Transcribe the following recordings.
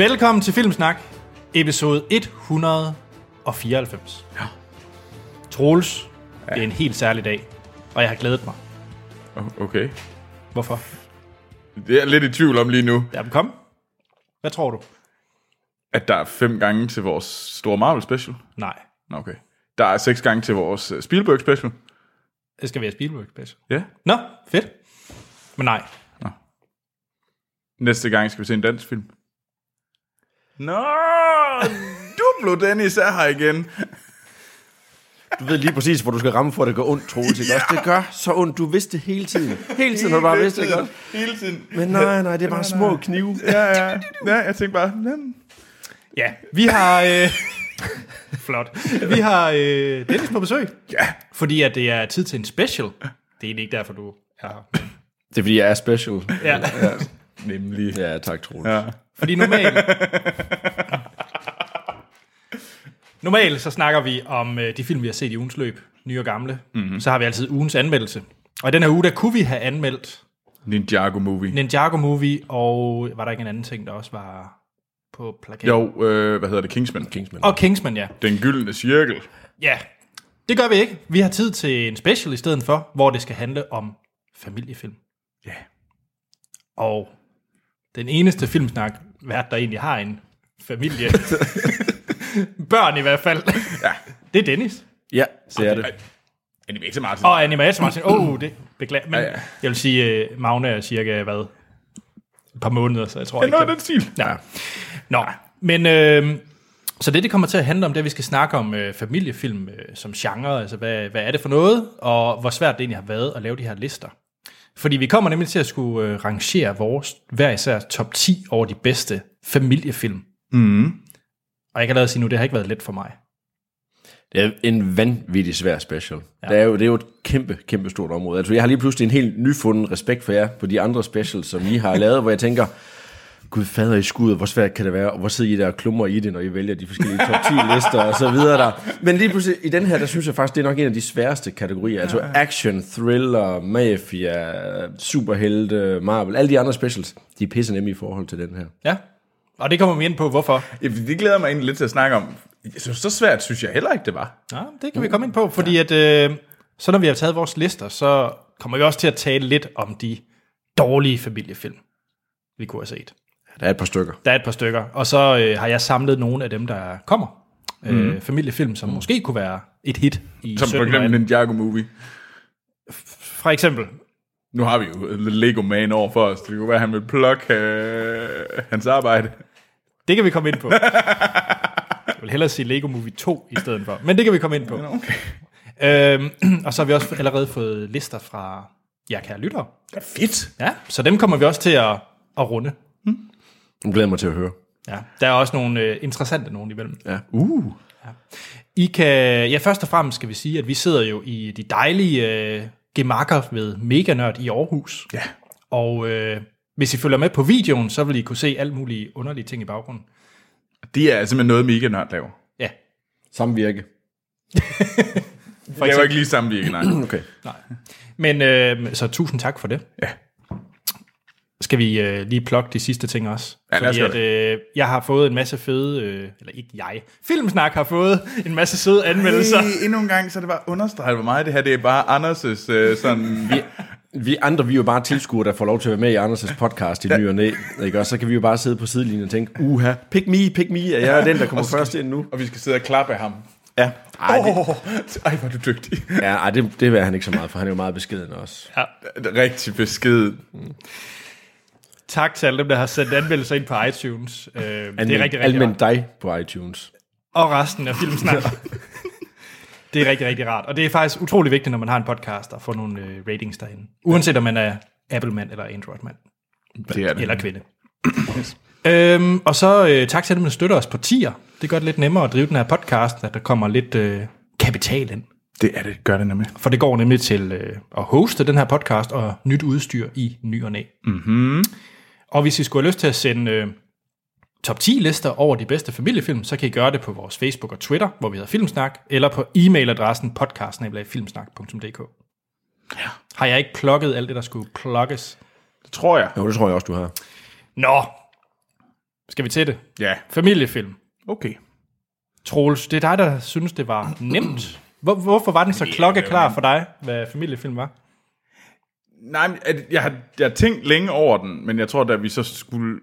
Velkommen til Filmsnak, episode 194. Ja. Troels, ja. det er en helt særlig dag, og jeg har glædet mig. Okay. Hvorfor? Det er jeg lidt i tvivl om lige nu, Jamen kom. Hvad tror du? at der er fem gange til vores store Marvel special. Nej, Nå, okay. Der er seks gange til vores øh, Spielberg special. det skal være Spielberg special. Ja. Nå, fedt. Men nej, Næste gang skal vi se en dansk film. Nå, Duplo Dennis er her igen. Du ved lige præcis, hvor du skal ramme for, at det går ondt, Troels, ikke også? Det gør så ondt. Du vidste det hele tiden. Hele tiden har du bare vidst det, også? Hele tiden. Men nej, nej, det er bare små knive. Ja, ja. ja jeg tænkte bare, "Jamen, Ja, vi har... Øh, flot. Vi har øh, Dennis på besøg. Ja. Fordi at det er tid til en special. Det er egentlig ikke derfor, du er her. Det er fordi, jeg er special. Ja, nemlig. Ja, tak, Troels. Ja. fordi normalt... Normalt så snakker vi om øh, de film, vi har set i ugens løb, nye og gamle. Mm-hmm. Så har vi altid ugens anmeldelse. Og i den her uge, der kunne vi have anmeldt Ninjago movie. Ninjago Movie, og var der ikke en anden ting, der også var på plakaten? Jo, øh, hvad hedder det? Kingsman. Kingsman. Og Kingsman, ja. Den gyldne cirkel. Ja, det gør vi ikke. Vi har tid til en special i stedet for, hvor det skal handle om familiefilm. Ja. Og den eneste filmsnak, vært der egentlig har en familie. Børn i hvert fald. Ja. Det er Dennis. Ja, så er det. Animator Martin. Og animator Martin. Åh, oh, det beklager. Men Ja, ja. jeg vil sige, uh, Magne er cirka, hvad? Et par måneder, så jeg tror Det er ikke... noget den stil. Ja. Nå, men øh, så det, det kommer til at handle om, det er, at vi skal snakke om øh, familiefilm øh, som genre. Altså, hvad, hvad er det for noget, og hvor svært det egentlig har været at lave de her lister. Fordi vi kommer nemlig til at skulle øh, rangere vores hver især top 10 over de bedste familiefilm. Mm. Og jeg kan lade sige nu, det har ikke været let for mig. Det er en vanvittig svær special. Ja. Det, er jo, det er jo et kæmpe, kæmpe stort område. Altså, jeg har lige pludselig en helt nyfunden respekt for jer på de andre specials, som I har lavet, hvor jeg tænker, Gud fader i skuddet, hvor svært kan det være, og hvor sidder I der og klummer i det, når I vælger de forskellige top 10 lister og så videre der. Men lige pludselig, i den her, der synes jeg faktisk, det er nok en af de sværeste kategorier. Altså action, thriller, mafia, superhelte, Marvel, alle de andre specials, de er pisse nemme i forhold til den her. Ja, og det kommer vi ind på, hvorfor. Ja, det glæder mig egentlig lidt til at snakke om. Jeg synes, så svært synes jeg heller ikke, det var. Ja, det kan vi komme ind på, fordi at, øh, så når vi har taget vores lister, så kommer vi også til at tale lidt om de dårlige familiefilm, vi kunne have set. Der er et par stykker. Der er et par stykker, og så øh, har jeg samlet nogle af dem, der kommer. Mm. Øh, familiefilm, som måske kunne være et hit i Som for 17 og eksempel 18. Ninjago movie. For eksempel, Nu har vi jo Lego Man over for os. Det kunne være, at han vil plukke øh, hans arbejde. det kan vi komme ind på. Jeg vil hellere sige Lego Movie 2 i stedet for, men det kan vi komme ind på. Okay. Øhm, og så har vi også allerede fået lister fra jer kære lyttere. Er fedt. Ja, så dem kommer vi også til at, at runde. Jeg glæder mig til at høre. Ja, der er også nogle øh, interessante nogen imellem. Ja. Uh. I kan, ja, først og fremmest skal vi sige, at vi sidder jo i de dejlige øh, gemakker ved Mega Nørd i Aarhus. Ja. Og øh, hvis I følger med på videoen, så vil I kunne se alle mulige underlige ting i baggrunden. Det er simpelthen noget, Mega Nørd laver. Ja, Samvirke. For jeg var ikke lige samvirke, nej. Okay. nej. Men øh, så tusind tak for det. Ja. Skal vi øh, lige plukke de sidste ting også? Ja, lad os Fordi at, øh, jeg har fået en masse fede, øh, eller ikke jeg, Filmsnak har fået en masse søde anmeldelser. Hey, endnu en gang, så det var understreget, hvor meget det her, det er bare Anders' øh, sådan... Vi, vi andre, vi er jo bare tilskuere, der får lov til at være med i Anders' podcast i ny og næ, ikke? Og så kan vi jo bare sidde på sidelinjen og tænke, uha, pick me, pick me, er jeg den, der kommer først ind nu? Og vi skal sidde og klappe af ham. Ja. Ej, det, oh, ej, hvor er du dygtig. ja, ej, det, det vil han ikke så meget, for han er jo meget beskeden også. Ja. Rigtig besked. Tak til alle dem, der har sendt anmeldelser ind på iTunes. Øh, det er rigtig, rigtig rart. dig på iTunes. Og resten af Filmsnak. det er rigtig, rigtig rart. Og det er faktisk utrolig vigtigt, når man har en podcast, at få nogle øh, ratings derinde. Uanset om man er Apple-mand eller Android-mand. Det er det. Eller kvinde. øhm, og så øh, tak til dem, der støtter os på tier. Det gør det lidt nemmere at drive den her podcast, at der kommer lidt øh, kapital ind. Det er det, gør det nemlig. For det går nemlig til øh, at hoste den her podcast og nyt udstyr i ny og næ. Mm-hmm. Og hvis I skulle have lyst til at sende øh, top 10 lister over de bedste familiefilm, så kan I gøre det på vores Facebook og Twitter, hvor vi hedder Filmsnak, eller på e-mailadressen podcast.filmsnak.dk. Ja. Har jeg ikke plukket alt det, der skulle plukkes? Det tror jeg. Jo, det tror jeg også, du har. Nå, Skal vi til det? Ja, Familiefilm. okay. Troels, det er dig, der synes, det var nemt. Hvor, hvorfor var den så klokkeklar for dig, hvad familiefilm var? Nej, jeg har, jeg har tænkt længe over den, men jeg tror, da vi så skulle...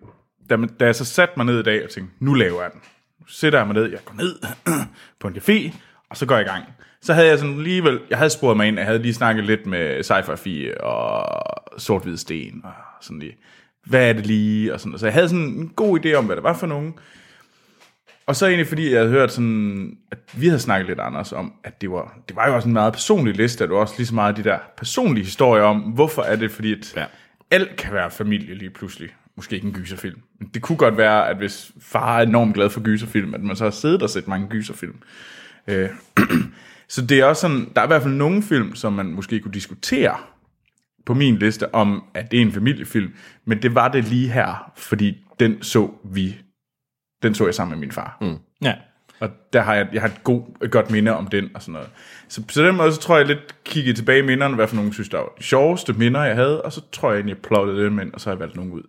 Da, man- da jeg så satte mig ned i dag og tænkte, nu laver jeg den. Nu sætter jeg mig ned, jeg går ned på en café, og så går jeg i gang. Så havde jeg sådan alligevel... Jeg havde sporet mig ind, jeg havde lige snakket lidt med sci og sort sten, og sådan lige... Hvad er det lige? Og sådan. Så jeg havde sådan en god idé om, hvad det var for nogen. Og så egentlig fordi, jeg havde hørt sådan, at vi havde snakket lidt, Anders, om, at det var, det var jo også en meget personlig liste, at var også lige så meget de der personlige historier om, hvorfor er det, fordi at ja. alt kan være familie lige pludselig. Måske ikke en gyserfilm. Men det kunne godt være, at hvis far er enormt glad for gyserfilm, at man så har siddet og set mange gyserfilm. Øh, så det er også sådan, der er i hvert fald nogle film, som man måske kunne diskutere på min liste om, at det er en familiefilm, men det var det lige her, fordi den så vi, den så jeg sammen med min far. Mm. Ja. Og der har jeg, jeg har et, god, et godt minde om den og sådan noget. Så på den måde, så tror jeg lidt kigget tilbage i minderne, hvad for nogen synes, der var de sjoveste minder, jeg havde, og så tror jeg egentlig, jeg plottede dem ind, og så har jeg valgt nogen ud.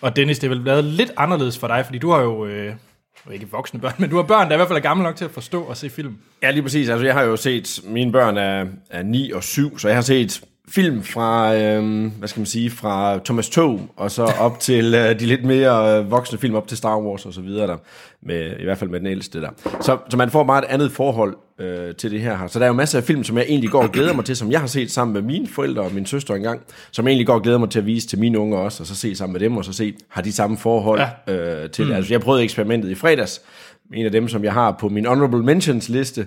Og Dennis, det er vel været lidt anderledes for dig, fordi du har jo, øh, ikke voksne børn, men du har børn, der i hvert fald er gamle nok til at forstå og se film. Ja, lige præcis. Altså, jeg har jo set, mine børn er, er 9 og 7, så jeg har set film fra, øhm, hvad skal man sige, fra Thomas Tog, og så op til øh, de lidt mere øh, voksne film, op til Star Wars og så videre der, med, i hvert fald med den ældste der. Så, så man får meget et andet forhold øh, til det her. her. Så der er jo masser af film, som jeg egentlig går og glæder mig til, som jeg har set sammen med mine forældre og min søster engang, som jeg egentlig går og glæder mig til at vise til mine unger også, og så se sammen med dem, og så se, har de samme forhold ja. øh, til det. Altså, jeg prøvede eksperimentet i fredags, en af dem, som jeg har på min honorable mentions liste,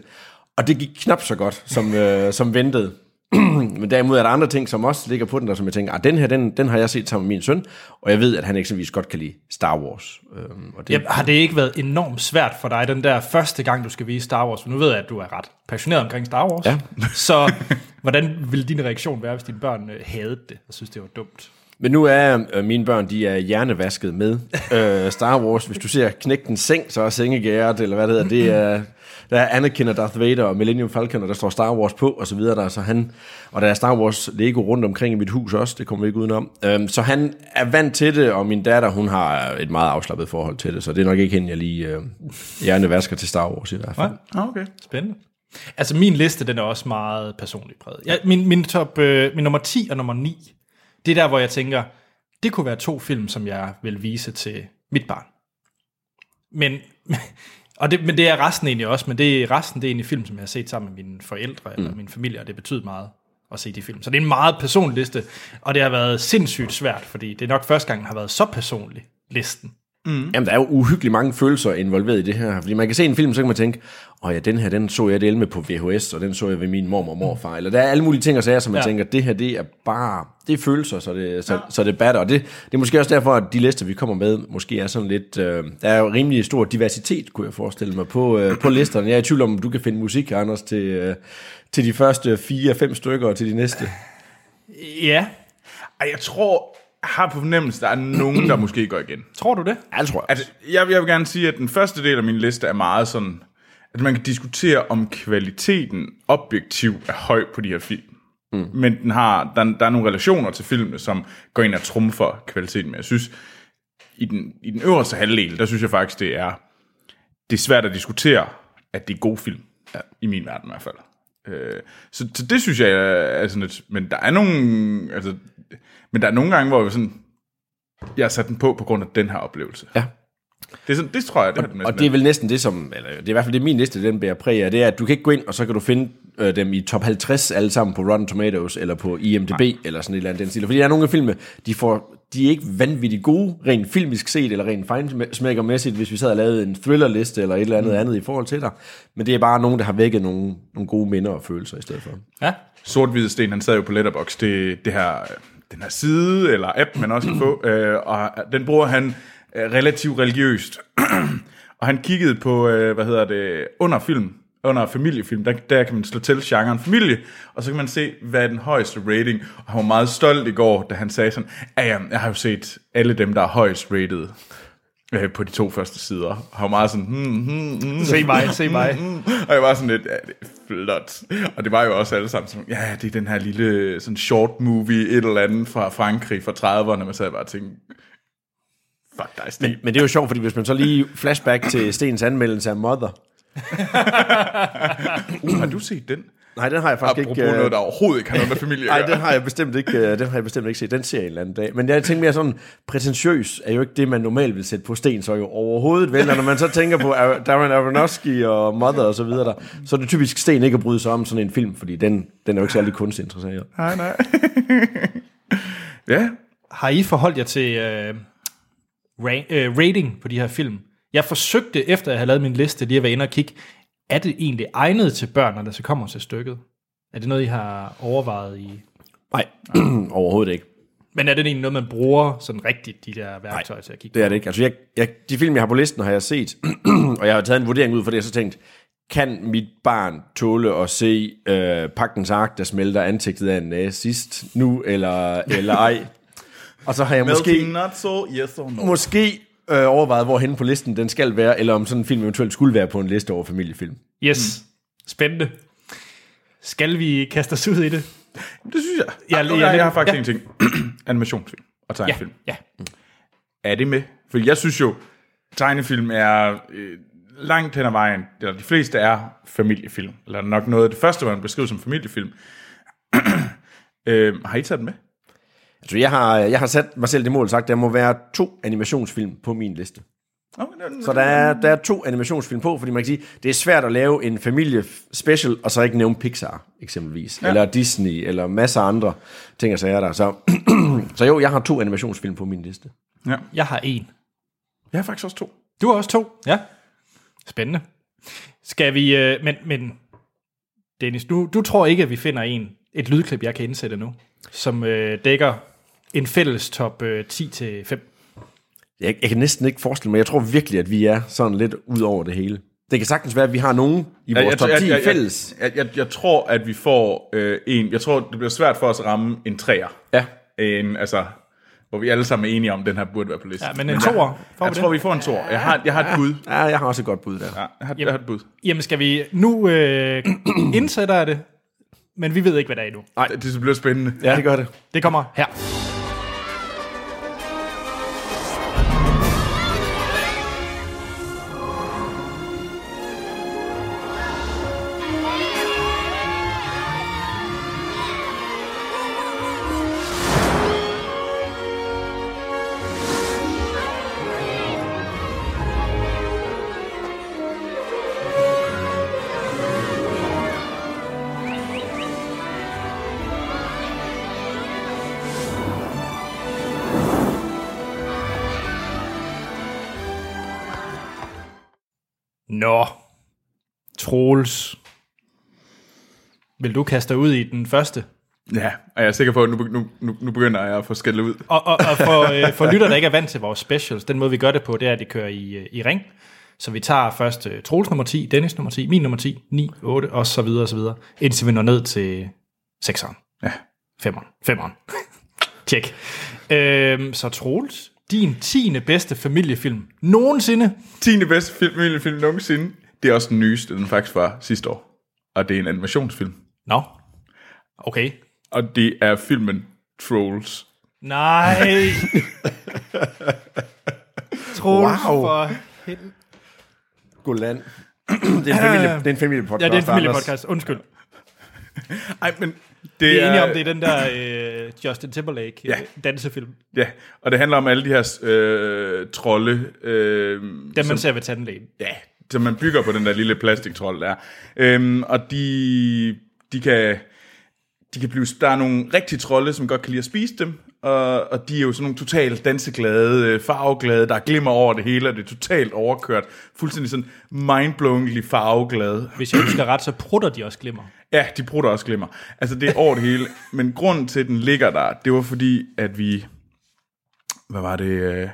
og det gik knap så godt, som, øh, som ventet. Men derimod er der andre ting, som også ligger på den, der som jeg tænker, ah, den her, den, den har jeg set sammen med min søn, og jeg ved, at han eksempelvis godt kan lide Star Wars. Øhm, og det, Ja, har det ikke været enormt svært for dig, den der første gang, du skal vise Star Wars? For nu ved jeg, at du er ret passioneret omkring Star Wars. Ja. Så hvordan ville din reaktion være, hvis dine børn øh, havde det og synes, det var dumt? Men nu er øh, mine børn, de er hjernevasket med øh, Star Wars. Hvis du ser Knægten Seng, så er Sengegæret, eller hvad det hedder, det er, der er Anakin og Darth Vader og Millennium Falcon, og der står Star Wars på, og så videre. Der, så han, og der er Star Wars Lego rundt omkring i mit hus også, det kommer vi ikke udenom. Øhm, så han er vant til det, og min datter, hun har et meget afslappet forhold til det, så det er nok ikke hende, jeg lige øh, hjernevasker til Star Wars i hvert fald. Ja. Ah, okay. Spændende. Altså min liste, den er også meget personligt præget. Jeg, min, min, top, øh, min nummer 10 og nummer 9, det er der, hvor jeg tænker, det kunne være to film, som jeg vil vise til mit barn. Men, og det, men det er resten egentlig også, men det er resten det er egentlig film, som jeg har set sammen med mine forældre eller min familie, og det betyder meget at se de film. Så det er en meget personlig liste, og det har været sindssygt svært, fordi det er nok første gang, den har været så personlig, listen. Mm. Jamen, der er jo uhyggeligt mange følelser involveret i det her. Fordi man kan se en film, så kan man tænke, åh ja, den her, den så jeg del med på VHS, og den så jeg ved min mormor og morfar. Eller der er alle mulige ting og sager, som man Ja. tænker, det her, det er bare, det er følelser, så det, så, ja. så det batter. Og det, det er måske også derfor, at de lister, vi kommer med, måske er sådan lidt, øh, der er jo rimelig stor diversitet, kunne jeg forestille mig, på, øh, på listerne. Jeg er i tvivl om, du kan finde musik, Anders, til, øh, til de første fire-fem stykker, og til de næste. Ja, jeg tror, har på fornemmelse, der er nogen, der måske går igen. tror du det? Ja, det tror jeg. Altså, jeg, jeg vil gerne sige, at den første del af min liste er meget sådan, at man kan diskutere, om kvaliteten objektivt er høj på de her film. Mm. Men den har, der, der er nogle relationer til filmene, som går ind og trumfer kvaliteten. Men jeg synes, i den, i den øverste halvdel, der synes jeg faktisk, det er, det er svært at diskutere, at det er god film. Ja. I min verden i hvert fald. Øh, så, så det synes jeg er sådan lidt, men der er nogle, altså, men der er nogle gange, hvor jeg sådan, jeg har sat den på på grund af den her oplevelse. Ja. Det, er sådan, det tror jeg, det har den Og det er vel næsten det, som, eller det er i hvert fald det, min liste, den bærer præg af, det er, at du kan ikke gå ind, og så kan du finde øh, dem i top 50 alle sammen på Rotten Tomatoes, eller på IMDb, Nej. eller sådan et eller andet den stil. Fordi der er nogle af filmene, de, får, de er ikke vanvittigt gode, rent filmisk set, eller rent fejnsmækkermæssigt, hvis vi sad og lavede en thrillerliste, eller et eller andet mm. andet i forhold til dig. Men det er bare nogen, der har vækket nogle, nogle gode minder og følelser i stedet for. Ja. sort Sten, han sad jo på Letterboxd, det, det her, den her side, eller app, man også kan få, øh, og den bruger han øh, relativt religiøst. og han kiggede på, øh, hvad hedder det, under film, under familiefilm, der, der kan man slå til genren familie, og så kan man se, hvad er den højeste rating. Og han var meget stolt i går, da han sagde sådan, ja, ja, jeg har jo set alle dem, der er højst rated øh, på de to første sider. Og han var meget sådan, hmm, hmm, hmm, Se mig, se mig. og jeg var sådan lidt, ja, det er flot. Og det var jo også alle sammen sådan, ja, det er den her lille sådan short movie, et eller andet fra Frankrig fra 30'erne, man sad bare og tænkte, Fuck dig, Sten. Men det er jo sjovt, fordi hvis man så lige flashback til Stens anmeldelse af Mother. Har du set den? Nej, den har jeg faktisk Apropos ikke... øh, noget, der overhovedet ikke har noget med familie Nej, den har jeg bestemt ikke, øh, den har jeg bestemt ikke set. Den ser jeg en eller anden dag. Men jeg tænker mere sådan, prætentiøs er jo ikke det, man normalt vil sætte på sten, så jo overhovedet vel. Og når man så tænker på Ar- Darren Aronofsky og Mother og så videre, der, så er det typisk sten ikke at bryde sig om sådan en film, fordi den, den er jo ikke særlig kunstinteresseret. Nej, nej. ja, Har I forholdt jer til øh, ra- øh, rating på de her film? Jeg forsøgte, efter jeg havde lavet min liste, lige at være inde og kigge, er det egentlig egnet til børn, når det så kommer til stykket? Er det noget, I har overvejet i... Nej, overhovedet ikke. Men er det egentlig noget, man bruger sådan rigtigt, de der værktøjer til at kigge Det er det ikke. Altså, jeg, jeg, de film, jeg har på listen, har jeg set, og jeg har taget en vurdering ud for det, og så tænkt, kan mit barn tåle at se øh, Pagtens Ark, der smelter ansigtet af en nazist nu, eller, eller ej? Og så har jeg måske, Melting not so, yes or no. måske øh, overvejet, hvor henne på listen den skal være, eller om sådan en film eventuelt skulle være på en liste over familiefilm. Yes, spændende. Skal vi kaste os ud i det? Det synes jeg. Ja, Ja, lige- okay, jeg, jeg har ja. faktisk en ting. Animationsfilm og Ja, tegnefilm. ja. Er det med? Fordi jeg synes jo, tegnefilm er øh, langt hen ad vejen, eller de fleste er familiefilm. Eller nok noget af det første, man beskriver som familiefilm. øh, har I taget den med? Altså, jeg har, jeg har sat mig selv det mål og sagt, at der må være to animationsfilm på min liste. Okay, Så der er, der er to animationsfilm på, fordi man kan sige, det er svært at lave en familie special, og så ikke nævne Pixar, eksempelvis. Ja. Eller Disney, eller masser af andre ting og sager der. Så, så jo, jeg har to animationsfilm på min liste. ja. Jeg har en. Jeg har faktisk også to. Du har også to? Ja. Spændende. Skal vi... Øh, men, men Dennis, du, du tror ikke, at vi finder en, et lydklip, jeg kan indsætte nu, som øh, dækker en fælles top øh, 10-5. Jeg, jeg kan næsten ikke forestille mig, jeg tror virkelig, at vi er sådan lidt ud over det hele. Det kan sagtens være, at vi har nogen i vores top 10 fælles. Jeg, jeg, jeg, jeg tror, at vi får øh, en... Jeg tror, det bliver svært for os at ramme en træer. Ja. En, altså, hvor vi alle sammen er enige om, at den her burde være på listen. Ja, men en toer, får Jeg vi tror, vi får en toer. Jeg har, jeg har et bud. Ja, jeg har også et godt bud der. Ja, jeg har, jeg har et bud. Jamen skal vi... Nu øh, indsætter jeg det, men vi ved ikke, hvad det er endnu. Det, det bliver spændende. Ja, det gør det. Det kommer her. Troels. Vil du kaste dig ud i den første? Ja, og jeg er sikker på, at nu, nu, nu, nu begynder jeg at få skældet ud. Og, og, og for, øh, for lytter, der ikke er vant til vores specials, den måde vi gør det på, det er, at det kører i, øh, i ring. Så vi tager først uh, Troels nummer 10, Dennis nummer 10, min nummer 10, 9, 8, og så videre og så videre, indtil vi når ned til 6'eren. Ja. 5'eren. 5'eren. Tjek. Øhm, så Troels, din 10. bedste familiefilm nogensinde. 10. bedste film, familiefilm nogensinde. Det er også den nyeste, den faktisk var sidste år. Og det er en animationsfilm. Nå. Okay. Og det er filmen Trolls. Nej. Troels Wow. for helvede. Godland. det, er en familie, det er en familiepodcast. Ja, det er en familiepodcast. Undskyld. Ej, men det Vi er enige om, det er den der øh, Justin Timberlake Ja. øh, dansefilm. Ja, og det handler om alle de her øh, trolde. Øh, Den man som, ser ved tandlægen. Ja, som man bygger på den der lille plastiktrold der. Øhm, og de, de kan... De kan blive, der er nogle rigtige trolde, som godt kan lide at spise dem, og, og de er jo sådan nogle totalt danseglade, øh, farveglade, der er glimmer over det hele, og det er totalt overkørt. Fuldstændig sådan mindblowingly farveglade. Hvis jeg husker ret, så prutter de også glimmer. Ja, de prutter også glimmer. Altså, det er over det hele. Men grunden til, at den ligger der, det var fordi, at vi... Hvad var det? Øh, kan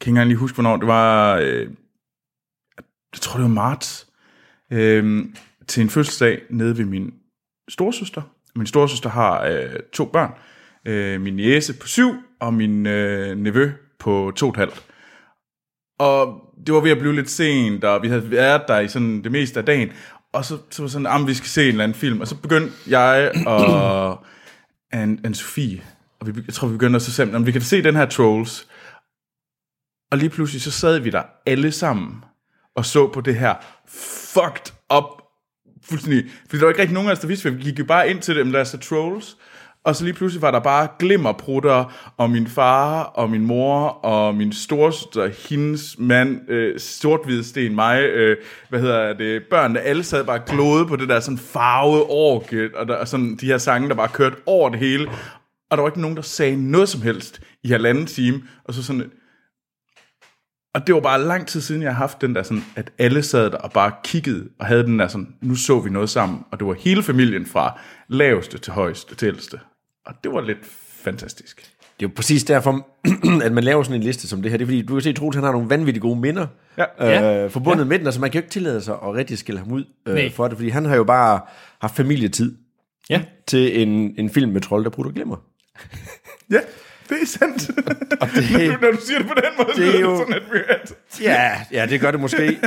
ikke engang lige huske, hvornår. Det var... Øh, jeg tror, det var marts. Øh, til en fødselsdag nede ved min storsøster. Min storsøster har øh, to børn. Øh, min niece på syv, og min øh, nevø på to og et halvt. Og det var ved at blive lidt sent, og vi havde været der i sådan det meste af dagen. Og så, så var sådan, at vi skal se en eller anden film. Og så begyndte jeg og Anne, Anne Sofie, og vi, jeg tror, vi begyndte at så sammen, om vi kan se den her Trolls. Og lige pludselig så sad vi der alle sammen og så på det her fucked up fuldstændig, fordi der var ikke rigtig nogen af os, der vidste, vi gik jo bare ind til dem, der er så trolls, og så lige pludselig var der bare glimmerprutter, og min far, og min mor, og min storsøster, hendes mand, øh, sorthvidsten, mig, øh, hvad hedder det, børnene, alle sad bare glode på det der sådan farvede orket, og der, og sådan de her sange, der bare kørte over det hele, og der var ikke nogen, der sagde noget som helst i halvanden time, og så sådan, og det var bare lang tid siden, jeg har haft den der sådan, at alle sad der og bare kiggede, og havde den der sådan, nu så vi noget sammen, og det var hele familien fra laveste til højeste til ældste. Og det var lidt fantastisk. Det er jo præcis derfor, at man laver sådan en liste som det her. Det er fordi, du kan se, at han har nogle vanvittigt gode minder Ja. øh, forbundet ja. med den. Altså man kan jo ikke tillade sig at rigtig skille ham ud Nej. øh, for det, fordi han har jo bare haft familietid Ja. til en, en film med trold, der putter glemmer. Ja, det er sandt. Og det- det, når du siger det på den måde, det er det er jo- sådan, at vi at, Ja, ja, det gør det måske.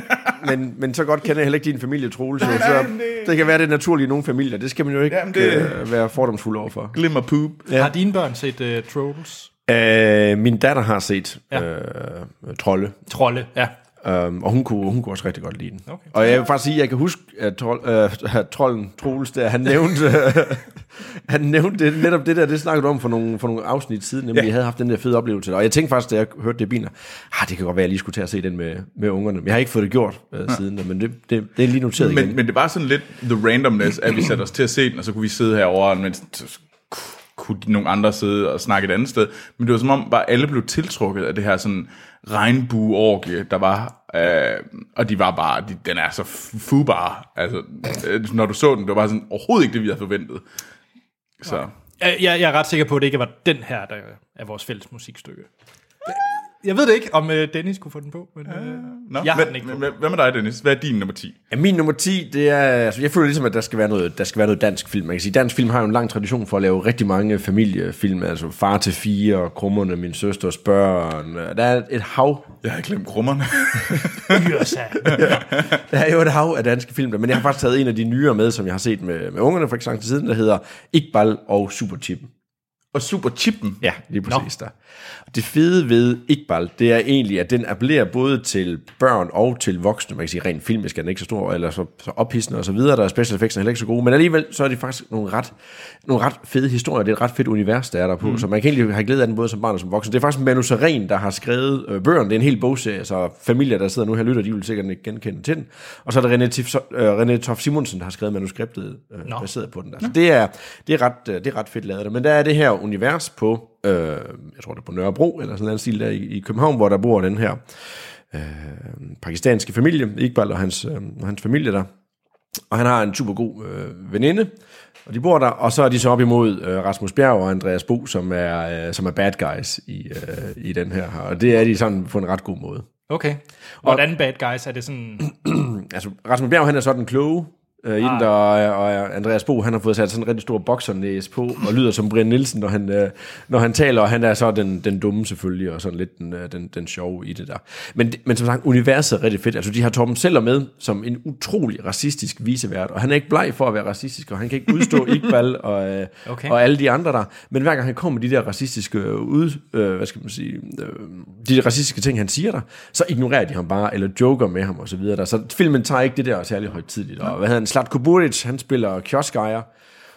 men, men så godt kender jeg heller ikke din familie, Troels. jo, Nej, Så nej, det- det kan være det naturlige i nogle familier. Det skal man jo ikke Jamen, det- øh, være fordomsfuld overfor. glimmer poop. Ja. Har dine børn set uh, Trolls? Øh, min datter har set Ja. øh, Trolde, Trolde, ja. Øhm, og hun kunne, hun kunne også rigtig godt lide den. Okay. Og jeg vil faktisk sige, at jeg kan huske, at, trold, øh, at trolden Troels, der, han nævnte, han nævnte det, netop det der, det snakkede om for nogle, for nogle afsnit siden, nemlig, ja. Jeg havde haft den der fede oplevelse. Og jeg tænkte faktisk, da jeg hørte det i bilen, ah, det kan godt være, at jeg lige skulle tage og se den med, med ungerne. Men jeg har ikke fået det gjort øh, ja. siden, men det, det, det er lige noteret Men, igen. men det var sådan lidt the randomness, at vi satte os til at se den, og så kunne vi sidde herovre, mens kunne nogle andre sidde og snakke et andet sted. Men det var som om, bare alle blev tiltrukket af det her sådan regnbueorgie, der var. Øh, og de var bare, de, den er så fubar. Altså, øh, når du så den, det var bare sådan overhovedet ikke det, vi havde forventet. Så. Jeg, jeg, jeg er ret sikker på, at det ikke var den her, der er vores fælles musikstykke. Jeg ved det ikke, om øh, Dennis kunne få den på, men øh, Nå, jeg har den ikke på. hvad, hvad med dig, Dennis? Hvad er din nummer 10? Ja, min nummer 10, det er, altså jeg føler ligesom, at der skal være noget, der skal være noget dansk film. Man kan sige, dansk film har jo en lang tradition for at lave rigtig mange familiefilm, altså Far til fire, Krummerne, Min Søsters Børn. Der er et hav, Jeg har glemt krummerne. Yrsa. der er jo et hav af danske film, men jeg har faktisk taget en af de nyere med, som jeg har set med, med ungerne for ikke så lang tid siden, der hedder Iqbal og Superchippen. og Super Chippen. Ja, lige præcis der. Det fede ved Iqbal, det er egentlig, at den appellerer både til børn og til voksne. Man kan sige, rent filmisk er den ikke så stor, eller så, så ophidsende og så videre. Der er special effects er heller ikke så gode, men alligevel så er det faktisk nogle ret, nogle ret fede historier. Det er et ret fedt univers, der er der på, mm. så man kan egentlig have glæde af den både som barn og som voksen. Det er faktisk Manu Seren, der har skrevet øh, bøgerne. Det er en hel bogserie, så familier, der sidder nu her lytter, de vil sikkert ikke genkende til den. Og så er der René, Tif, øh, René Tof Simonsen, der har skrevet manuskriptet øh, Nå. baseret på den der. Så det er, det, er ret, øh, det er ret fedt lavet. Men der er det her univers på, øh, jeg tror det er på Nørrebro, eller sådan en stil der i, i København, hvor der bor den her øh, pakistanske familie, Iqbal og hans, øh, og hans familie der. Og han har en super god øh, veninde, og de bor der, og så er de så op imod øh, Rasmus Bjerg og Andreas Bo, som er, øh, som er bad guys i, øh, i den her. Og det er de sådan på en ret god måde. Okay. Hvordan bad guys? Er det sådan... Altså, Rasmus Bjerg, han er sådan klog øh, i den, og, og Andreas Bo, han har fået sat sådan en rigtig stor boksernæs på, og lyder som Brian Nielsen, når han, øh, når han taler, og han er så den, den dumme selvfølgelig, og sådan lidt den, øh, den, den sjove i det der. Men, men som sagt, universet er rigtig fedt. Altså, de har Torben Seller med som en utrolig racistisk visevært, og han er ikke bleg for at være racistisk, og han kan ikke udstå Iqbal og, øh, Okay. okay. og alle de andre der. Men hver gang han kommer med de der racistiske øh, ud, øh, hvad skal man sige, øh, de racistiske ting, han siger der, så ignorerer de ham bare, eller joker med ham og så videre der. Så filmen tager ikke det der særlig højtidligt. Og hvad hedder han? Slatko Buric, han spiller kioskejer.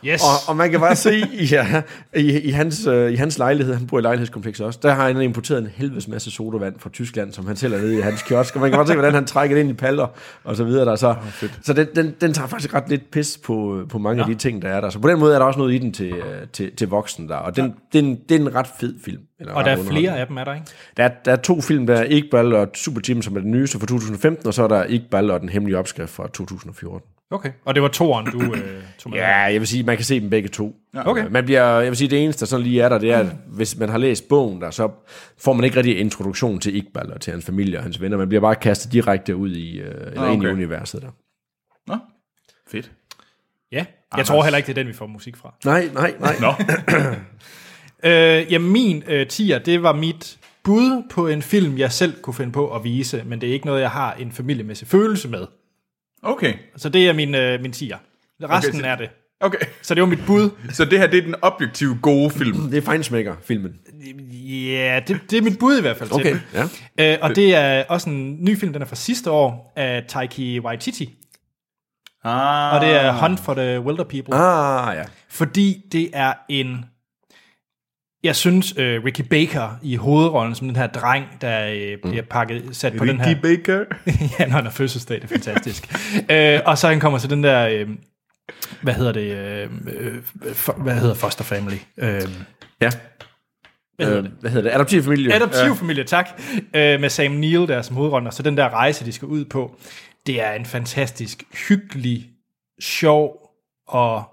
Yes. Og, og man kan bare se i, ja, i, i, hans, øh, i hans lejlighed, han bor i lejlighedskomplekset også, der har han importeret en helvedes masse sodavand fra Tyskland, som han sælger nede i hans kiosk, og man kan bare se, hvordan han trækker det ind i paller, og så videre der. Så, så den, den, den tager faktisk ret lidt pis på, på mange ja. af de ting, der er der. Så på den måde er der også noget i den til, øh, til, til voksne der, og den, ja. den, det er en ret fed film. Eller og der er flere af dem, er der ikke? Der er, der er to film, der er Iqbal og Super Team, som er den nyeste fra 2015, og så er der Iqbal og den hemmelige opskrift fra 2014. Okay. Og det var toeren, du øh, tog med? Ja, jeg vil sige, man kan se dem begge to. Ja. Okay. Man bliver, jeg vil sige, det eneste, der sådan lige er der, det er, at hvis man har læst bogen der, så får man ikke rigtig introduktion til Iqbal og til hans familie og hans venner. Man bliver bare kastet direkte ud i, øh, eller Ah, ind i okay. universet der. Nå, fedt. Ja. Jeg tror heller ikke, det er den, vi får musik fra. Nej, nej, nej. Nå, Øh, ja, min øh, tier, det var mit bud på en film, jeg selv kunne finde på at vise, men det er ikke noget, jeg har en familiemæssig følelse med. Okay. Så det er min, øh, min tier. Resten så- er det. Okay. Så det var mit bud. Så det her, det er den objektive gode film. Det er Feinsmaker-filmen. Ja, det, det er mit bud i hvert fald til Okay, den. ja. Øh, og det er også en ny film, den er fra sidste år, af Taiki Waititi. Ah. Og det er Hunt for the Wilder People. Ah, ja. Fordi det er en... Jeg synes, øh, Ricky Baker i hovedrollen, som den her dreng, der øh, bliver pakket, sat på den her... Ricky Baker. ja, når han har fødselsdag, det er fantastisk. øh, og så han kommer til den der... Øh, hvad hedder det? Øh, øh, for, hvad hedder Foster Family? Øh, Ja. hvad hedder Øh, det? hvad hedder det? Adoptivfamilie. Adoptivfamilie, tak. Øh, med Sam Neill der som hovedrollen, og så den der rejse, de skal ud på. Det er en fantastisk, hyggelig, sjov og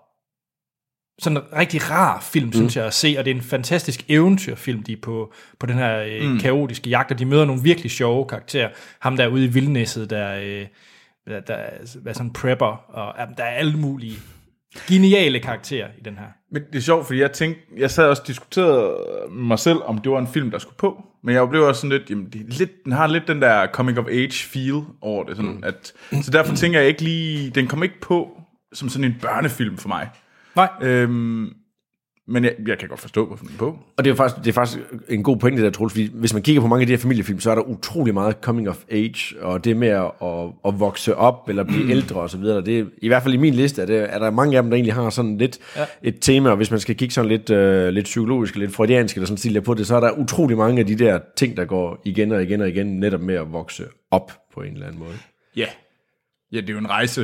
sådan en rigtig rar film, synes jeg, at se, og det er en fantastisk eventyrfilm, de er på, på den her øh, mm. kaotiske jagt, og de møder nogle virkelig sjove karakterer. Ham der ude i vildnæsset, der, øh, der, der er sådan prepper, og ja, der er alle mulige geniale karakterer i den her. Men det er sjovt, fordi jeg tænkte, jeg sad også og diskuterede med mig selv, om det var en film, der skulle på. Men jeg blev også sådan lidt, jamen, det er lidt, den har lidt den der coming of age feel over det. Sådan, mm. at, så derfor tænker jeg ikke lige, den kommer ikke på som sådan en børnefilm for mig. Nej, Øhm, men jeg, jeg kan godt forstå, hvorfor den er på. Og det er, faktisk, det er faktisk en god pointe, der Troels, fordi hvis man kigger på mange af de her familiefilm, så er der utrolig meget coming of age, og det med at, at, vokse op, eller blive ældre osv. Det er, I hvert fald i min liste, er, det, er der mange af dem, der egentlig har sådan lidt ja. et tema, og hvis man skal kigge sådan lidt, øh, lidt psykologisk, lidt freudiansk eller sådan stil på det, så er der utrolig mange af de der ting, der går igen og igen og igen, netop med at vokse op på en eller anden måde. Ja. Ja, det er jo en rejse.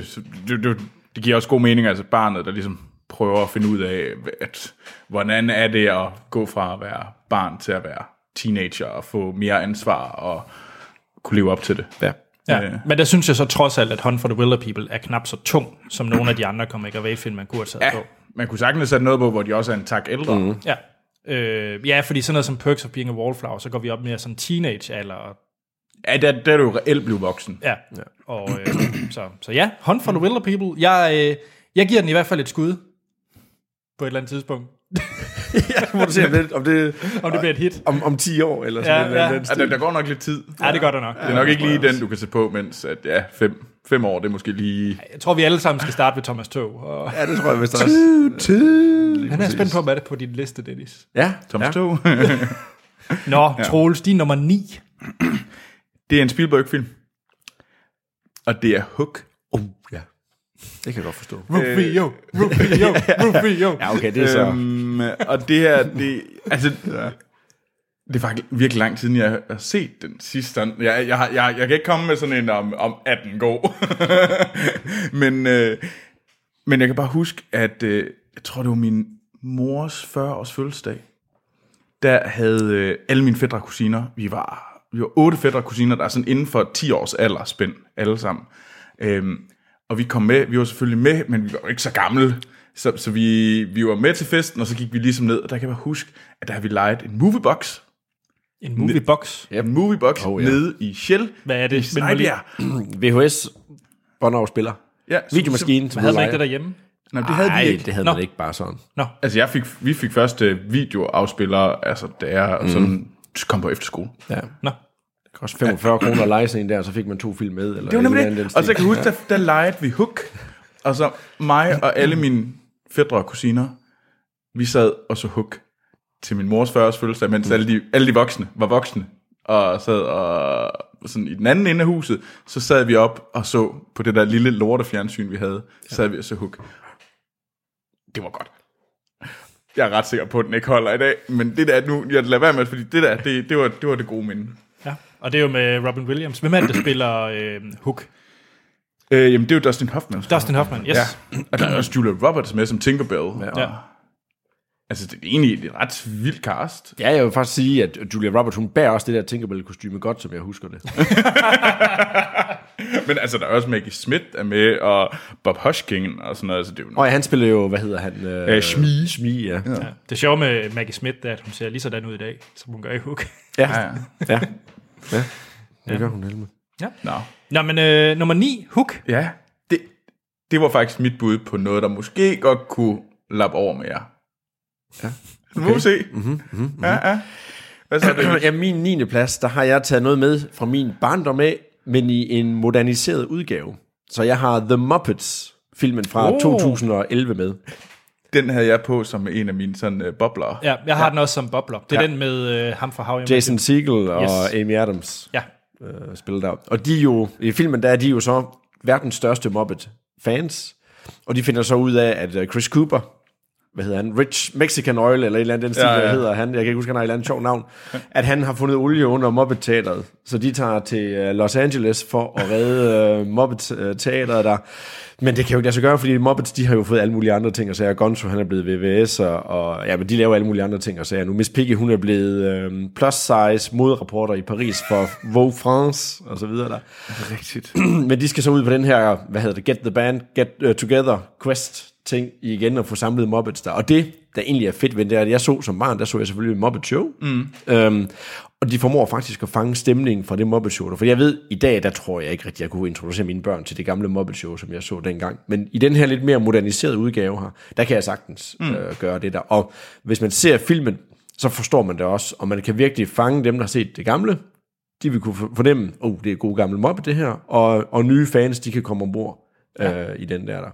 Det, det, det giver også god mening, altså barnet, der ligesom prøver at finde ud af, at, hvordan er det at gå fra at være barn til at være teenager og få mere ansvar og kunne leve op til det. Ja. Ja, Øh. men der synes jeg så trods alt, at Hunt for the Wilder People er knap så tung, som nogle af de andre comic of film, man kunne have taget Ja, på. man kunne sagtens sætte noget på, hvor de også er en tak ældre. Mm. Ja. Øh, ja, fordi sådan noget som Perks of Being a Wallflower, så går vi op mere sådan teenage-alder. og- Ja, der, der er du jo reelt blevet voksen. Ja, ja. og øh, så, så ja, Hunt for the Wilder People. Jeg, øh, jeg giver den i hvert fald et skud på et eller andet tidspunkt. Må du se, om det, om det, Om det bliver et hit. om, om 10 år, eller Ja, sådan ja. ja, den Ja, der, der går nok lidt tid. Ja, det gør der nok. Det er nok ikke lige den, du kan sætte på, mens at, ja, fem, fem år, det er måske lige... Jeg tror, vi alle sammen skal starte ved Thomas Tog. Og Ja, det tror jeg vist også. han er spændt på, hvad er det på din liste, Dennis. Ja, Thomas ja. Tog. Nå, ja. Troels, din nummer 9. det er en Spielberg-film. Og det er Hook. Ja. Det kan jeg godt forstå. Rufio, Rufio, Rufio. Ja, okay, det er så... Øhm, og det her, det, altså, det er faktisk virkelig lang tid, siden jeg har set den sidste. Jeg, jeg, har- jeg, jeg kan ikke komme med sådan en om, om 18 god. men, øh, men jeg kan bare huske, at øh, jeg tror, det var min mors 40-års fødselsdag. Der havde øh, alle mine fædre og kusiner, vi var, vi var otte fædre og kusiner, der er sådan inden for 10 års alder spænd, alle sammen. Øhm, og vi kom med, vi var selvfølgelig med, men vi var jo ikke så gamle. Så, så vi, vi var med til festen, og så gik vi ligesom ned, og der kan jeg bare huske, at der har vi lejet en moviebox. En moviebox. Ja, en moviebox Oh, ja. nede i Shell. Hvad er det? I Snejbjerg. VHS båndafspiller. Ja, så- Videomaskinen. Havde man ikke det derhjemme? Nej, det havde vi ikke. det havde Nå. man ikke bare sådan. Nå, Altså, jeg fik, vi fik først videoafspillere, altså da jeg mm. sådan kom på efterskole. Ja. nå. Det kostede 45 kroner at lege sådan en der, og så fik man to film med. Eller Det var nemlig det. Og så kan jeg huske, der, der legede vi Hook. Og så mig og alle mine fædre og kusiner, vi sad og så Hook til min mors 40 fødselsdag, mens alle de, alle de voksne var voksne. Og sad og sådan i den anden ende af huset, så sad vi op og så på det der lille lortefjernsyn, vi havde, sad vi og så Hook. Det var godt. Jeg er ret sikker på, at den ikke holder i dag, men det der nu, jeg lader være med, fordi det der, det, det, var, det var det gode minde. Og det er jo med Robin Williams. Hvem er det, der spiller øh, Hook? Øh, jamen, det er jo Dustin Hoffman. Dustin Hoffman, yes. Ja, og der er også Julia Roberts med som Tinkerbell. Ja. Ja. Altså, det er egentlig et ret vildt cast. Ja, jeg vil faktisk sige, at Julia Roberts, hun bærer også det der Tinkerbell-kostyme godt, som jeg husker det. Men altså, der er også Maggie Smith er med, og Bob Hoskins og sådan noget. Altså, det er jo Og ja, han spiller jo, hvad hedder han? Øh, Smee. Smee, ja. ja. Ja. Det sjove med Maggie Smith, er, at hun ser lige sådan ud i dag, som hun gør i Hook. Ja, Ja, ja. Ja. ja. ja. Det gør hun heldig. Nå. Nå, men øh, nummer 9, Hook. Ja, det, det var faktisk mit bud på noget, der måske godt kunne lappe over med jer. Ja. Nu må vi se. Mm-hmm, mm-hmm. Ja, ja. Hvad så er det? Ja, min 9. plads, der har jeg taget noget med fra min barndom af, men i en moderniseret udgave. Så jeg har The Muppets filmen fra Oh. 2011 med. Den havde jeg på som en af mine sådan uh, bobler. Ja, jeg har ja. den også som bobler. Det er Ja. den med øh, ham fra How I Met Jason Segel og Yes. Amy Adams Ja, øh, spiller der. Og de er jo, i filmen der er de jo så verdens største Muppet-fans. Og de finder så ud af, at øh, Chris Cooper, hvad hedder han, Rich Mexican Oil, eller et eller andet den stil, Ja, ja, ja. hedder han, jeg kan ikke huske, han har et eller andet sjovt navn, at han har fundet olie under Muppet-teateret. Så de tager til Los Angeles for at redde øh, Muppet-teateret der. Men det kan jo ikke lade sig gøre, fordi Muppets, de har jo fået alle mulige andre ting og sager. Gonzo, han er blevet VVS, og, og ja, men de laver alle mulige andre ting og sager. Nu Miss Piggy, hun er blevet øh, plus size modreporter i Paris for Vogue France, og så videre der. Rigtigt. Men de skal så ud på den her, hvad hedder det, Get the Band, Get uh, Together quest ting igen og få samlet Muppets der. Og det, der egentlig er fedt ved det, er, at jeg så som barn, der så jeg selvfølgelig Muppet Show. Mm. Øhm, og de formår faktisk at fange stemningen fra det Muppet Show. der. For jeg ved, i dag, der tror jeg ikke rigtig, jeg kunne introducere mine børn til det gamle Muppet Show, som jeg så dengang. Men i den her lidt mere moderniserede udgave her, der kan jeg sagtens mm. øh, gøre det der. Og hvis man ser filmen, så forstår man det også, og man kan virkelig fange dem, der har set det gamle, de vil kunne fornemme, oh, det er god gammel Muppet det her, og, og nye fans, de kan komme ombord ja. øh, i den der der.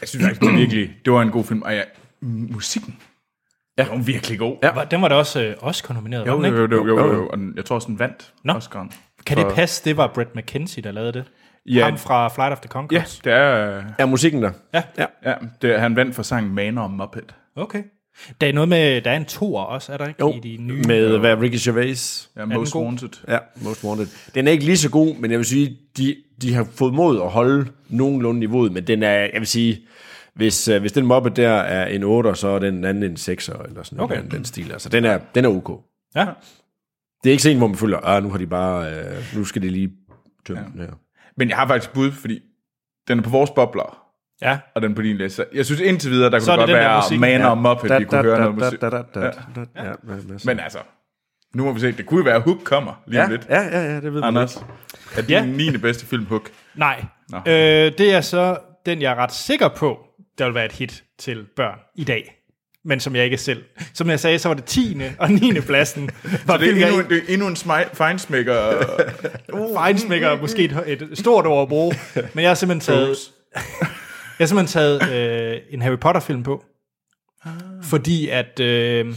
Jeg synes faktisk, det virkelig, det var en god film. Og ja, musikken, ja. den var virkelig god. Ja. Var- Den var da også øh, Oscar-nomineret, var Jo, den ikke? jo, jo, jo, jo, jo. Og den- jeg tror også, den vandt Nå. Oscar'en. Kan det passe, det var Brett McKenzie, der lavede det? Ja. Ham fra Flight of the Ja, Conchords? det er, Er musikken der? Ja. ja. ja, det, er- han vandt for sangen Manor og Muppet. Okay. Der er noget med, der er en toer også, er der ikke? Jo, I de nye. med hvad, Ricky Gervais. Ja, Most god? Wanted. Ja, Most Wanted. Den er ikke lige så god, men jeg vil sige, de, de har fået mod at holde nogenlunde niveauet, men den er, jeg vil sige, hvis, uh, hvis den Muppet der er en 8, så er den anden en 6 eller sådan Okay. okay. den stil. Altså, den er, den er ok. Ja. Det er ikke sådan, hvor man føler, ah, nu har de bare, uh, nu skal de lige tømme ja. den her. Men jeg har faktisk bud, fordi den er på vores bobler, Ja. og den på din liste. Jeg synes indtil videre, der kunne det godt være. Manor Ja. og Muppet, vi kunne høre noget musik. Men altså, nu må vi se. Det kunne jo være, at Hook kommer lige ja, lidt. ja, ja, ja, det ved man Anders, ikke. er din Ja. 9. bedste film Hook? Nej. Nå. Øh, det er så den, jeg er ret sikker på, der vil være et hit til børn i dag. Men som jeg ikke selv. Som jeg sagde, så var det 10. og 9. pladsen. Var Så det er endnu, det er endnu en fejnsmækker. Fejnsmækker måske et, et stort ord at bruge. Men jeg har simpelthen taget, jeg har simpelthen taget øh, en Harry Potter-film på. Fordi at øh,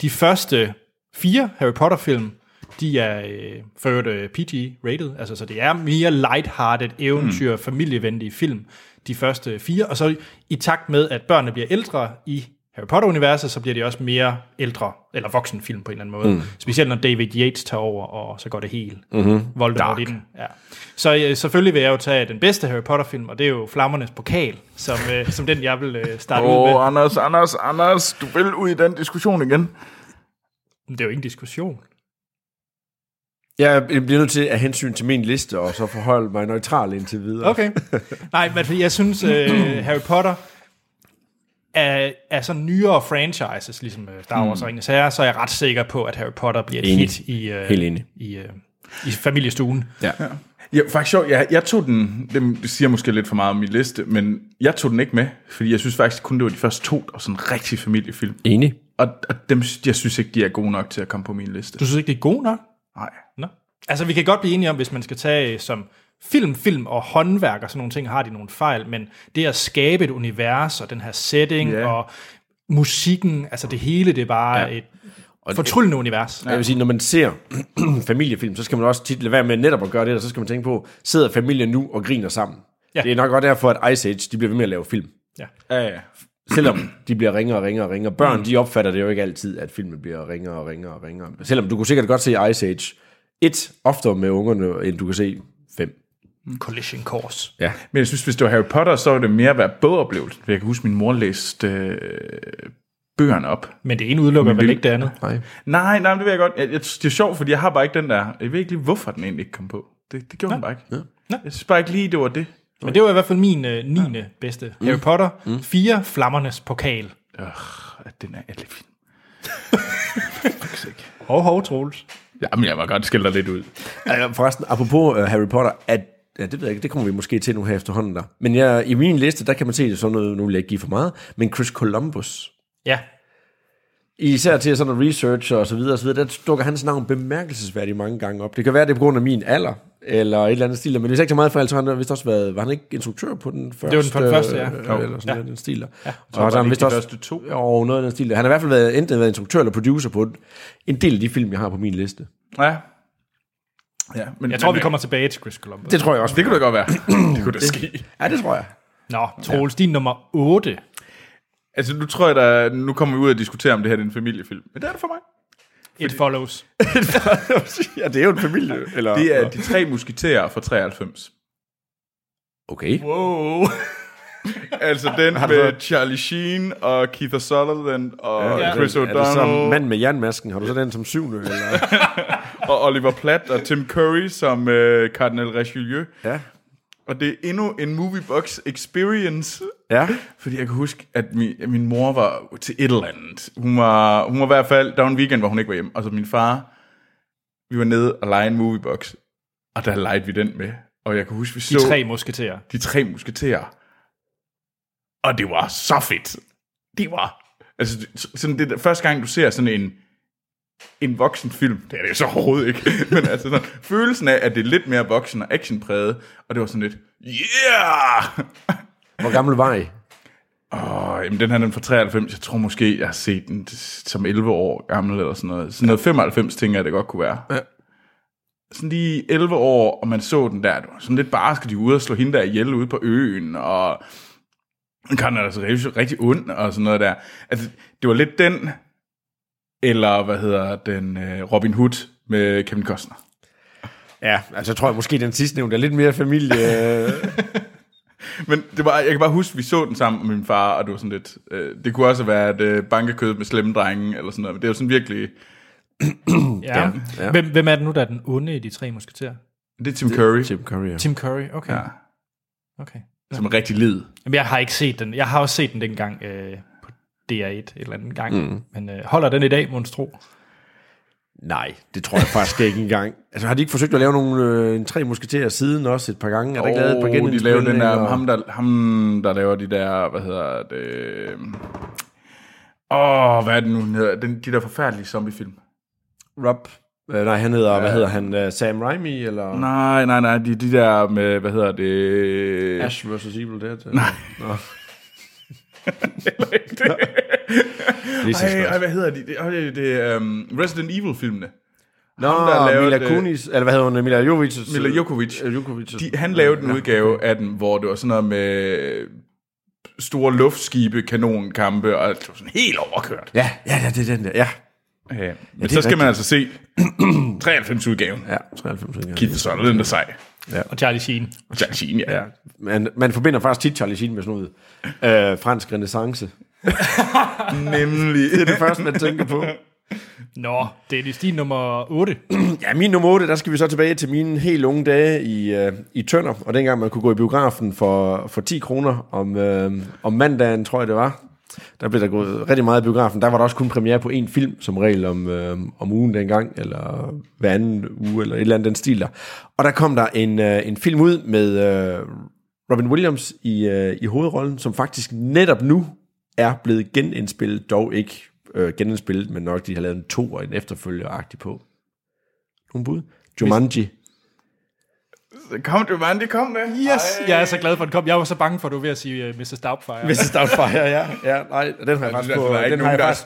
de første fire Harry Potter-film, de er øh, for øvrigt øh, PG-rated, altså så det er mere light-hearted, eventyr, mm. familievenlige film, de første fire, og så i takt med, at børnene bliver ældre i Harry Potter-universet, så bliver de også mere ældre, eller voksenfilm på en eller anden måde. Mm. Specielt når David Yates tager over, og så går det helt mm-hmm. Voldemort i den. Ja. Så øh, selvfølgelig vil jeg jo tage den bedste Harry Potter-film, og det er jo Flammernes Pokal, som, øh, som den, jeg vil øh, starte ud med. Oh, Anders, Anders, Anders, du vil ud i den diskussion igen. Men det er jo ikke en diskussion. Jeg bliver nødt til at hensyn til min liste, og så forholde mig neutral indtil videre. Okay. Nej, men fordi jeg synes, øh, Harry Potter er, er sådan nyere franchises, ligesom øh, Star Wars og Ringens Herre, så er jeg ret sikker på, at Harry Potter bliver et Enig. hit i, øh, Helt enig. i, øh, i familiestuen. Ja. Ja, faktisk sjovt. Jeg, jeg tog den, det siger måske lidt for meget om min liste, men jeg tog den ikke med, fordi jeg synes faktisk kun, det var de første to, der var sådan en rigtig familiefilm. Enig. Og, og dem, jeg synes ikke, de er gode nok til at komme på min liste. Du synes ikke, det er god nok? Nej. Altså, vi kan godt blive enige om, hvis man skal tage som film, film og håndværk og sådan nogle ting, har de nogle fejl, men det at skabe et univers og den her setting Ja. og musikken, altså det hele, det er bare ja. et fortryllende univers. Jeg vil sige, når man ser familiefilm, så skal man også tit lade være med netop at gøre det, og så skal man tænke på, sidder familien nu og griner sammen? Ja. Det er nok godt derfor, at Ice Age, de bliver ved med at lave film. Ja. Ja, ja. Selvom de bliver ringere og ringere og ringere. Børn, de opfatter det jo ikke altid, at filmen bliver ringere og ringere og ringere. Selvom du kunne sikkert godt se Ice Age et oftere med ungerne, end du kan se fem. Collision Course. Ja. Men jeg synes, hvis det var Harry Potter, så var det mere være bogoplevelse. Jeg kan huske, min mor læste øh, bøgerne op. Men det ene udelukker Men vel ikke det andet. Nej. Nej, nej, det ved jeg godt. Jeg, jeg, det er sjovt, fordi jeg har bare ikke den der... Jeg ved ikke lige, hvorfor den egentlig ikke kom på. Det, det gjorde den bare ikke. Ja. Nå. Jeg synes bare ikke lige, det var det. Men det var i hvert fald min øh, 9. Ja. bedste. Mm. Harry Potter, mm. 4 Flammernes Pokal. Øh, den er alle film. Hov, hov, Troels. Jamen, jeg må godt skille dig lidt ud. Forresten, apropos uh, Harry Potter, at Ja, det ved jeg ikke, det kommer vi måske til nu her efterhånden der. Men jeg, i min liste, der kan man se det sådan noget, nu vil jeg ikke give for meget, men Chris Columbus, Ja. Især til sådan noget research og så videre, og så videre, der dukker hans navn bemærkelsesværdigt mange gange op. Det kan være, det er på grund af min alder, eller et eller andet stil, men hvis ikke så meget for, så har han vist også været, var han ikke instruktør på den første? var den- på den første, ja. øh, Eller sådan Ja. ja. den stil. Ja. Og så var det han vist de også, første to? Jo, noget af den stil. Han har i hvert fald været, enten været instruktør eller producer på en del af de film, jeg har på min liste. Ja. Ja, men, Jeg tror, men, vi kommer tilbage til Chris Columbus. Det tror jeg også. Det kunne da godt være. det kunne da ske. Ja, det tror jeg. Nå, Troels, din nummer 8. Altså, nu tror jeg, der, nu kommer vi ud og diskutere, om det her er en familiefilm. Men det er det for mig. It Follows. ja, det er jo en familie. Eller, Det er De Tre Musketerer fra 93. Okay. Wow. altså den med Charlie Sheen og Keith Sutherland og Ja. Chris Er det som O'Donnell mand med jernmasken? Har du så den som syvende? Eller? og Oliver Platt og Tim Curry som øh, Cardinal Richelieu. ja. Og det er endnu en Moviebox Experience. Ja. Fordi jeg kan huske, at min, at min mor var til et eller andet. Hun var, hun var i hvert fald, der var en weekend, hvor hun ikke var hjemme. Altså min far, vi var nede og lege en Moviebox. Og der legede vi den med. Og jeg kan huske, vi De så tre musketerer. de tre musketerer. Og det var så fedt. Det var... Altså, sådan det, første gang, du ser sådan en, en voksen film, det er det jo så overhovedet ikke, men altså sådan, følelsen af, at det er lidt mere voksen og actionpræget, og det var sådan lidt, yeah! Hvor gammel var I? Åh, jamen den her den fra 93, jeg tror måske, jeg har set den som 11 år gammel eller sådan noget. Sådan noget 95 tænker jeg, det godt kunne være. Ja. Sådan lige 11 år, og man så den der, det var sådan lidt bare, skal de ud og slå hende der ihjel ude på øen, og kan altså rigtig, rigtig ond og sådan noget der. Altså, det var lidt den, eller hvad hedder den, øh, Robin Hood med Kevin Costner. Ja, altså jeg tror jeg måske den sidste nævnte er lidt mere familie. Men det var, jeg kan bare huske, at vi så den sammen med min far, og det var sådan lidt, øh, det kunne også have været øh, bankekød med slemme drenge, eller sådan noget, men det er jo sådan virkelig, Ja. Ja. ja. Hvem, hvem er det nu, der er den onde i de tre musketerer? det er Tim Curry, Tim Curry. Ja. Tim Curry, okay. ja, okay. som er rigtig lid. Jamen, jeg har ikke set den. Jeg har også set den dengang øh, DR1 et eller andet gang. Mm. Men øh, holder den i dag, monstro? Nej, det tror jeg faktisk ikke engang. Altså har de ikke forsøgt at lave nogle øh, en tre musketerer siden også et par gange? Er der ikke lavet et par Åh, de laver den der, ham der, ham der laver de der, hvad hedder det, åh, hvad er det nu, den hedder, den, de der forfærdelige zombiefilm. Rob. Øh, nej, han hedder, hvad hedder han? Uh, Sam Raimi eller Nej, nej, nej, de, de der med, hvad hedder det, Ash vs. Evil Dead? Nej. Nå. Lige så Ej, godt. ej, hvad hedder de? Det, åh, det, det er um, Resident Evil-filmene. Nå, ham, der lavede Mila det- Kunis, eller hvad hedder hun? Mila Jovic. Mila Jokovic. Jokovic. De, han lavede en udgave af den, hvor det var sådan noget med store luftskibe, kanonkampe, og det var sådan helt overkørt. Ja, ja, ja, det er den der. Ja, Ja, men det er så skal man rigtigt. altså se 93-udgaven. ja 93. Ja. Keith Sutherland er sej. Og Charlie Sheen. Og Charlie Sheen, ja. Ja, man, man forbinder faktisk tit Charlie Sheen med sådan noget øh, fransk renaissance. Nemlig. Det er det første, man tænker på. Nå, det er det din nummer 8. Ja, min nummer 8, der skal vi så tilbage til mine helt unge dage i, øh, i Tønder, og dengang man kunne gå i biografen for, for 10 kroner om, øh, om mandagen, tror jeg det var. Der blev der gået rigtig meget i biografen. Der var der også kun premiere på en film, som regel om, øh, om ugen dengang, eller hver anden uge, eller et eller andet den stil der. Og der kom der en, øh, en film ud med øh, Robin Williams i, øh, i hovedrollen, som faktisk netop nu er blevet genindspillet, dog ikke øh, genindspillet, men nok de har lavet en to og en efterfølger-agtig på. Nogle bud? Jumanji. Kom du, mand, det kom der. Yes! Jeg er så glad for, at den kom. Jeg var så bange for, at du var ved at sige uh, Mrs. Doubtfire. Mrs. Doubtfire, ja. ja. Nej, den har jeg faktisk på. der er ikke Den har nogen, jeg der faktisk...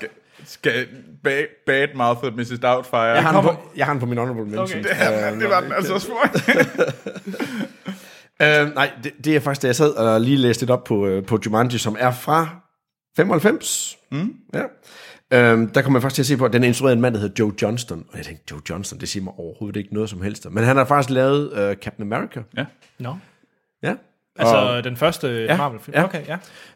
skal, skal bad, badmouth Mrs. Doubtfire. Jeg har, den på, jeg har den på min honorable mention. Okay. Ja, men det var den altså også for Øh, nej, det, det er faktisk, da jeg sad og lige læste lidt op på, øh, på Jumanji, som er fra 95. Mm. Ja. Øhm, der kommer jeg faktisk til at se på, at den er instrueret af en mand, der hedder Joe Johnston. Og jeg tænkte, Joe Johnston, det siger mig overhovedet ikke noget som helst. Men han har faktisk lavet øh, Captain America. Ja. Nå. Ja. Altså og, den første Ja, Marvel-film? ja. Okay,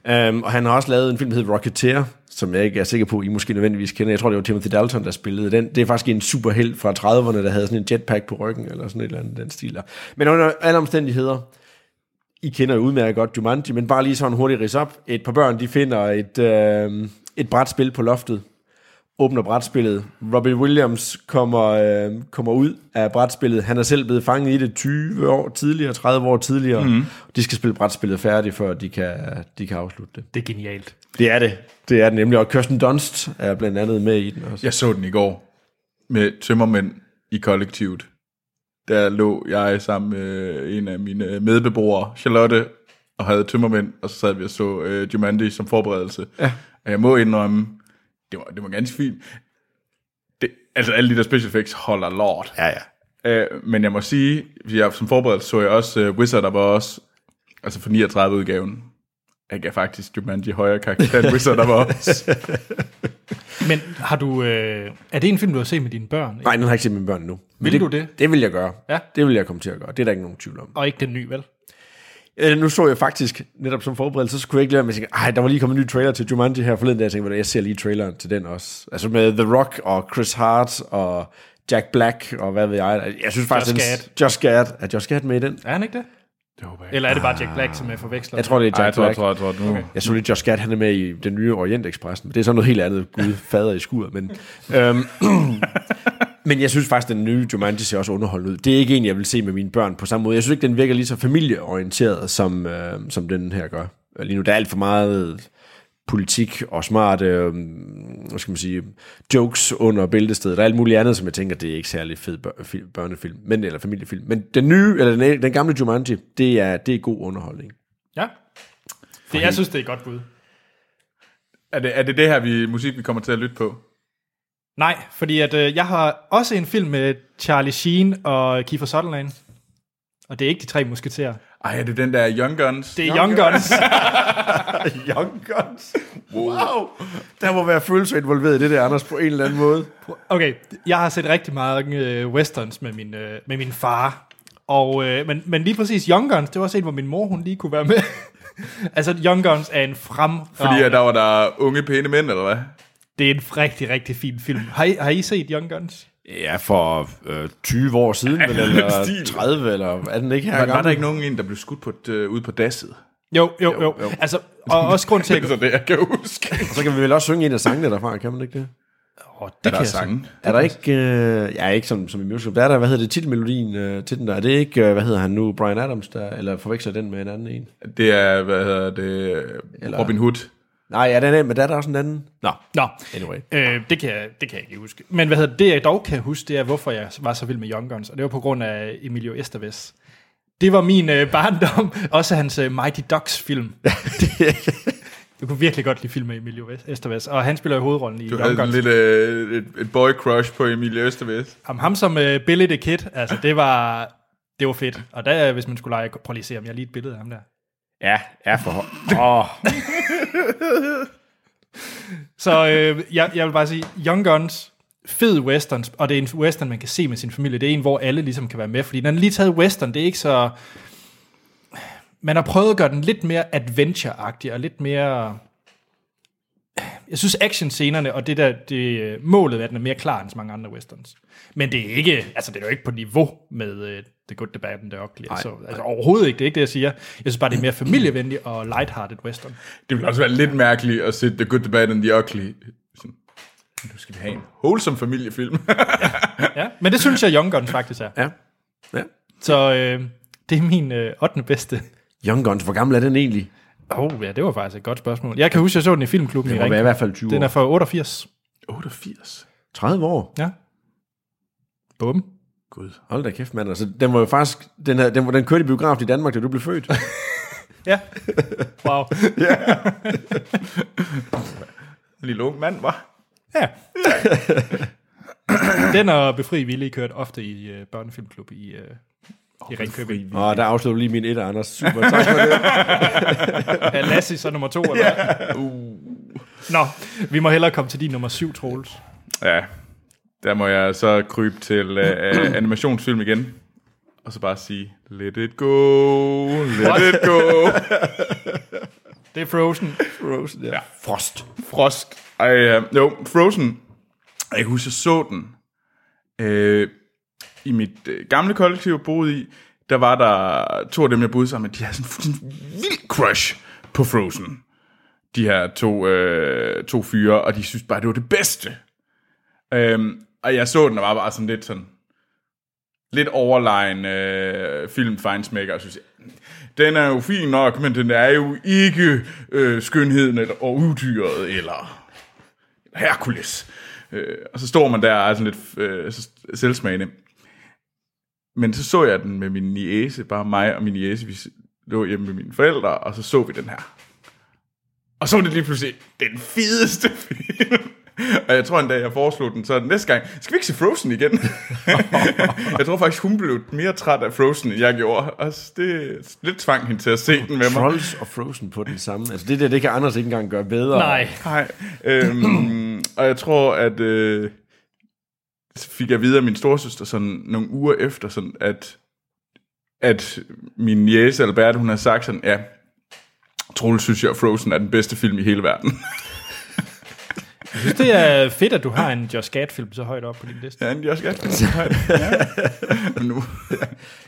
ja. øhm, og han har også lavet en film, der hedder Rocketeer, som jeg ikke er sikker på, I måske nødvendigvis kender. Jeg tror, det var Timothy Dalton, der spillede den. Det er faktisk en superheld fra 30'erne, der havde sådan en jetpack på ryggen, eller sådan et eller andet den stil der. Men under alle omstændigheder, I kender jo udmærket godt Jumanji, men bare lige sådan hurtigt ris op. Et par børn, de finder et, øh, et brætspil på loftet, åbner brætspillet. Robin Williams kommer, øh, kommer ud af brætspillet. Han er selv blevet fanget i det 20 år tidligere, 30 år tidligere. Mm. De skal spille brætspillet færdigt, før de kan, de kan afslutte det. Det er genialt. Det er det. Det er det nemlig. Og Kirsten Dunst er blandt andet med i den også. Jeg så den i går med tømmermænd i kollektivet. Der lå jeg sammen med en af mine medbeboere, Charlotte, og havde tømmermænd, og så sad vi og så uh, Jumanji som forberedelse. Ja. Og jeg må indrømme, det var, det var ganske fint. Det, altså alle de der special effects holder lort. Ja, ja. Uh, men jeg må sige, jeg, som forberedelse så jeg også uh, Wizard of Oz, altså for 39 udgaven. Jeg gav faktisk Jumanji højere karakter end Wizard of Oz. Men har du, øh, er det en film, du har set med dine børn? Nej, den har jeg ikke set med mine børn nu. Vil det, du det? Det vil jeg gøre. Ja. Det vil jeg komme til at gøre. Det er der ikke nogen tvivl om. Og ikke den nye, vel? Øh, nu så jeg faktisk, netop som forberedelse, så skulle jeg ikke lade med at tænke, ej, der var lige kommet en ny trailer til Jumanji her forleden, der jeg tænkte, "Ved du, jeg ser lige traileren til den også. Altså med The Rock og Chris Hart og Jack Black og hvad ved jeg. Jeg synes faktisk, Josh Gad. Josh Gad. Er Josh Gad med i den? Er han ikke det? Det håber jeg. Eller er det bare Jack Black, som er forvekslet? Jeg tror, det er Ej, Jack jeg tror, jeg Black. tror, jeg tror, nu. Okay. Jeg så lige, Josh Gad, han er med i den nye Orientekspressen. Det er så noget helt andet. Gud, fader i skuret. Men, øhm, men jeg synes faktisk, den nye Jumanji ser også underholdende ud. Det er ikke en, jeg vil se med mine børn på samme måde. Jeg synes ikke, den virker lige så familieorienteret, som, øh, som den her gør. Lige nu, der er alt for meget politik og smarte øh, hvad skal man sige, jokes under bæltestedet. Der er alt muligt andet, som jeg tænker, det er ikke særlig fed bør- fi- børnefilm, men, eller familiefilm. Men den nye, eller den, den gamle Jumanji, det er, det er god underholdning. Ja. Det, jeg synes, det er et godt bud. Er det, er det det her vi, musik, vi kommer til at lytte på? Nej, fordi at, øh, jeg har også en film med Charlie Sheen og Kiefer Sutherland. Og det er ikke de tre musketerer. Ej, er det den der Young Guns? Det er Young Guns. Young Guns. Wow. Der må være følelser involveret i det der, Anders, på en eller anden måde. Okay, jeg har set rigtig meget øh, westerns med min, øh, med min far. Og, øh, men, men lige præcis Young Guns, det var også en, hvor min mor hun lige kunne være med. altså, Young Guns er en frem... Fordi at der var der unge, pæne mænd, eller hvad? Det er en rigtig, rigtig fin film. Har I, har I set Young Guns? Ja, for øh, 20 år siden, vel, eller stil. 30, eller er den ikke her Var, var der ikke nogen en, der blev skudt på et, øh, ude på dasset? Jo, jo, jo. jo. jo. Altså, og også grund til. Det er så det, jeg kan huske. Så kan vi vel også synge en af sangene derfra, kan man ikke det? Oh, Er det der kan jeg sange? Er der ikke, øh, ja, ikke som, som i musical, der er der, hvad hedder det, titelmelodien øh, til den der, er det ikke, øh, hvad hedder han nu, Brian Adams, der, eller forveksler den med en anden en? Det er, hvad hedder det, Eller- Robin Hood. Nej, ja, den er, men der er der også en anden. Nå, Nå, anyway. øh, det, kan jeg, det kan jeg ikke huske. Men hvad hedder det, jeg dog kan huske, det er, hvorfor jeg var så vild med Young Guns. Og det var på grund af Emilio Estevez. Det var min øh, barndom. Også hans øh, Mighty Ducks film. Du kunne virkelig godt lide film med Emilio Estevez. Og han spiller jo hovedrollen i Du havde sådan lidt øh, et, et boy crush på Emilie Østervest. Ham, ham som øh, Billy the Kid, altså det var, det var fedt. Og der, hvis man skulle lege, prøv lige at se, om jeg har lige et billede af ham der. Ja, ja, for... Oh, Så øh, jeg, jeg vil bare sige, Young Guns, fed westerns, og det er en western, man kan se med sin familie. Det er en, hvor alle ligesom kan være med, fordi den er lige taget western, det er ikke så... Man har prøvet at gøre den lidt mere adventure-agtig, og lidt mere... Jeg synes actionscenerne og det der, det, målet er, at den er mere klar end så mange andre westerns. Men det er ikke, altså det er jo ikke på niveau med uh, The Good, The Bad and The Ugly. Altså, altså overhovedet ikke, det er ikke det, jeg siger. Jeg synes bare, det er mere familievenligt og lighthearted western. Det ville også være lidt mærkeligt at se The Good, The Bad and The Ugly. Nu skal vi have en wholesome familiefilm. Ja, men det synes jeg, Young Guns faktisk er. ja. ja. Så øh, det er min øh, 8. bedste. Young Guns, hvor gammel er den egentlig? Åh, oh, ja, det var faktisk et godt spørgsmål. Jeg kan huske, jeg så den i filmklubben Den i må være i Ring. hvert fald 20 Den er fra 88. 88. 30 år? Ja. Bum. Gud. Hold da kæft, mand. Altså, den var jo faktisk... Den, her, den, var- den kørte i biografen i Danmark, da du blev født. Ja. Wow. En lille ung mand, var. Ja. Den og Befri Ville kørt ofte i øh, børnefilmklub i, øh, i Ringkøbing. Og der afslører du lige min et, Anders. Super, tak for det. Er Lassie så nummer to, eller hvad? Uh. Nå, vi må hellere komme til din nummer syv, Troels. Ja, der må jeg så krybe til uh, animationsfilm igen. Og så bare sige, let it go, let What? it go. Det er Frozen. Frozen, ja. Frost. Frost. Ej, uh, jo, Frozen. Jeg kan huske, jeg så den. Uh, i mit øh, gamle kollektiv, jeg boede i, der var der to af dem, jeg boede sammen med, de havde sådan en vild crush på Frozen. De her to, øh, to fyre, og de synes bare, det var det bedste. Øhm, og jeg så den, og var bare sådan lidt sådan, lidt overlegen øh, film Feinsmaker, synes jeg. Den er jo fin nok, men den er jo ikke øh, skønheden eller, og udyret, eller Hercules. Øh, og så står man der og er sådan lidt øh, så- selvsmagende. Men så så jeg den med min niece, bare mig og min niece, vi lå hjemme med mine forældre, og så så vi den her. Og så var det lige pludselig den fedeste film. Og jeg tror en dag, jeg foreslog den, så næste gang, skal vi ikke se Frozen igen? jeg tror faktisk, hun blev mere træt af Frozen, end jeg gjorde. Og det lidt tvang hende til at se den med mig. Trolls og Frozen på den samme. Altså det der, det kan Anders ikke engang gøre bedre. Nej. Nej. Øhm, og jeg tror, at øh, fik jeg videre af min storsøster sådan nogle uger efter, sådan at, at min jæse Albert, hun har sagt sådan, ja, Troels synes jeg, at Frozen er den bedste film i hele verden. Jeg synes, det er fedt, at du har en Josh Gad-film så højt op på din liste. ja, det er også godt. Ja. Men, nu,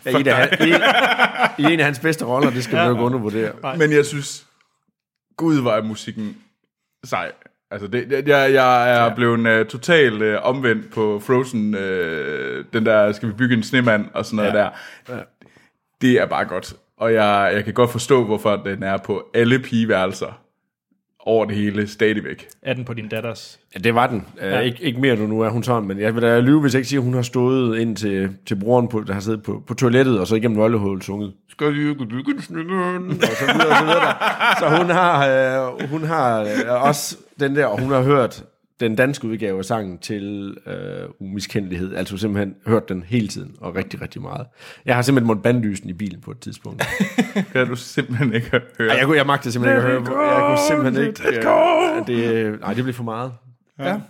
Ja, i, en af, i, en, I en af hans bedste roller, det skal vi jo ikke undervurdere. men jeg synes, gud var musikken sej. Altså, det, det- jeg, jeg er ja. blevet uh, totalt uh, omvendt på Frozen, uh, den der, skal vi bygge en snemand og sådan noget Ja. der. Det er bare godt. Og jeg, jeg kan godt forstå, hvorfor den er på alle pigeværelser over det hele stadigvæk. Er den på din datters? Ja, det var den. Uh, Ja. ikke, ikke mere nu, nu er hun sådan, men jeg vil da lyve, hvis jeg ikke siger, at hun har stået ind til, til broren, på, der har siddet på, på toilettet, og så igennem nøglehullet sunget. Skal vi ikke bygge en? Og så videre, og så videre. Der. Så hun har, øh, hun har øh, også den der, og hun har hørt den danske udgave af sangen til øh, umiskendelighed. Altså simpelthen hørt den hele tiden, og rigtig, rigtig meget. Jeg har simpelthen måttet bandlyse den i bilen på et tidspunkt. Kan du simpelthen ikke høre. Ej, jeg, kunne, jeg magtede simpelthen ikke at høre. Jeg kunne simpelthen ikke... Øh, det, nej, det blev for meget. Ja.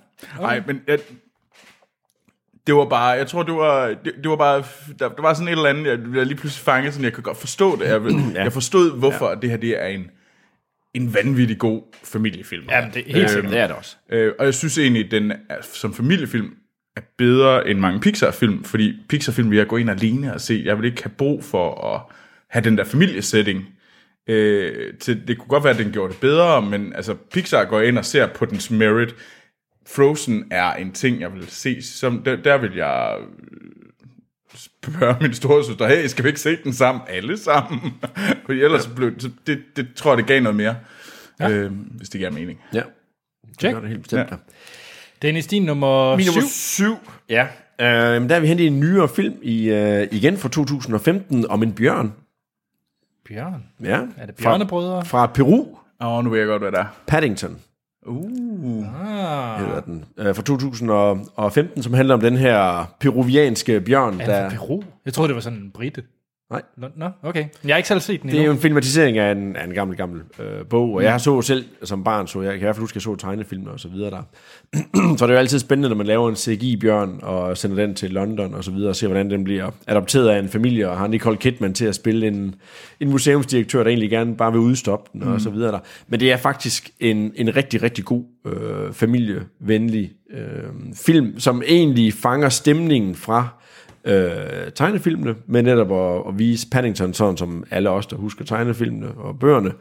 Nej, men jeg, det var bare, jeg tror, det var, det, det var bare, der, der var sådan et eller andet, jeg, jeg lige pludselig fangede, sådan, jeg kan godt forstå det. Jeg, ja. jeg forstod, hvorfor ja. det her det er en, en vanvittig god familiefilm. Jamen, det er helt sikkert. Det er det også. Øh, og jeg synes egentlig, den er, som familiefilm er bedre end mange Pixar-film, fordi Pixar-film vil jeg gå ind alene og se. Jeg vil ikke have brug for at have den der familiesetting. Øh, til, det kunne godt være, at den gjorde det bedre, men altså, Pixar går ind og ser på dens merit. Frozen er en ting, jeg vil se. Som, der, der vil jeg spørge min store søster, hey, skal vi ikke se den sammen? Alle sammen? Fordi ellers blev så det, det tror jeg, det gav noget mere, ja. øh, hvis det giver mening. Ja. Det Check. gør det helt bestemt. Ja. Ja. Dennis, din nummer Min syv. nummer syv. Ja. Øh, der er vi hentet en nyere film i, øh, igen fra 2015 om en bjørn. Bjørn. Ja. Er det Bjørnebrødre? Fra, fra Peru. Åh, oh, nu ved jeg godt, hvad det er. Paddington Uh. Ah. hedder den. Øh, fra 2015, som handler om den her peruvianske bjørn. Er Der, den fra Peru? Jeg troede, det var sådan en brite. Nej. Nå, okay. Jeg har ikke selv set den Det er jo en filmatisering af en, af en gammel, gammel øh, bog, og jeg har så selv som barn, så jeg kan i hvert fald huske, at jeg så tegnefilmer og så videre der. så det er jo altid spændende, når man laver en CGI-bjørn og sender den til London og så videre, og ser, hvordan den bliver adopteret af en familie, og har Nicole Kidman til at spille en, en museumsdirektør, der egentlig gerne bare vil udstoppe den, mm. og så videre der. Men det er faktisk en, en rigtig, rigtig god øh, familievenlig øh, film, som egentlig fanger stemningen fra øh, tegnefilmene, men netop at, at vise Paddington sådan, som alle os, der husker tegnefilmene og bøgerne,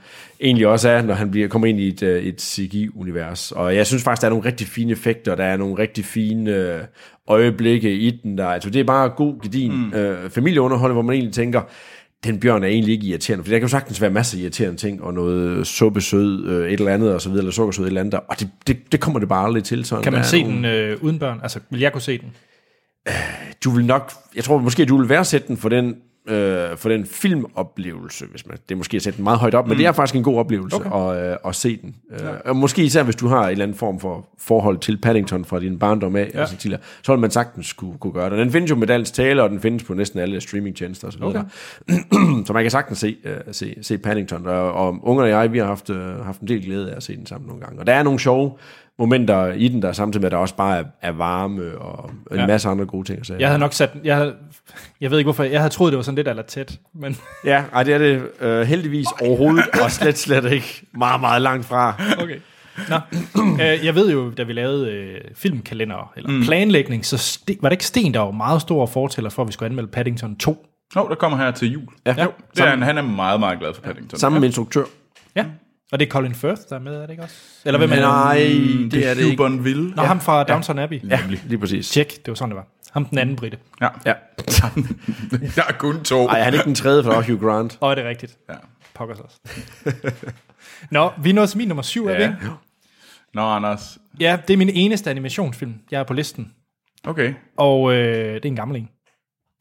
egentlig også er, når han bliver, kommer ind i et, øh, et CGI-univers. Og jeg synes faktisk, der er nogle rigtig fine effekter, der er nogle rigtig fine øh, øjeblikke i den. Der, altså, det er bare god, gedin mm. øh, familieunderholdning, hvor man egentlig tænker, den bjørn er egentlig ikke irriterende, for der kan jo sagtens være masser af irriterende ting, og noget suppesød, øh, et eller andet, og så videre, eller sukkersød, et eller andet, der, og det, det, det kommer det bare aldrig til. Sådan, Kan man se nogle- den øh, uden børn? Altså, vil jeg kunne se den? Du vil nok, jeg tror måske, du vil værdsætte den for den, øh, for den filmoplevelse, hvis man, det er måske at sætte den meget højt op, mm. men det er faktisk en god oplevelse okay. at, øh, at se den. Ja. Øh, og måske især, hvis du har en eller anden form for forhold til Paddington fra din barndom af, ja. altså, tidligere, så vil man sagtens kunne, kunne gøre det. Den findes jo med dansk tale, og den findes på næsten alle streamingtjenester osv. Okay. så man kan sagtens se, øh, se, se Paddington, og, og ungerne og jeg, vi har haft, øh, haft en del glæde af at se den sammen nogle gange. Og der er nogle sjove momenter i den, der samtidig med, at der også bare er, er varme og en Ja. masse andre gode ting at sige. Jeg havde nok sat den... Jeg, havde, jeg ved ikke hvorfor. Jeg havde troet, det var sådan lidt eller tæt. Men Ja, ej, det er det øh, heldigvis overhovedet, og slet, slet ikke meget, meget langt fra. okay. Nå, øh, jeg ved jo, da vi lavede øh, filmkalender, eller mm. planlægning, så sten, var det ikke Sten, der var meget stor fortæller for, at vi skulle anmelde Paddington 2? Nå, der kommer her til jul. Ja, Jo, det er, han, han er meget, meget glad for Paddington. Sammen med instruktør. Ja. Og det er Colin Firth, der er med, er det ikke også? Eller hvem er det? nej, det, det er det ikke. Hugh Ville. Nå, ham fra Downton Abbey. Ja, lige præcis. Tjek, det var sådan, det var. Ham den anden britte. Ja. Ja. Der er kun to. Ej, han er ikke den tredje, for der er Hugh Grant. Og er det rigtigt? Ja. Pokkers også. Nå, vi er nået til min nummer syv, er vi Ja. ikke? Nå, Anders. Ja, det er min eneste animationsfilm, jeg er på listen. Okay. Og øh, det er en gammel en.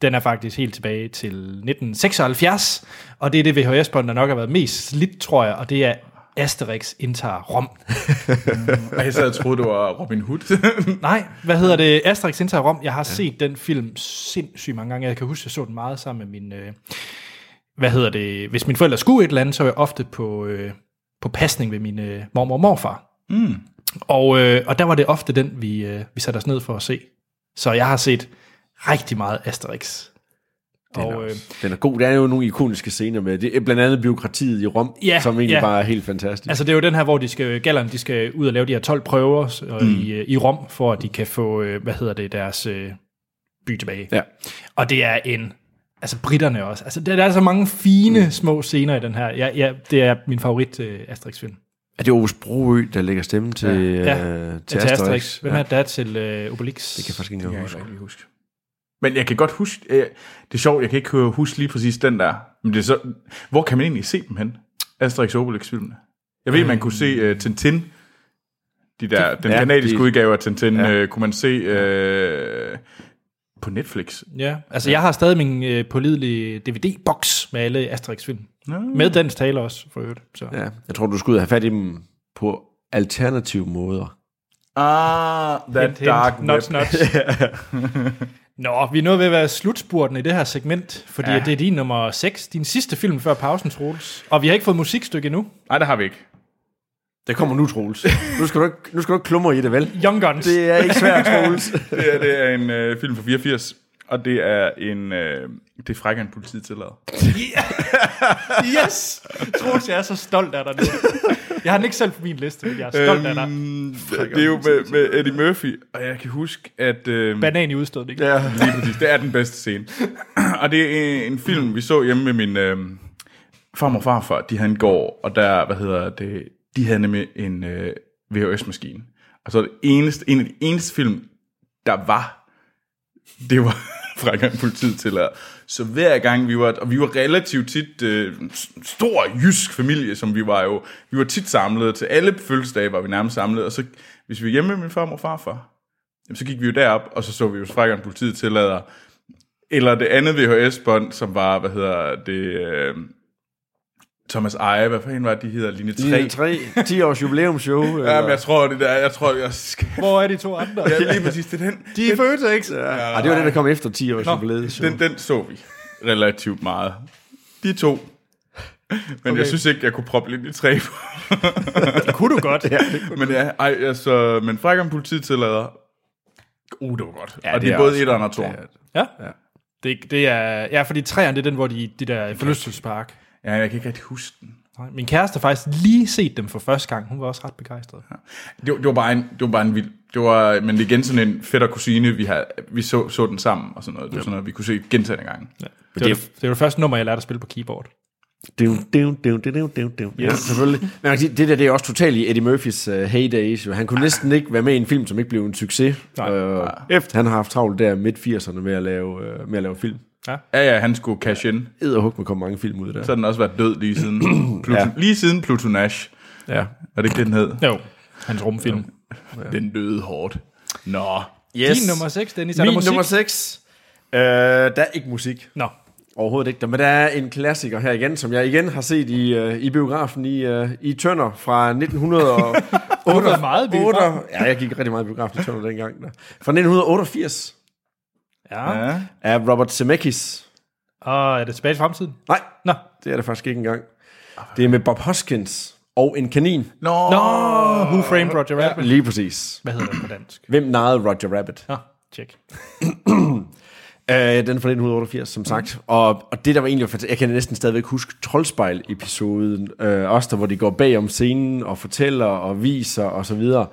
Den er faktisk helt tilbage til 1976, og det er det VHS-bånd, der nok har været mest slidt, tror jeg, og det er Asterix indtager Rom. Ej, jeg sad og troede, det var Robin Hood. Nej, hvad hedder det? Asterix indtager Rom. Jeg har set den film sindssygt mange gange. Jeg kan huske, jeg så den meget sammen med min... Øh, hvad hedder det? Hvis mine forældre skulle et eller andet, så var jeg ofte på, øh, på pasning ved min øh, mormor og morfar. mm. Og, øh, og der var det ofte den, vi, øh, vi satte os ned for at se. Så jeg har set rigtig meget Asterix. Den er, Og, øh, også, den er god. Der er jo nogle ikoniske scener med. Det er blandt andet byråkratiet i Rom, Ja, som egentlig ja. bare er helt fantastisk. Altså det er jo den her, hvor de skal, gallerne, de skal ud og lave de her 12 prøver mm. i, øh, i Rom, for at de kan få, øh, hvad hedder det, deres øh, by tilbage. Ja. Og det er en, altså britterne også, altså der, der er så mange fine mm. små scener i den her. Ja, ja, det er min favorit øh, Asterix-film. Er det Aarhus Broø, der lægger stemme til, ja. Ja. Øh, Til til Asterix. Asterix? Hvem er det, der er til øh, Obelix? Det kan jeg faktisk ikke jeg huske. ikke huske. Men jeg kan godt huske, øh, det er sjovt, jeg kan ikke høre- huske lige præcis den der. Men det er så, hvor kan man egentlig se dem hen? Asterix Obelix-filmene. Jeg ved, man kunne se uh, Tintin. De der, den ja, kanadiske de- udgave af Tintin, Ja. ja. uh, kunne man se uh, på Netflix. Ja, altså jeg har stadig min øh, pålidelige DVD-boks med alle Asterix-film. Nå. Med dens taler også, for øvrigt. Så. Ja, jeg tror, du skulle have fat i dem på alternative måder. Ah, that Hint, hint. dark web. Nuts, nuts. Nå, vi er nået ved at være slutspurten i det her segment, fordi ja. Det er din nummer 6, din sidste film før pausen, Troels. Og vi har ikke fået musikstykke endnu. Nej, det har vi ikke. Det kommer nu, Troels. Nu skal du ikke, nu skal du ikke klumre i det, vel? Young Guns. Det er ikke svært, Troels. Det er, det er en øh, film fra 84, og det er en... Øh, det er frækker en politiet tillader. Yes! Troels, jeg er så stolt af dig nu. Jeg har den ikke selv på min liste, men jeg er stolt af dig. Øhm, det er jo med, med Eddie Murphy, og jeg kan huske, at... Øh, Banan i udstødning. ja. Lige præcis. Det er den bedste scene. og det er en film, vi så hjemme med min øh, farmor og farfar. De havde en gård, og der, hvad hedder det, de havde nemlig en øh, VHS-maskine. Og så det eneste, en af de eneste film, der var, det var fra en politiet til at så hver gang vi var, og vi var relativt tit øh, stor jysk familie, som vi var jo, vi var tit samlet, til alle fødselsdage var vi nærmest samlet, og så hvis vi var hjemme med min farmor og farfar, Jamen, så gik vi jo derop, og så så vi jo Frækkeren politiet tillader. Eller det andet VHS-bånd, som var, hvad hedder det, øh, Thomas Eje, hvad fanden var det, de hedder, linje 3. Linje 3, 10 års jubilæumsshow. Ja, men jeg tror, det der, jeg tror, jeg skal... Hvor er de to andre? Ja, lige præcis, det er den. De er Føtex. Ja. Ej, det var det, der kom efter 10 års jubilæet. Den, den så vi relativt meget. De to. Men okay. jeg synes ikke, jeg kunne proppe lidt i tre på. Det kunne du godt. Ja. Men ja, ej, altså, men Frækkeren politiet tillader, uh, det var godt. Ja, og det det er er både et og to. Ja. ja. Det, det er, ja, fordi træerne, det er den, hvor de, de der forlystelsespark. Ja, jeg kan ikke rigtig huske den. Nej, Min kæreste har faktisk lige set dem for første gang. Hun var også ret begejstret. Det, var- det var bare en, det var bare en vild, det var, men det er igen sådan en fætter kusine, vi har, vi så, så den sammen og sådan noget. Det var sådan noget, vi kunne se gentagende gange. Ja. Det, var det, det var det første nummer, jeg lærte at spille på keyboard. Dum, dum, dum, dum, dum, dum. Ja, selvfølgelig. Men man kan sige, det der det er også totalt i Eddie Murphys uh, heydays. Han kunne næsten ikke være med i en film, som ikke blev en succes. Nej. Uh, efter han har haft travlt der midt 80'erne med at lave, uh, med at lave film. Ja. Ja, ja, han skulle cash in. Edderhug med kom mange film ud der. Så har den også været død lige siden, Pluto, Ja. lige siden Pluto Nash. Ja. Er det ikke det, den hed? Jo, hans rumfilm. Ja. Den døde hårdt. Nå. Yes. Din nummer 6, Dennis, er der Min musik? nummer 6. Uh, der er ikke musik. Nå, Overhovedet ikke. Men der er en klassiker her igen, som jeg igen har set i, uh, i biografen i, uh, i Tønder fra 1908. Du meget biografen. Ja, jeg gik rigtig meget i biografen i Tønder dengang. Der. Fra 1988 ja. Ja. af Robert Zemeckis. Og er det tilbage til fremtiden? Nej, Nå, det er det faktisk ikke engang. Det er med Bob Hoskins og en kanin. Nå. Nå Who Framed Roger Rabbit? Lige præcis. Hvad hedder den på dansk? Hvem narrede Roger Rabbit? Nå, tjek. Uh, den er fra 1988, som sagt. Og, og det, der var egentlig fantastisk, jeg kan næsten stadigvæk huske Troldspejl-episoden, uh, også der, hvor de går bag om scenen og fortæller og viser og så videre.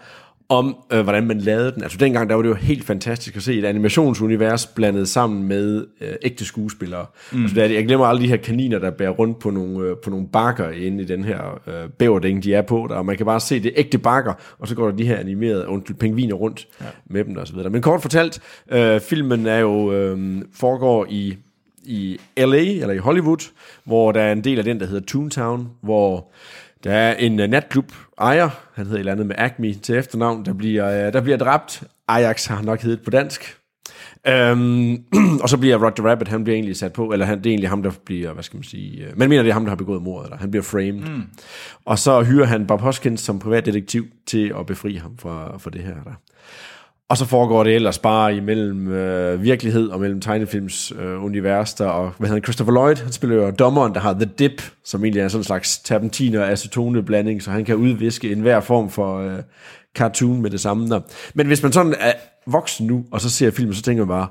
Om, øh, hvordan man lavede den. Altså dengang, der var det jo helt fantastisk at se et animationsunivers blandet sammen med øh, ægte skuespillere. Mm. Altså, der, er jeg glemmer alle de her kaniner, der bærer rundt på nogle, øh, på nogle bakker inde i den her øh, bæverding, de er på. Der, og man kan bare se det ægte bakker, og så går der de her animerede undskyld, pingviner rundt ja. med dem og så videre. Men kort fortalt, øh, filmen er jo øh, foregår i i LA, eller i Hollywood, hvor der er en del af den, der hedder Toontown, hvor der er en uh, natklub ejer, han hedder et eller andet med Acme til efternavn, der bliver, uh, der bliver dræbt. Ajax har nok heddet på dansk. Um, og så bliver Roger Rabbit, han bliver egentlig sat på, eller han, det er egentlig ham, der bliver, hvad skal man sige, uh, man mener, det er ham, der har begået mordet, eller han bliver framed. Mm. Og så hyrer han Bob Hoskins som privatdetektiv til at befri ham for, for det her der. Og så foregår det ellers bare imellem øh, virkelighed og mellem tegnefilms øh, univers der, og hvad hedder han, Christopher Lloyd, han spiller jo dommeren, der har The Dip, som egentlig er sådan en slags terpentin og acetone blanding, så han kan udviske enhver form for øh, cartoon med det samme der. Men hvis man sådan er voksen nu, og så ser filmen, så tænker man bare,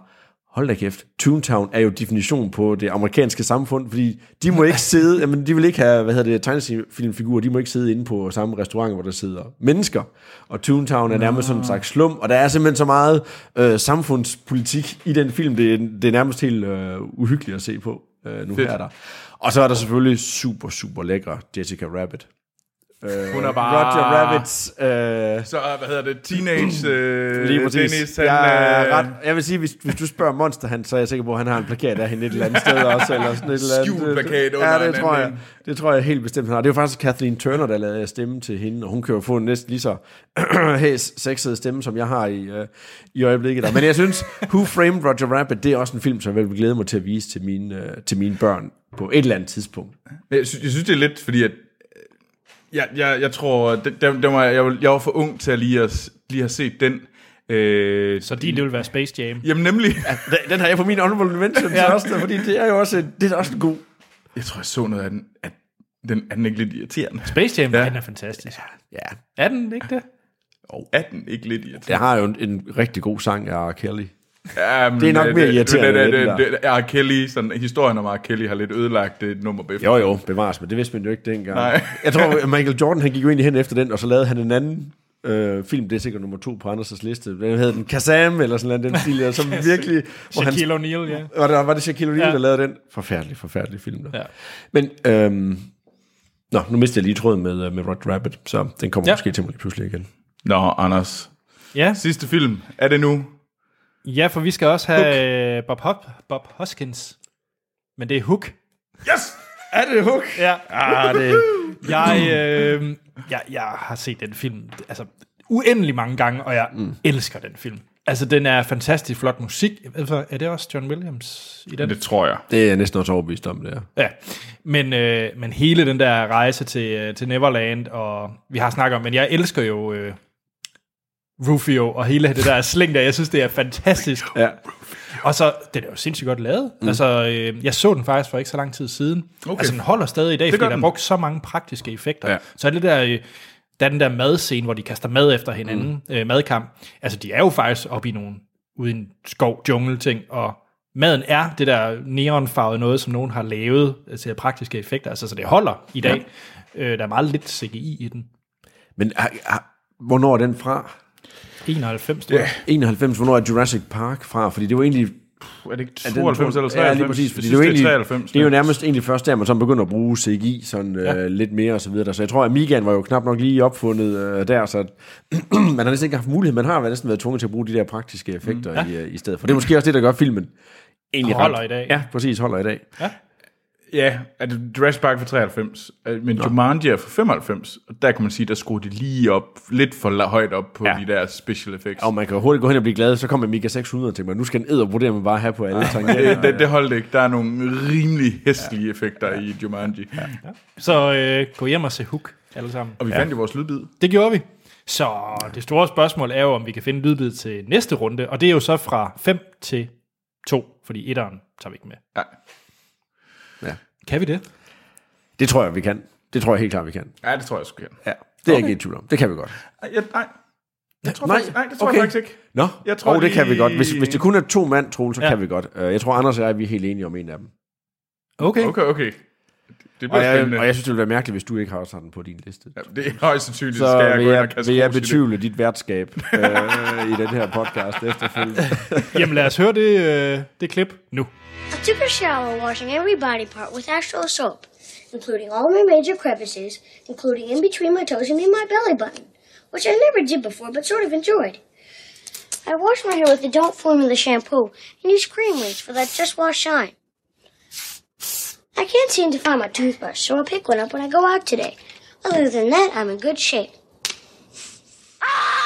hold da kæft, Toontown er jo definition på det amerikanske samfund, fordi de må ikke sidde, jamen de vil ikke have, hvad hedder det, tegnefilmfigurer, de må ikke sidde inde på samme restaurant, hvor der sidder mennesker. Og Toontown er nærmest sådan en slags slum, og der er simpelthen så meget øh, samfundspolitik i den film, det, er- det er nærmest helt øh, uhyggeligt at se på øh, nu Fedt. her der. Og så er der selvfølgelig super, super lækre Jessica Rabbit. Øh, Hun er bare- Roger Rabbits... Øh, Så, hvad hedder det, teenage øh, Lige præcis. Dennis, han, jeg, er øh, ret, jeg vil sige, hvis, hvis du spørger Monster, han, så er jeg sikker på, at han har en plakat af hende et eller andet sted også. Eller sådan et eller andet. Skjult plakat under Ja, det tror jeg. anden. Det tror jeg helt bestemt, han har. Det er jo faktisk Kathleen Turner, der lavede stemme til hende, og hun kan jo få en næsten lige så hæs, sexet stemme, som jeg har i, øh, i øjeblikket. Der. Men jeg synes, Who Framed Roger Rabbit, det er også en film, som jeg vil glæde mig til at vise til mine, øh, til mine børn på et eller andet tidspunkt. Jeg synes, jeg synes, det er lidt, fordi at, øh, jeg, jeg, jeg tror, det, det, det var, jeg, var- jeg var for ung til at lige, at, lige have set den. Øh, Så din, det vil være Space Jam. Jamen nemlig, Den, den har jeg på min honorable mention ja. også, fordi det er jo også, det er også en god. jeg tror, jeg så noget af den, at den er den ikke lidt irriterende. Space Jam, Ja. ja. den er fantastisk. Ja, Er den ikke det? Og er den ikke lidt irriterende? det har jo en, en rigtig god sang af R. Kelly. Men, Det er nok øh, mere det- irriterende det- end det- det- det- R. Kelly, sådan, historien om R. Kelly har lidt ødelagt det nummer. Jo, jo, bevares, men det vidste man jo ikke dengang. Nej. Jeg tror, Michael Jordan, han gik jo egentlig hen efter den, og så lavede han en anden øh, film, det er sikkert nummer to på Anders' liste. Den hed den Kazam, eller sådan noget, den stil, der, som virkelig... Hvor han, Shaquille O'Neal, ja. var, det, var det Shaquille O'Neal, ja. Der lavede den? Forfærdelig, forfærdelig film. Der. Ja. Men, øhm, nå, nu mistede jeg lige tråden med, øh, med Roger Rabbit, så den kommer. Ja. måske til mig lige pludselig igen. Nå, Anders. Ja, Sidste film. Er det nu? Ja for vi skal også have øh, Bob, Hop, Bob Hoskins. Men det er Hook. Yes! Er det Hook? Ja. Ah, det, Jeg, øh, jeg, jeg har set den film altså, uendelig mange gange, og jeg mm. elsker den film. Altså, den er fantastisk flot musik. Altså, er det også John Williams i den? Det tror jeg. det er jeg næsten også overbevist om, det er. Ja, men, øh, men hele den der rejse til, øh, til Neverland, og vi har snakket om, men jeg elsker jo øh, Rufio og hele det der sling der, jeg synes, det er fantastisk. Ja. Og så, den er jo sindssygt godt lavet. Mm. Altså, øh, jeg så den faktisk for ikke så lang tid siden. Okay. Altså, den holder stadig i dag, Det fordi der er brugt så mange praktiske effekter. Ja. Så er det der, øh, der er den der madscene, hvor de kaster mad efter hinanden, mm. øh, madkamp. Altså, de er jo faktisk oppe i nogle, ude i en skov, jungle ting, og maden er det der neonfarvede noget, som nogen har lavet til praktiske effekter. Altså, så det holder i dag. Ja. Øh, der er meget lidt CGI i den. Men har, har, hvornår er den fra? 91, tror jeg. 91, hvornår er Jurassic Park fra? Fordi det var egentlig Er det ikke Er den 92 eller 93? Ja, lige præcis, fordi det, er jo egentlig, 93. det er jo nærmest egentlig først der, man så begynder at bruge CGI sådan, ja. øh, lidt mere og så videre. Så jeg tror, at Amigaen var jo knap nok lige opfundet øh, der, så man har næsten ikke haft mulighed. Man har næsten været tvunget til at bruge de der praktiske effekter mm, ja. i, øh, i stedet for. Det er måske også det, der gør filmen egentlig Holder ret- i dag. Ja, præcis, holder i dag. Ja, er det Jurassic Park fra 93, øh, men Jumanji er fra 95, og der kan man sige, der skruede de lige op, lidt for højt op på Ja. ja. de der special effects. Og man kan hurtigt gå hen og blive glad, så kommer Amiga 600 til mig. Nu skal en eddervurdere man bare have på alle tangenter. Det, det, det holdt ikke. Der er nogle rimelig hæslige ja. effekter ja. i Jumanji. Ja. Så øh, gå hjem og se Hook, alle sammen. Og vi ja. fandt jo vores lydbid. Det gjorde vi. Så det store spørgsmål er jo, om vi kan finde lydbid til næste runde, og det er jo så fra 5 til 2, fordi etteren tager vi ikke med. Ja. Ja. Kan vi det? Det tror jeg, vi kan. Det tror jeg helt klart, vi kan. ja, det tror jeg sgu kan. Ja, det er jeg ikke i tvivl om. Det kan vi godt. Jeg, nej. Jeg tror Nej, faktisk, nej, det tror okay. jeg faktisk ikke. Nå, Jeg tror, oh, det kan vi godt. Hvis, hvis det kun er to mand, Troel, så ja. Ja. kan vi godt. Uh, jeg tror, Anders og jeg vi er helt enige om en af dem. Okay. okay. Okay, okay. Det Og bliver jeg, spændende. og jeg synes, det ville være mærkeligt, hvis du ikke har også den på din liste. Ja, det er højst sandsynligt, Så skal jeg vil gå ind og kaste vil jeg betvivle dit værtskab øh, i den her podcast efterfølgende. Jamen lad os høre det, øh, det klip nu. I took a shower washing every body part with Astral soap, including all my major crevices, including in between my toes and in my belly button, which I never did before but sort of enjoyed. I washed my hair with the Don't Formula shampoo and used cream rinse for that just wash shine. I can't seem to find my toothbrush, so I'll pick one up when I go out today. Other than that, I'm in good shape. Ah!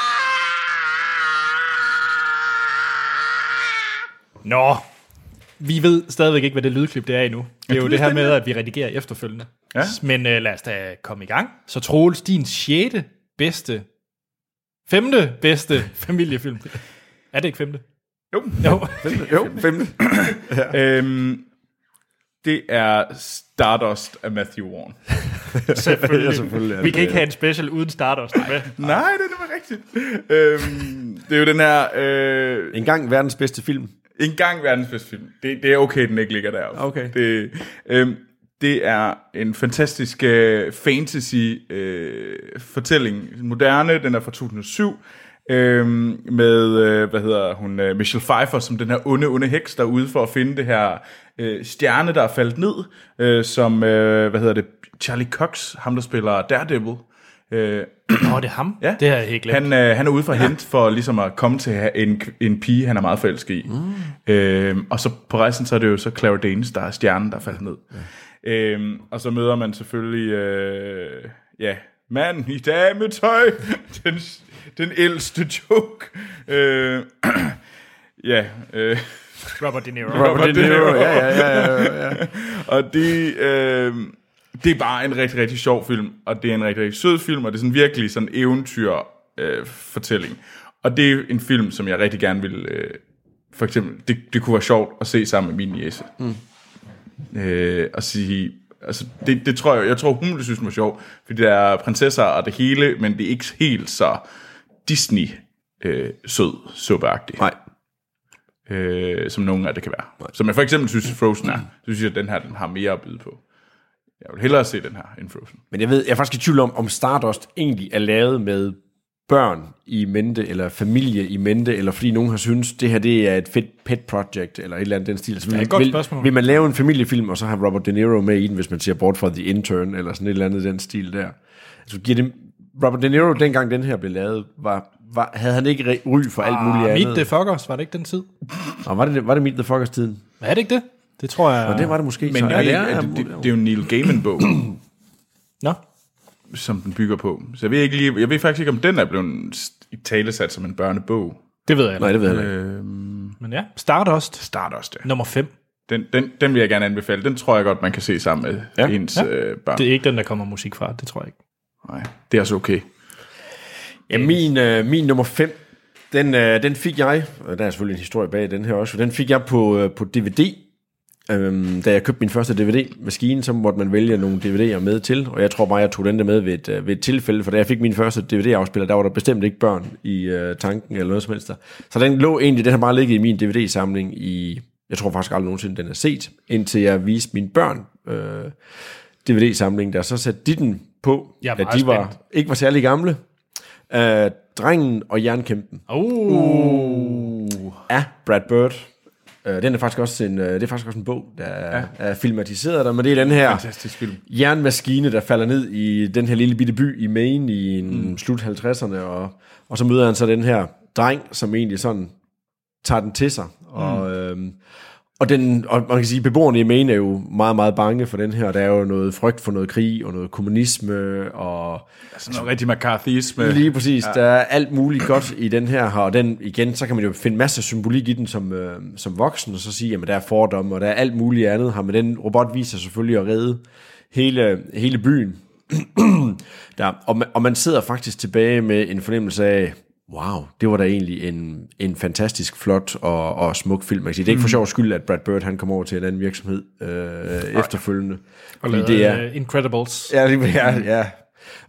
Nå, vi ved stadigvæk ikke, hvad det lydklip det er endnu. Det er jo det her med, at vi redigerer efterfølgende. Ja. Men øh, lad os da komme i gang. Så Troels, din sjette bedste, femte bedste familiefilm. Er det ikke femte? Jo. Jo. jo, femte. Øhm, det er Stardust af Matthew Vaughn. Selvfølgelig. Ja, selvfølgelig vi kan ikke have en special uden Stardust med. Nej, det er nemlig rigtigt. Øhm, det er jo den her... Øh, En gang verdens bedste film. En gang verdens bedste film. Det, det er okay, den ikke ligger deroppe. Okay. Det, øhm, det er en fantastisk øh, fantasy-fortælling. Øh, fortælling. moderne, den er fra 2007. Øhm, med, øh, hvad hedder hun, øh, Michelle Pfeiffer som den her onde, onde heks, der er ude for at finde det her øh, stjerne, der er faldet ned, øh, som, øh, hvad hedder det, Charlie Cox, ham der spiller Daredevil. Øh, Nå, det er ham. Ja. Det har jeg helt glemt. han, øh, han er ude for at hente for ligesom at komme til en, en pige, han er meget forelsket i. Mm. Øhm, og så på rejsen, så er det jo så Clara Danes, der er stjernen, der falder ned. Ja. Øhm, og så møder man selvfølgelig, øh, ja, mand i dametøj, den, den ældste joke. Øh, ja, øh, Robert De Niro. Robert De Niro. Ja, ja, ja, ja, ja. og det, øh, det er bare en rigtig, rigtig sjov film, og det er en rigtig, rigtig sød film, og det er sådan virkelig sådan en eventyr øh, fortælling. Og det er en film, som jeg rigtig gerne vil, øh, for eksempel, det, det kunne være sjovt at se sammen med min jæse. Mm. Øh, og sige, altså det, det tror jeg, jeg tror hun ville synes, det var sjov, fordi der er prinsesser og det hele, men det er ikke helt så Disney øh, sød, suppeagtigt Nej. øh, som nogle af det kan være. Som jeg for eksempel synes, Frozen er. Så synes jeg, at den her den har mere at byde på. Jeg vil hellere se den her end Frozen. Men jeg ved, jeg er faktisk i tvivl om, om Stardust egentlig er lavet med børn i mente, eller familie i mente, eller fordi nogen har synes det her det er et fedt pet project, eller et eller andet den stil. Altså, vil, et godt vil, spørgsmål. vil man lave en familiefilm, og så have Robert De Niro med i den, hvis man ser bort fra The Intern, eller sådan et eller andet den stil der. Altså, giver det, Robert De Niro, dengang den her blev lavet, var, var, havde han ikke ry for alt muligt Ah, andet? Meet the Fuckers, var det ikke den tid? Og var det, var det Meet the Fuckers tiden? Er det ikke det? Det tror jeg... Og det var det måske. Men så, det, er, ja, det, det, det, er jo en Neil Gaiman-bog, Nå, som den bygger på. Så jeg ved, ikke lige, jeg ved faktisk ikke, om den er blevet i talesat som en børnebog. det ved jeg Nej, ikke. det ved jeg ikke. Øh, Men ja, Stardust, Stardust, ja. nummer 5. Den, den, den vil jeg gerne anbefale. Den tror jeg godt, man kan se sammen med Ja. ens Ja. ja. øh, børn. Det er ikke den, der kommer musik fra, det tror jeg ikke. Nej, det er også okay. Ja, min, øh, min nummer 5, den, øh, den fik jeg, og der er selvfølgelig en historie bag den her også, den fik jeg på, øh, på DVD, øhm, da jeg købte min første DVD-maskine, så måtte man vælge nogle DVD'er med til, og jeg tror bare, jeg tog den der med ved et, øh, ved et tilfælde, for da jeg fik min første DVD-afspiller, der var der bestemt ikke børn i øh, tanken eller noget som helst der. Så den lå egentlig, den har bare ligget i min DVD-samling i, jeg tror faktisk aldrig nogensinde, den er set, indtil jeg viste mine børn øh, DVD-samlingen, der så satte de den på, da de var, ikke var særlig gamle. Uh, drengen og jernkæmpen Uh. af Brad Bird. Uh, den er faktisk også en, uh, det er faktisk også en bog, der er, er filmatiseret der, men det er den her Fantastisk film. jernmaskine, der falder ned i den her lille bitte by i Maine i en mm. slut 50'erne, og, og så møder han så den her dreng, som egentlig sådan tager den til sig. Og, øhm, og, den, og man kan sige, beboerne i Maine er jo meget, meget bange for den her. Der er jo noget frygt for noget krig og noget kommunisme, og Altså noget rigtig McCarthyisme. Lige præcis. Ja. Der er alt muligt godt i den her, og den igen, så kan man jo finde masser af symbolik i den som, øh, som voksen, og så sige, at der er fordomme, og der er alt muligt andet her, men den robot viser selvfølgelig at redde hele, hele byen. der, og, man, og man sidder faktisk tilbage med en fornemmelse af, wow, det var da egentlig en, en fantastisk flot og, og smuk film. Man kan sige. Det er ikke for sjov skyld, at Brad Bird han kom over til en anden virksomhed øh, efterfølgende. Fordi det er, Uh, Incredibles. Ja, ja, ja.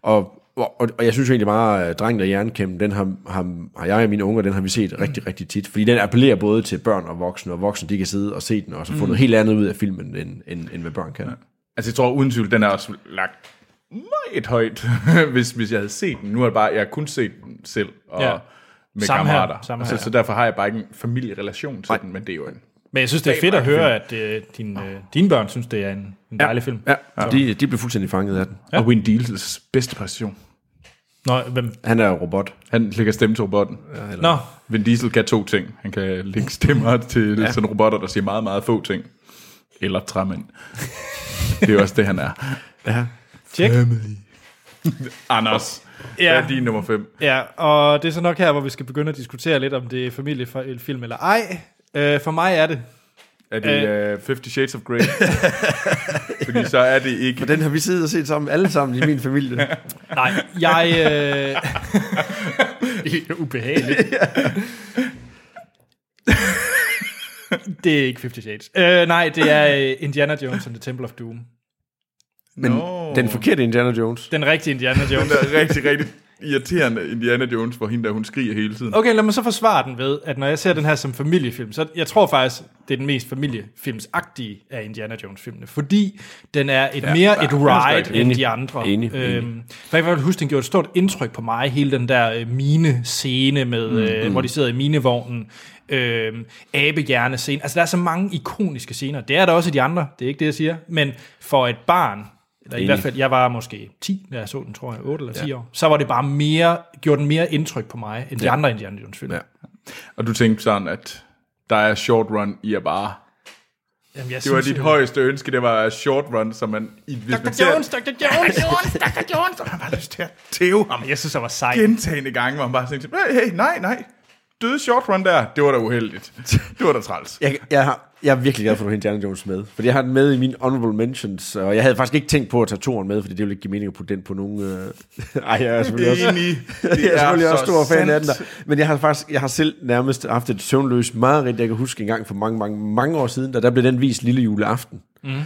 Og, og, og jeg synes jo egentlig meget, at Drengen og Jernkæmpen, den har, har, har jeg og mine unger, den har vi set rigtig, rigtig tit. Fordi den appellerer både til børn og voksne, og voksne de kan sidde og se den, og så få noget helt andet ud af filmen, end, end, end hvad børn kan. Altså, jeg tror uden tvivl, den er også lagt meget højt, hvis, hvis jeg havde set den. Nu har jeg bare, jeg har kun set den selv, og Ja. ja. med Samme her, kammerater. samme så, her. så derfor har jeg bare ikke en familierelation til den, men det er jo en... Men jeg synes, det er fedt at høre, at øh, din, øh, dine børn synes, det er en, en dejlig film. Ja, ja. De, de blev fuldstændig fanget af den. Ja. Og Win Diesels bedste præstation. Nå, hvem? Han er jo robot. Han lægger stemme til robotten. Ja. Nå, Vin Diesel kan to ting. Han kan lægge stemmer til ja. sådan robotter, der siger meget, meget få ting. Eller træmænd. det er jo også det, han er. Tjek. Anders, Ja. hvad er din nummer 5? Ja, og det er så nok her, hvor vi skal begynde at diskutere lidt, om det er familiefilm eller ej. Øh, for mig er det. Er det uh, Fifty Shades of Grey? Fordi så er det ikke... Og den har vi siddet og set sammen, alle sammen i min familie. Nej, jeg... Øh... det er ubehageligt. det er ikke 50 Shades. Øh, nej, det er øh, Indiana Jones and the Temple of Doom. Men Nå. den forkerte Indiana Jones. Den rigtige Indiana Jones. Den er rigtig, rigtig irriterende Indiana Jones, hvor hende der, hun skriger hele tiden. Okay, lad mig så forsvare den ved, at når jeg ser den her som familiefilm, så jeg tror faktisk, det er den mest familiefilmsagtige af Indiana Jones-filmene, fordi den er et ja, mere et ride end Enig. de andre. Enig, Øhm, for jeg kan i hvert fald huske, den gjorde et stort indtryk på mig, hele den der øh, mine-scene, med, mm, øh, hvor de sidder i minevognen, øh, abehjerne-scene. Altså, der er så mange ikoniske scener. Det er der også i de andre, det er ikke det, jeg siger. Men for et barn, eller i Enig. hvert fald, jeg var måske 10, da jeg så den, tror jeg, 8 eller 10 ja. år, så var det bare mere, gjorde den mere indtryk på mig, end de Ja. andre Indiana Jones-film. Ja. Og du tænkte sådan, at der er short run i at bare... Jamen, jeg Det var dit højeste ønske, det var short run, så man... I, hvis man Dr. Jones, Dr. Jones! Dr. Jones! Og man bare lyst til at tæve ham Jeg synes, det var sejt. gentagende gange, hvor man bare tænkte, hey, nej, nej. Døde short run der, det var da uheldigt. Det var da træls. Jeg, jeg, har, jeg er virkelig glad for, at du har Indiana Jones med. Fordi jeg har den med i mine honorable mentions, og jeg havde faktisk ikke tænkt på at tage toren med, fordi det ville ikke give mening at putte den på nogen... Øh... Ej, jeg er selvfølgelig også, Enig. jeg er selvfølgelig også stor fan af den sandt. der. Men jeg har faktisk jeg har selv nærmest haft et søvnløst mareridt, jeg kan huske en gang for mange, mange, mange år siden, da der blev den vist lille juleaften mm.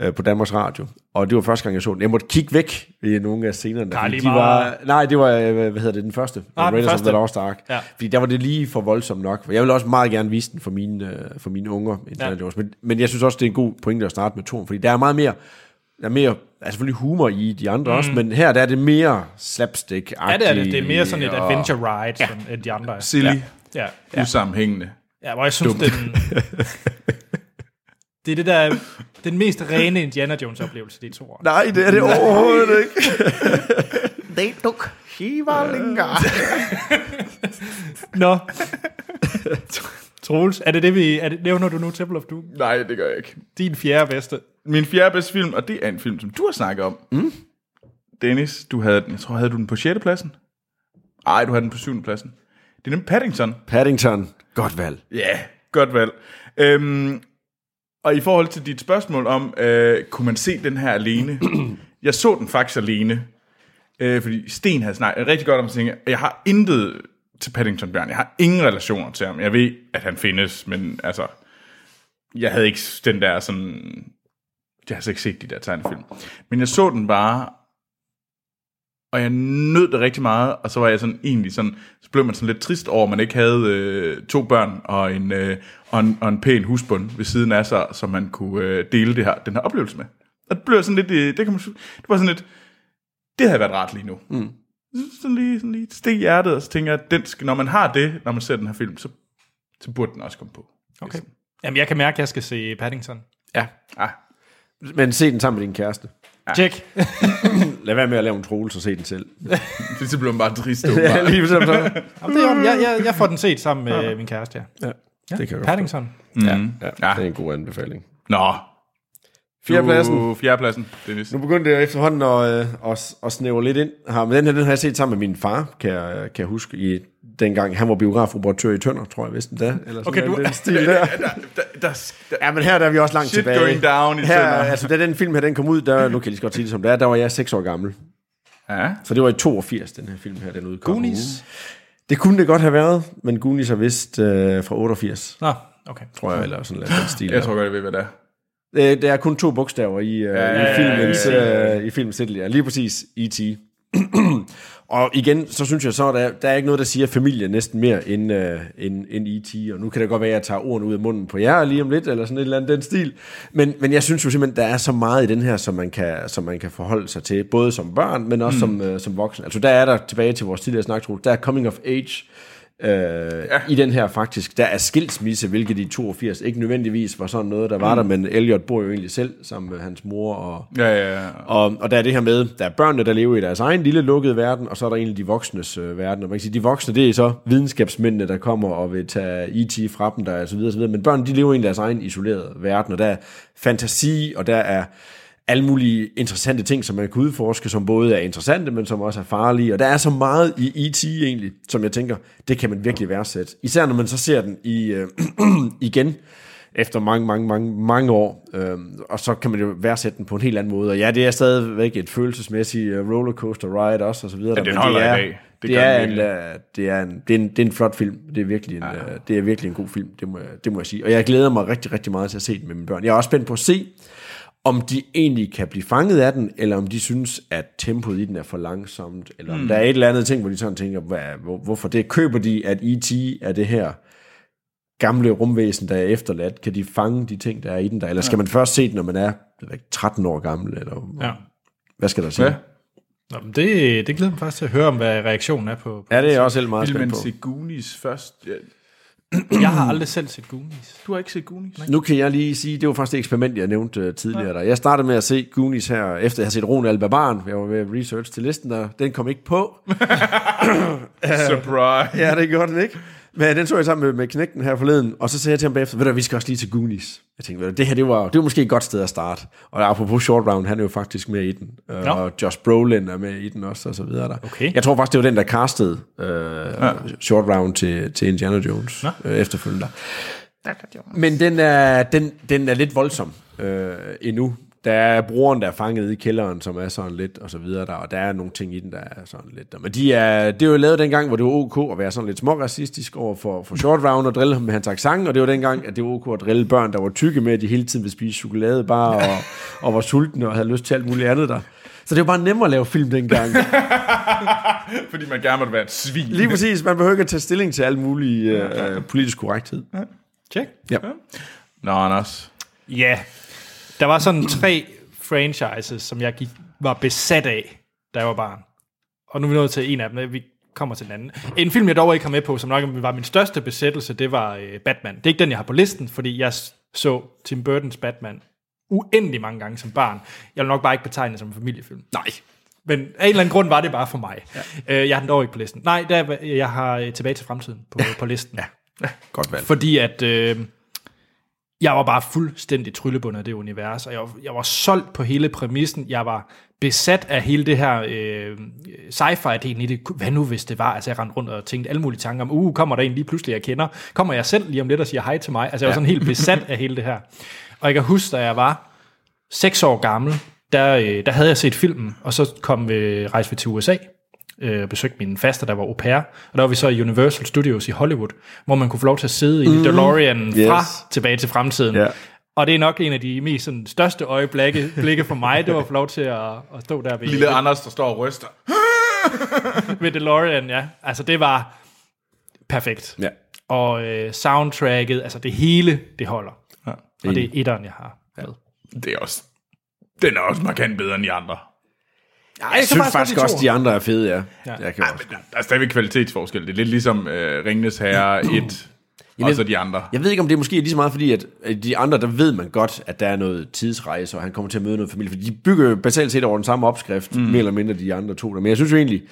Øh, på Danmarks Radio. Og det var første gang, jeg så den. Jeg måtte kigge væk i nogle af scenerne. Der er de var, nej, det var, øh, hvad hedder det, den første. Ah, Raiders of the Lost Ark. Ja. Fordi der var det lige for voldsomt nok. Jeg vil også meget gerne vise den for mine, øh, for mine unger, Ja. Jones. Men, men jeg synes også, det er en god pointe at starte med toren, fordi der er meget mere, der er mere, altså selvfølgelig humor i de andre mm. også, men her der er det mere slapstick Ja, det er det. Det er mere sådan et adventure ride, ja. end de andre er. Silly, Ja. ja. usammenhængende. ja, hvor jeg synes, den... det er det der, den mest rene Indiana Jones oplevelse, de to år. Nej, det er det overhovedet ikke. They took Shivalinga. Nå. Troels, er det det, vi... Er det, nævner du nu Temple of Doom? Nej, det gør jeg ikke. Din fjerde bedste. Min fjerde bedste film, og det er en film, som du har snakket om. Mm. Dennis, du havde den, jeg tror, havde du den på 6. pladsen? Nej, du havde den på 7. pladsen. Det er nemlig Paddington. Paddington, godt valg. Ja, yeah, godt valg. Øhm, og i forhold til dit spørgsmål om, øh, kunne man se den her alene? jeg så den faktisk alene, øh, fordi Sten havde snakket rigtig godt om ting. Jeg har intet til Paddington Bjørn. Jeg har ingen relationer til ham. Jeg ved, at han findes, men altså, jeg havde ikke den der sådan... Jeg har altså ikke set de der tegnefilm. Men jeg så den bare, og jeg nød det rigtig meget, og så var jeg sådan egentlig sådan, så blev man sådan lidt trist over, at man ikke havde øh, to børn og en, øh, og, en, og en pæn husbund ved siden af sig, som man kunne øh, dele det her, den her oplevelse med. Og det blev sådan lidt, øh, det, kan man, det var sådan lidt, det havde været rart lige nu. Mm. Sådan lige, sådan lige stik i hjertet, og så tænker jeg, den skal, når man har det, når man ser den her film, så, så burde den også komme på. Okay. Jamen, jeg kan mærke, at jeg skal se Paddington. Ja. Ah, Men se den sammen med din kæreste. Check. Lad være med at lave en troels og se den selv. det så blev man bare trist. ja, lige så. Jamen, det er, jeg, jeg, jeg får den set sammen med min kæreste, ja. Ja, ja det kan jeg Paddington. Ja, Mm. ja, Ja. det er en god anbefaling. Nå, Fjerdepladsen. Du- Fjerdepladsen, Dennis. Nu begyndte jeg efterhånden at, øh, at, at snævre lidt ind her, men den her den har jeg set sammen med min far, kan jeg, kan jeg huske, i dengang han var biografoperatør i Tønder, tror jeg vist endda. Eller sådan Okay, du- den stil der. Der, der, der, der, Ja, men her der er vi også langt Shit tilbage. going down i her, Tønder. altså, da den film her, den kom ud, der, nu kan jeg lige så godt sige det som det er, der var jeg 6 år gammel. ja. Så det var i 82, den her film her, den udkom. Goonies. Det kunne det godt have været, men Goonies er vist øh, fra 88, Nå, okay. tror jeg, eller sådan noget den stil. Jeg tror godt, jeg ved, hvad det er. Øh, Der er kun to bogstaver i, øh, ja, i filmens, øh, i filmens titel, ja. Lige præcis E.T. Og igen, så synes jeg så, der, der er ikke noget, der siger familie næsten mere end, uh, end, end E.T. Og nu kan det godt være, at jeg tager ordene ud af munden på jer lige om lidt, eller sådan et eller andet den stil. Men, men jeg synes jo simpelthen, der er så meget i den her, som man kan, som man kan forholde sig til, både som børn, men også mm. som, uh, som voksen. Altså der er der, tilbage til vores tidligere snak, der er coming of age, øh, ja. i den her faktisk. Der er skilsmisse, hvilket i 82 ikke nødvendigvis var sådan noget, der var mm. der, men Elliot bor jo egentlig selv sammen med hans mor. Og, Ja, ja, ja. og, og der er det her med, der er børnene, der lever i deres egen lille lukkede verden, og så er der egentlig de voksnes øh, verden. Og man kan sige, de voksne, det er så videnskabsmændene, der kommer og vil tage IT fra dem, der er så videre, så videre. Men børnene, de lever i deres egen isolerede verden, og der er fantasi, og der er alle mulige interessante ting, som man kan udforske, som både er interessante, men som også er farlige. Og der er så meget i E.T. egentlig, som jeg tænker, det kan man virkelig værdsætte. Især når man så ser den i, øh, igen, efter mange, mange, mange, mange år. Øh, og så kan man jo værdsætte den på en helt anden måde. Og ja, det er stadigvæk et følelsesmæssigt øh, rollercoaster ride også, og så videre. Ja, den Men holder det er, i dag. Det Det, er en, øh, det, er en, det, er en, det er en flot film. Det er virkelig en, ja, ja. det er virkelig en god film, det må, det må jeg sige. Og jeg glæder mig rigtig, rigtig meget til at se den med mine børn. Jeg er også spændt på at se, om de egentlig kan blive fanget af den, eller om de synes, at tempoet i den er for langsomt, eller om Hmm. der er et eller andet ting, hvor de sådan tænker, hvad, hvor, hvorfor det? Køber de, at E.T. er det her gamle rumvæsen, der er efterladt? Kan de fange de ting, der er i den der? Eller skal man først se den, når man er jeg ved ikke, 13 år gammel? Eller, Ja. Hvad skal der sige? Nå, men det, det glæder mig faktisk til at høre om, hvad reaktionen er på. på Ja, det er jeg også selv meget Vil spændt man på. se Goonies først? Ja. Jeg har aldrig selv set Goonies. Du har ikke set Goonies? Nu kan jeg lige sige, det var faktisk det eksperiment, jeg nævnte uh, tidligere. Der. Jeg startede med at se Goonies her, efter jeg havde set Ronald Barbaren. Jeg var ved at research til listen, der den kom ikke på. Surprise! Ja, det gjorde den ikke. Men den så jeg sammen med, med knægten her forleden, og så sagde jeg til ham bagefter, ved du, vi skal også lige til Goonies. Jeg tænkte, ved du, det her, det var, det var måske et godt sted at starte. Og apropos Short Round, han er jo faktisk med i den. Nå. og Josh Brolin er med i den også, og så videre der. Okay. Jeg tror faktisk, det var den, der castede uh, ja. Short Round til, til Indiana Jones uh, efterfølgende. Men den er, den, den er lidt voldsom øh, endnu. Der er broren, der er fanget i kælderen, som er sådan lidt, og så videre der, og der er nogle ting i den, der er sådan lidt. der. Men de er, det er jo lavet dengang, hvor det var ok at være sådan lidt småracistisk over for, for Short Round og drille ham med hans accent, og det var dengang, at det var ok at drille børn, der var tykke med, at de hele tiden ville spise chokolade bare, og, og var sultne og havde lyst til alt muligt andet der. Så det var bare nemmere at lave film dengang. Fordi man gerne måtte være et svin. Lige præcis, man behøver ikke at tage stilling til al mulig øh, politisk korrekthed. Check. Ja. Nå, Anders. Ja, der var sådan tre franchises, som jeg gik, var besat af, da jeg var barn. Og nu er vi nået til en af dem, vi kommer til den anden. En film, jeg dog ikke har med på, som nok var min største besættelse, det var øh, Batman. Det er ikke den, jeg har på listen, fordi jeg så Tim Burtons Batman uendelig mange gange som barn. Jeg vil nok bare ikke betegne det som en familiefilm. Nej. Men af en eller anden grund var det bare for mig. Ja. Øh, jeg har den dog ikke på listen. Nej, der, er- jeg har øh, tilbage til fremtiden på, ja. på listen. Ja. Godt valgt. Fordi at øh, jeg var bare fuldstændig tryllebundet af det univers, og jeg var, jeg var solgt på hele præmissen. Jeg var besat af hele det her øh, sci-fi-delen i det. Hvad nu, hvis det var? Altså, jeg rendte rundt og tænkte alle mulige tanker om, uh, kommer der en lige pludselig, jeg kender? Kommer jeg selv lige om lidt og siger hej til mig? Altså, jeg var sådan helt besat af hele det her. Og jeg kan huske, da jeg var seks år gammel, der, øh, der havde jeg set filmen, og så kom vi, rejste vi til USA, øh, og besøgte min faster, der var au pair, og der var vi så i Universal Studios i Hollywood, hvor man kunne få lov til at sidde i DeLorean Mm. Yes. fra tilbage til fremtiden. Ja. Og det er nok en af de mest sådan, største øjeblikke blikke for mig, det var at få lov til at, at stå der ved, Lille Anders, der står og ryster. ved DeLorean, ja. Altså det var perfekt. Ja. Og øh, soundtracket, altså det hele, det holder. Ja. Og det er etteren, jeg har med. Det er også... Den er også markant bedre end de andre. Jeg synes faktisk også, de andre er fede, ja. Ja. Jeg kan Ja, også. men der, der er stadigvæk kvalitetsforskel. Det er lidt ligesom øh, Ringenes Herre 1, og så de andre. Jeg ved ikke, om det måske er lige så meget, fordi at at de andre, der ved man godt, at der er noget tidsrejse, og han kommer til at møde noget familie. For de bygger basalt set over den samme opskrift, mm. mere eller mindre de andre to der. Men jeg synes jo egentlig,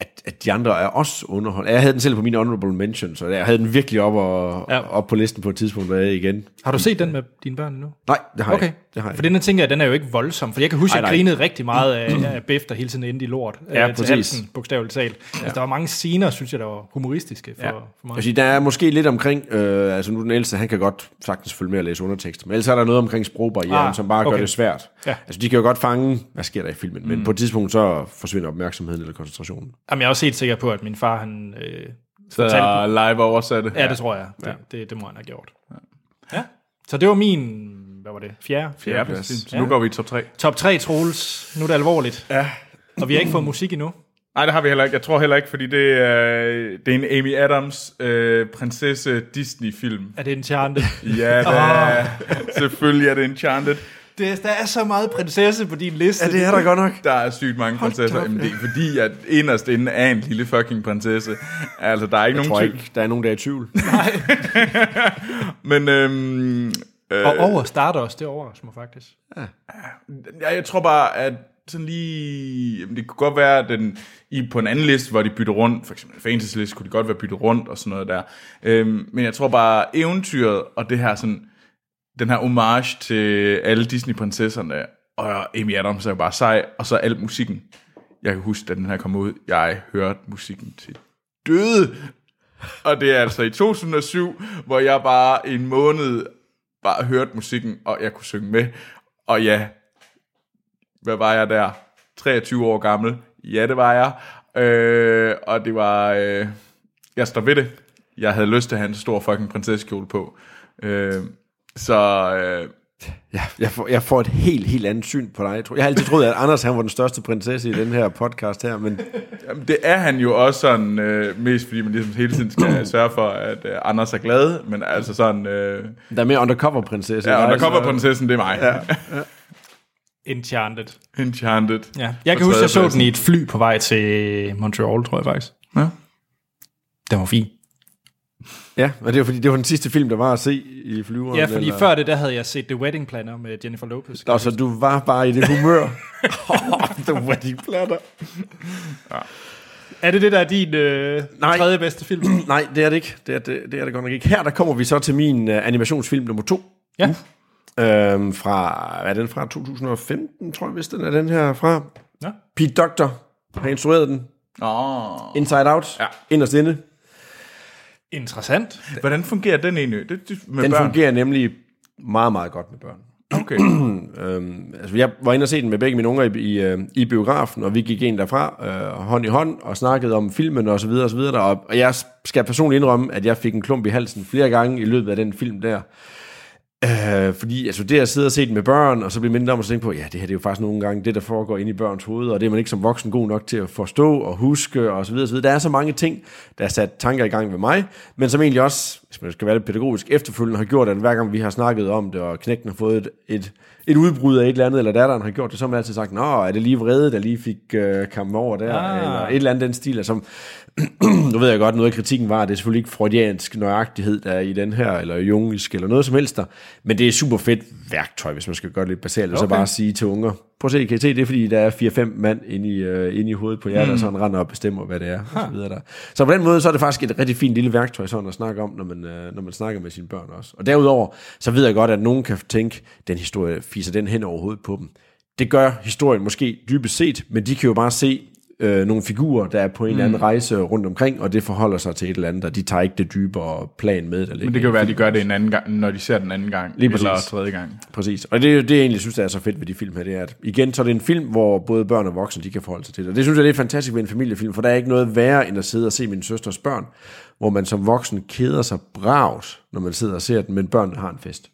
at, at de andre er også underholdt. Jeg havde den selv på min honorable mention, så jeg havde den virkelig op, og, Ja. op på listen på et tidspunkt, der er igen. Har du set den med dine børn nu? Nej, det har Okay, jeg. Det har for den her tænker jeg, den er jo ikke voldsom, for jeg kan huske, at jeg grinede rigtig meget af, af Biff, der hele tiden endte i lort Ja, øh, til halsen, bogstaveligt talt. Ja. Altså, der var mange scener, synes jeg, der var humoristiske for, Ja. for mig. Siger, der er måske lidt omkring, øh, altså nu den ældste, han kan godt sagtens følge med og læse undertekster, men ellers er der noget omkring sprogbarrieren, Ah, som bare okay. gør det svært. Ja. Altså de kan jo godt fange, hvad sker der i filmen, mm. men på et tidspunkt så forsvinder opmærksomheden eller koncentrationen. Jamen, jeg er også helt sikker på, at min far, han... Øh, Så er live oversatte. ja, det tror jeg. Det, det, det må han have gjort. Ja. Så det var min... Hvad var det? Fjerde? Ja, præcis. Så nu går vi i top 3. Top 3, Troels. Nu er det alvorligt. Ja. Og vi har ikke fået musik endnu. Nej, det har vi heller ikke. Jeg tror heller ikke, fordi det er, det er en Amy Adams øh, prinsesse Disney-film. Er det Enchanted? Ja, det er, selvfølgelig er det Enchanted. Det, der er så meget prinsesse på din liste. Ja, det er der godt nok. Der er sygt mange prinsesser. Jamen, det er fordi, at inderst inde er en lille fucking prinsesse. Altså, der er ikke Jeg tror nogen tvivl. ikke, der er nogen, der er i tvivl. Men øhm, øh, Og over Stardust, det overrasker mig faktisk. ja, jeg tror bare, at sådan lige... Jamen, det kunne godt være, at den, i, på en anden liste, hvor de bytter rundt, for eksempel en fantasy liste, kunne de godt være byttet rundt og sådan noget der. Øhm, men jeg tror bare, eventyret og det her sådan, den her homage til alle Disney-prinsesserne, og Amy Adams er jo bare sej, og så al musikken. Jeg kan huske, da den her kom ud, jeg hørte musikken til døde. Og det er altså i 2007, hvor jeg bare en måned bare hørte musikken, og jeg kunne synge med. Og ja, hvad var jeg der? 23 år gammel. Ja, det var jeg. Øh, og det var... Øh, jeg står ved det. Jeg havde lyst til at have en stor fucking prinsessekjole på. Øh, så... Øh, Ja, jeg, får, jeg får et helt, helt andet syn på dig. Jeg, tror, jeg har altid troet, at Anders han var den største prinsesse i den her podcast her, men Jamen, det er han jo også sådan, øh, mest fordi man ligesom hele tiden skal sørge for, at øh, Anders er glad, men altså sådan, øh, der er mere undercover prinsesse. ja, end dig, undercover så- prinsessen, det er mig. Ja. Enchanted. Enchanted. Ja. Jeg kan huske, jeg så den i et fly på vej til Montreal, tror jeg faktisk. Ja. Den var fin. Ja, og det var fordi, det var den sidste film, der var at se i flyveren. Ja, fordi eller? før det, der havde jeg set The Wedding Planner med Jennifer Lopez. Nå, så du var bare i det humør. The wedding platter. Er det det, der er din øh, Nej. tredje bedste film? Nej, det er det ikke. Det er det, det er det godt nok ikke. Her der kommer vi så til min uh, animationsfilm nummer to. ja. Øhm, fra, hvad er den fra? 2015, tror jeg, hvis den er den her fra. ja. Pete Doctor har instrueret den. Oh. Inside Out. Ja. Inderst inde. Interessant. Hvordan fungerer den egentlig? Det, det, med Den børn? fungerer nemlig meget, meget godt med børn. Okay. Øhm, altså, jeg var inde og se den med begge mine unger i, i, øh, i biografen, og vi gik ind derfra øh, hånd i hånd og snakkede om filmen og så videre og så videre deroppe. Og jeg skal personligt indrømme, at jeg fik en klump i halsen flere gange i løbet af den film der. Øh, fordi altså, det at sidde og se den med børn, og så blive mindre om at tænke på, ja, det her det er jo faktisk nogle gange det, der foregår inde i børns hoved, og det er man ikke som voksen god nok til at forstå og huske, og så videre, så videre. Der er så mange ting, der er sat tanker i gang ved mig, men som egentlig også, hvis man skal være lidt pædagogisk, efterfølgende har gjort, at hver gang vi har snakket om det, og knægten har fået et, et, et udbrud af et eller andet, eller datteren har gjort det, så har man altid sagt, nå, er det lige vrede, der lige fik øh, kampen over der, Ah. eller et eller andet den stil, altså, nu ved jeg godt, noget af kritikken var, at det er selvfølgelig ikke freudiansk nøjagtighed, der er i den her, eller jungisk, eller noget som helst der, men det er super fedt værktøj, hvis man skal gøre det lidt basalt, og så Okay. bare sige til unger, prøv at se, kan I se, det er fordi, der er 4-5 mand inde i, øh, inde i hovedet på jer, mm. der sådan render og bestemmer, hvad det er, og så videre der. Så på den måde, så er det faktisk et rigtig fint lille værktøj sådan at snakke om, når man, øh, når man snakker med sine børn også. Og derudover, så ved jeg godt, at nogen kan tænke, den historie fiser den hen over hovedet på dem. Det gør historien måske dybest set, men de kan jo bare se øh, nogle figurer, der er på en eller anden rejse rundt omkring, og det forholder sig til et eller andet, og de tager ikke det dybere plan med. Der Men det kan jo være, at de gør det en anden gang, når de ser den anden gang. Lige eller præcis. tredje gang. Præcis. Og det er det, jeg egentlig synes, der er så fedt ved de film her, det er, at igen, så er det en film, hvor både børn og voksne, de kan forholde sig til det. Og det synes jeg, det er fantastisk ved en familiefilm, for der er ikke noget værre, end at sidde og se min søsters børn, hvor man som voksen keder sig bravt, når man sidder og ser den, men børn har en fest.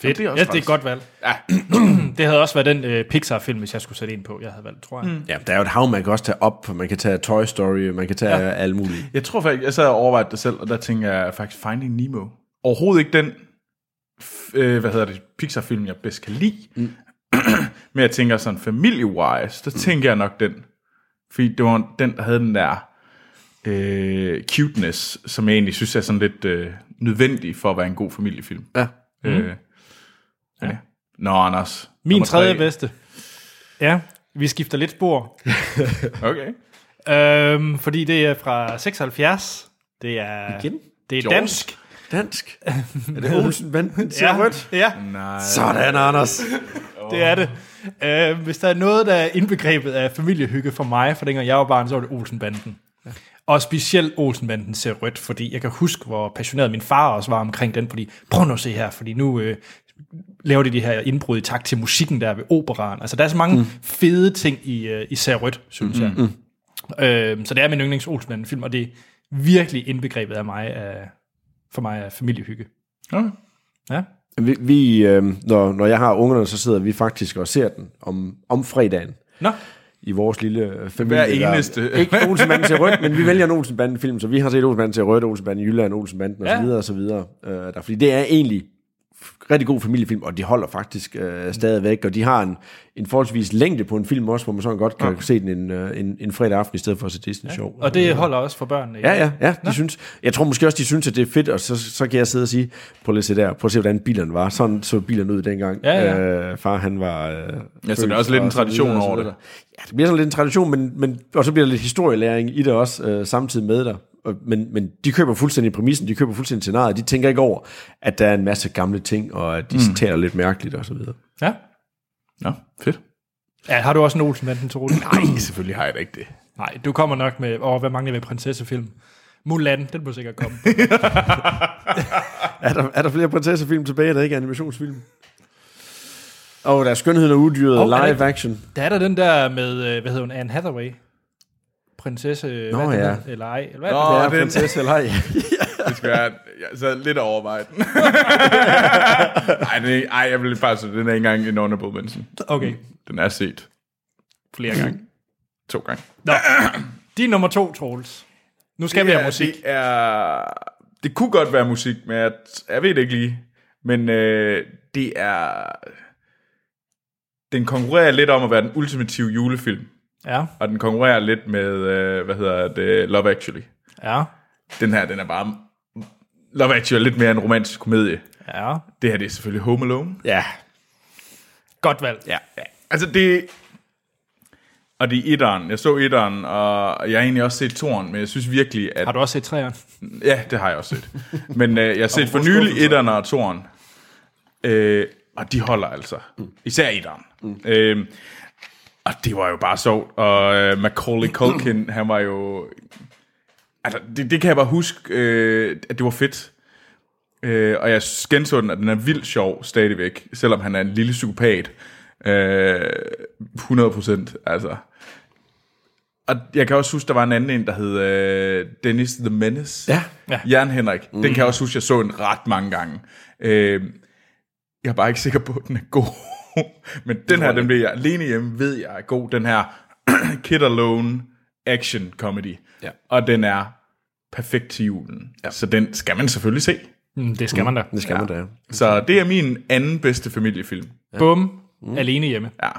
Fedt. det er Ja, også det er et godt valg. Ja. det havde også været den øh, Pixar-film, hvis jeg skulle sætte en på, jeg havde valgt, tror jeg. Mm. Ja, der er jo et hav, man kan også tage op, man kan tage Toy Story, man kan tage ja. alle mulige. Jeg tror faktisk, jeg sad og overvejede det selv, og der tænker jeg faktisk Finding Nemo. Overhovedet ikke den, øh, hvad hedder det, Pixar-film, jeg bedst kan lide. Mm. Men jeg tænker sådan family-wise, der tænker jeg nok den. Fordi det var den, der havde den der øh, cuteness, som jeg egentlig synes er sådan lidt øh, nødvendig for at være en god familiefilm. Ja. Mm. Øh, ja. Nå, Anders. Min tredje tre. bedste. Ja, vi skifter lidt spor. Okay. øhm, fordi det er fra 76. Det er, Igen? det er dansk. Dansk. er det Olsen Banden? Ser ja, rødt? Ja, Nej. Sådan, Anders. det er det. Øh, hvis der er noget, der er indbegrebet af familiehygge for mig, for dengang jeg var barn, så var det Olsenbanden. Og specielt Olsenbanden ser rødt, fordi jeg kan huske, hvor passioneret min far også var omkring den, fordi prøv nu at se her, fordi nu øh, laver de de her indbrud i takt til musikken der ved operaen. Altså der er så mange mm. fede ting i, øh, i ser rødt, synes jeg. Mm. Øh, så det er min yndlings Olsenbanden film, og det er virkelig indbegrebet af mig af, for mig af familiehygge. Okay. Ja. Vi, vi øh, når, når jeg har ungerne, så sidder vi faktisk og ser den om, om fredagen. Nå, i vores lille øh, familie. Hver der- eneste. Ikke Olsenbanden til rødt, men vi vælger en Olsenbanden-film, så vi har set Olsenbanden til rødt, Olsenbanden i Jylland, Olsenbanden og så Ja. videre og så videre. Øh, der, fordi det er egentlig rigtig god familiefilm, og de holder faktisk øh, stadigvæk, og de har en, en forholdsvis længde på en film også, hvor man sådan godt kan se den en, øh, en, en fredag aften, i stedet for at se Disney Show. Og det holder også for børnene. Ja, ja, ja. De synes, jeg tror måske også, de synes, at det er fedt, og så, så kan jeg sidde og sige, prøv lige at se der, prøv at se, hvordan bilerne var. Sådan så bilerne ud dengang. Ja, ja. Øh, far, han var... Øh, Ja, så det er også lidt en tradition over videre. Ja, det bliver sådan lidt en tradition, men, men, og så bliver der lidt historielæring i det også, øh, samtidig med der. Men, men de køber fuldstændig præmissen, de køber fuldstændig scenariet, de tænker ikke over, at der er en masse gamle ting, og at de mm. taler lidt mærkeligt og så videre. ja. Nå, fedt. ja har du også en Olsenbanden til Rune? Nej, selvfølgelig har jeg da ikke det. Nej, du kommer nok med, åh, hvad mangler vi prinsessefilm? Mulan, den må sikkert komme. Er der, er der flere prinsessefilm tilbage, der ikke er animationsfilm? Og der er Skønheden og Udyret, Hov, oh, er der live ikke- action. Der er der den der med, øh, hvad hedder hun, Anne Hathaway? Prinsesse, Nå, hvad ja. ja. eller ej, eller hvad? Nå, er det? Ja, den- prinsesse eller ej. Det skal være, jeg sad lidt og overveje den. Ej, det, ej, jeg vil bare sige, den er ikke engang en honorable mention. Okay, Den er set flere gange. to gange. Nå, din nummer to, Troels. Nu skal vi have musik. Det, er, det kunne godt være musik, men jeg, jeg ved det ikke lige. Men øh, det er... Den konkurrerer lidt om at være den ultimative julefilm. Ja, Og den konkurrerer lidt med, øh, hvad hedder det, Love Actually. ja, Den her, den er bare... Love Actually er lidt mere en romantisk komedie. ja. Det her, det er selvfølgelig Home Alone. Ja, Godt valg. Ja. Altså det... Og det er etteren. Jeg så etteren, og jeg har egentlig også set toren, men jeg synes virkelig, at... Har du også set træerne? Ja, det har jeg også set. Men øh, jeg har set for nylig etteren og toren. Øh, og de holder altså. Især etteren. Mm. Øh, og det var jo bare sjovt. Og øh, Macaulay Culkin, han var jo... Altså, det, det kan jeg bare huske, øh, at det var fedt. Øh, og jeg skændså den, at den er vildt sjov stadigvæk, selvom han er en lille psykopat. Øh, 100%, altså. Og jeg kan også huske, der var en anden en, der hed øh, Dennis the Menace. Ja. Ja. Jan Henrik. Mm. Den kan jeg også huske, jeg så en ret mange gange. Øh, jeg er bare ikke sikker på, at den er god. Men den her, den bliver jeg alene hjemme, ved jeg er god. Den her Kid Alone action comedy. Ja. Og den er perfekt til julen. Ja. Så den skal man selvfølgelig se. Mm, det skal man da. det skal ja. man da. ja. Så det er min anden bedste familiefilm. Bum. Mm. Alene hjemme. Ja.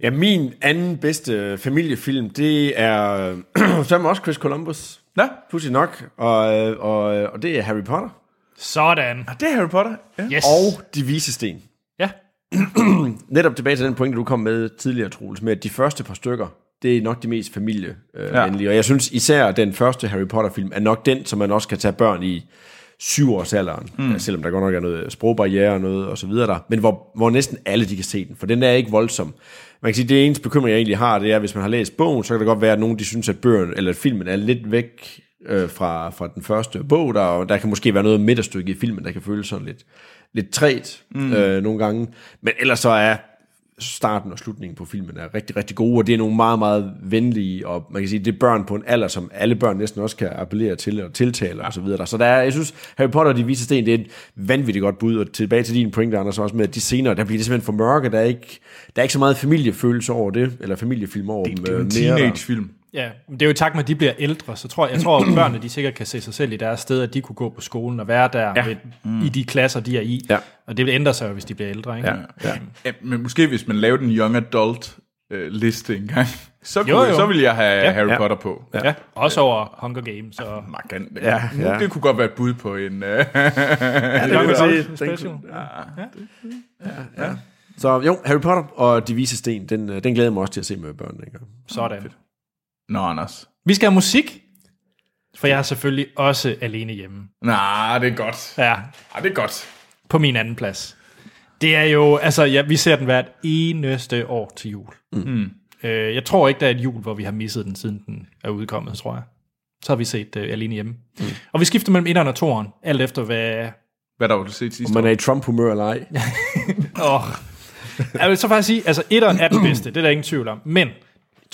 Ja, min anden bedste familiefilm, det er sammen også Chris Columbus. Nå, Pudsigt nok. Og, og, og det er Harry Potter. Sådan. det er Harry Potter. Ja. Yes. Og De Vise Sten. Ja. Netop tilbage til den pointe, du kom med tidligere, Troels, med at de første par stykker, det er nok de mest familievenlige. Ja. Og jeg synes især, den første Harry Potter-film er nok den, som man også kan tage børn i syvårsalderen, mm. ja, selvom der godt nok er noget sprogbarriere og noget og så videre der, men hvor, hvor næsten alle de kan se den, for den er ikke voldsom. Man kan sige, det eneste bekymring, jeg egentlig har, det er, at hvis man har læst bogen, så kan det godt være, at nogen de synes, at bøgerne, eller at filmen er lidt væk øh, fra, fra den første bog, der, og der kan måske være noget midterstykke i filmen, der kan føles sådan lidt, lidt træt mm. øh, nogle gange. Men ellers så er starten og slutningen på filmen er rigtig, rigtig gode, og det er nogle meget, meget venlige, og man kan sige, det er børn på en alder, som alle børn næsten også kan appellere til og tiltale og så videre. Så der er, jeg synes, Harry Potter og de vise sten, det er et vanvittigt godt bud, og tilbage til din pointe, Anders, også med, at de senere, der bliver det simpelthen for mørke, der er ikke, der er ikke så meget familiefølelse over det, eller familiefilm over dem. Det er øh, en der. teenagefilm. Ja, men det er jo i takt med, at de bliver ældre, så tror jeg, jeg tror, at børnene de sikkert kan se sig selv i deres sted, at de kunne gå på skolen og være der ja. ved, i de klasser, de er i. Ja. Og det vil ændre sig jo, hvis de bliver ældre, ikke? Ja, ja. Ja, men måske hvis man lavede en young adult øh, liste engang, så, kunne, Jo, jo, så ville jeg have Ja. Harry Ja. Potter på. ja. Også over Hunger Games og Markant. Ja, ja. Det kunne godt være et bud på en... Øh, Ja, det Adult vil Special. sige. Så jo, Harry Potter og de vise sten, den, øh, den glæder jeg mig også til at se med børnene. Ikke? Sådan. Nå, Anders. Vi skal have musik, for jeg er selvfølgelig også alene hjemme. Nej, det er godt. Ja, Ja, det er godt. på min anden plads. Det er jo, altså, ja, vi ser den hvert eneste år til jul. Mm. Øh, jeg tror ikke, der er et jul, hvor vi har misset den, siden den er udkommet, tror jeg. Så har vi set øh, alene hjemme. Mm. Og vi skifter mellem 1'eren og 2'eren, alt efter hvad... Hvad der var du set sidste Om man er i Trump-humør eller ej. Åh. Jeg vil så faktisk sige, altså 1'eren er den bedste, det er der ingen tvivl om. Men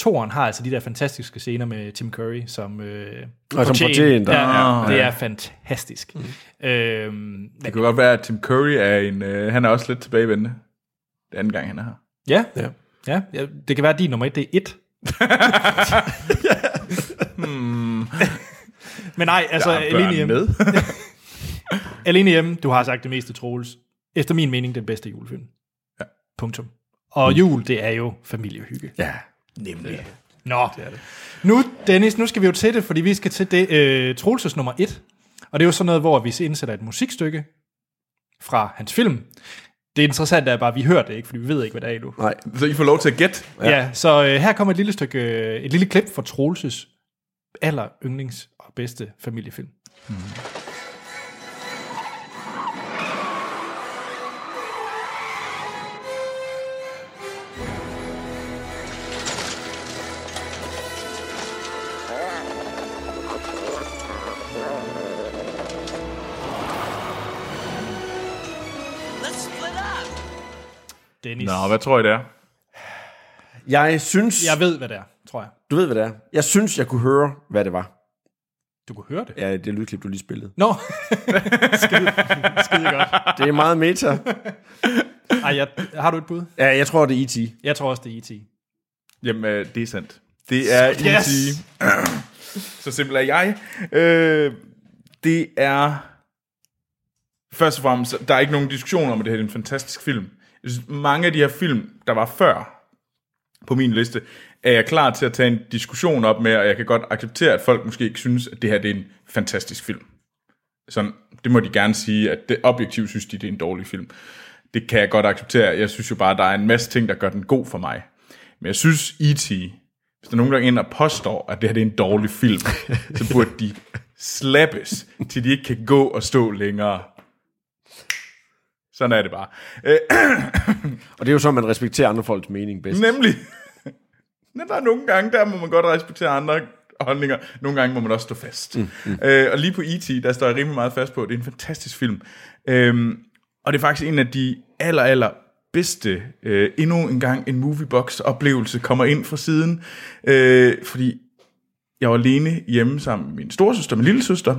2'eren har altså de der fantastiske scener med Tim Curry som... Øh, Og som portieren, der- ja, ja, Ah, det ja. er fantastisk. Mm. Øhm, Det kan godt være, at Tim Curry er en... Øh, han er også lidt tilbagevendende. Det er anden gang, han er her. ja, Ja. Ja, ja, det kan være, at din nummer et, det er et. Men nej, altså, alene hjemme, med. alene hjemme, du har sagt det meste, Troels. Efter min mening, den bedste julefilm. Ja. Punktum. Og jul, det er jo familiehygge. Ja. Nemlig. Nå, det er det. nu Dennis, nu skal vi jo til det, fordi vi skal til det, øh, Troelses nummer et. Og det er jo sådan noget, hvor vi indsætter et musikstykke fra hans film. Det interessante er bare, at vi hører det ikke, fordi vi ved ikke, hvad det er endnu. Nej. Så I får lov til at gætte. Ja, ja så øh, her kommer et lille stykke, øh, et lille klip fra Troelses aller yndlings og bedste familiefilm. Let's Dennis. Nå, hvad tror I det er? Jeg synes... Jeg ved, hvad det er, tror jeg. Du ved, hvad det er. Jeg synes, jeg kunne høre, hvad det var. Du kunne høre det. Ja, det lydklip, du lige spillede. Nå, skide, skide godt. Det er meget meta. Ej, jeg, har du et bud? Ja, jeg tror, det er E.T. Jeg tror også, det er E.T. Jamen, øh, det er sandt. Det er Yes! E.T. Så simpel er jeg. Øh, det er... Først og fremmest, der er ikke nogen diskussion om, at det her er en fantastisk film. Mange af de her film, der var før på min liste, er jeg klar til at tage en diskussion op med, og jeg kan godt acceptere, at folk måske ikke synes, at det her det er en fantastisk film. Sådan, det må de gerne sige, at det objektivt synes de, det er en dårlig film. Det kan jeg godt acceptere. Jeg synes jo bare, at der er en masse ting, der gør den god for mig. Men jeg synes, E.T., hvis der er nogen, der ind og påstår, at det her det er en dårlig film, så burde de slappes, til de ikke kan gå og stå længere. Sådan er det bare. Øh, Og det er jo så, man respekterer andre folks mening bedst. nemlig. Men der er nogle gange, der må man godt respektere andre holdninger. Nogle gange må man også stå fast. Mm, mm. Øh, og lige på E.T., der står jeg rimelig meget fast på, at det er en fantastisk film. Øhm, og det er faktisk en af de aller, aller bedste, øh, endnu en gang en moviebox-oplevelse kommer ind fra siden. Øh, fordi jeg var alene hjemme sammen med min storesøster og min lille søster,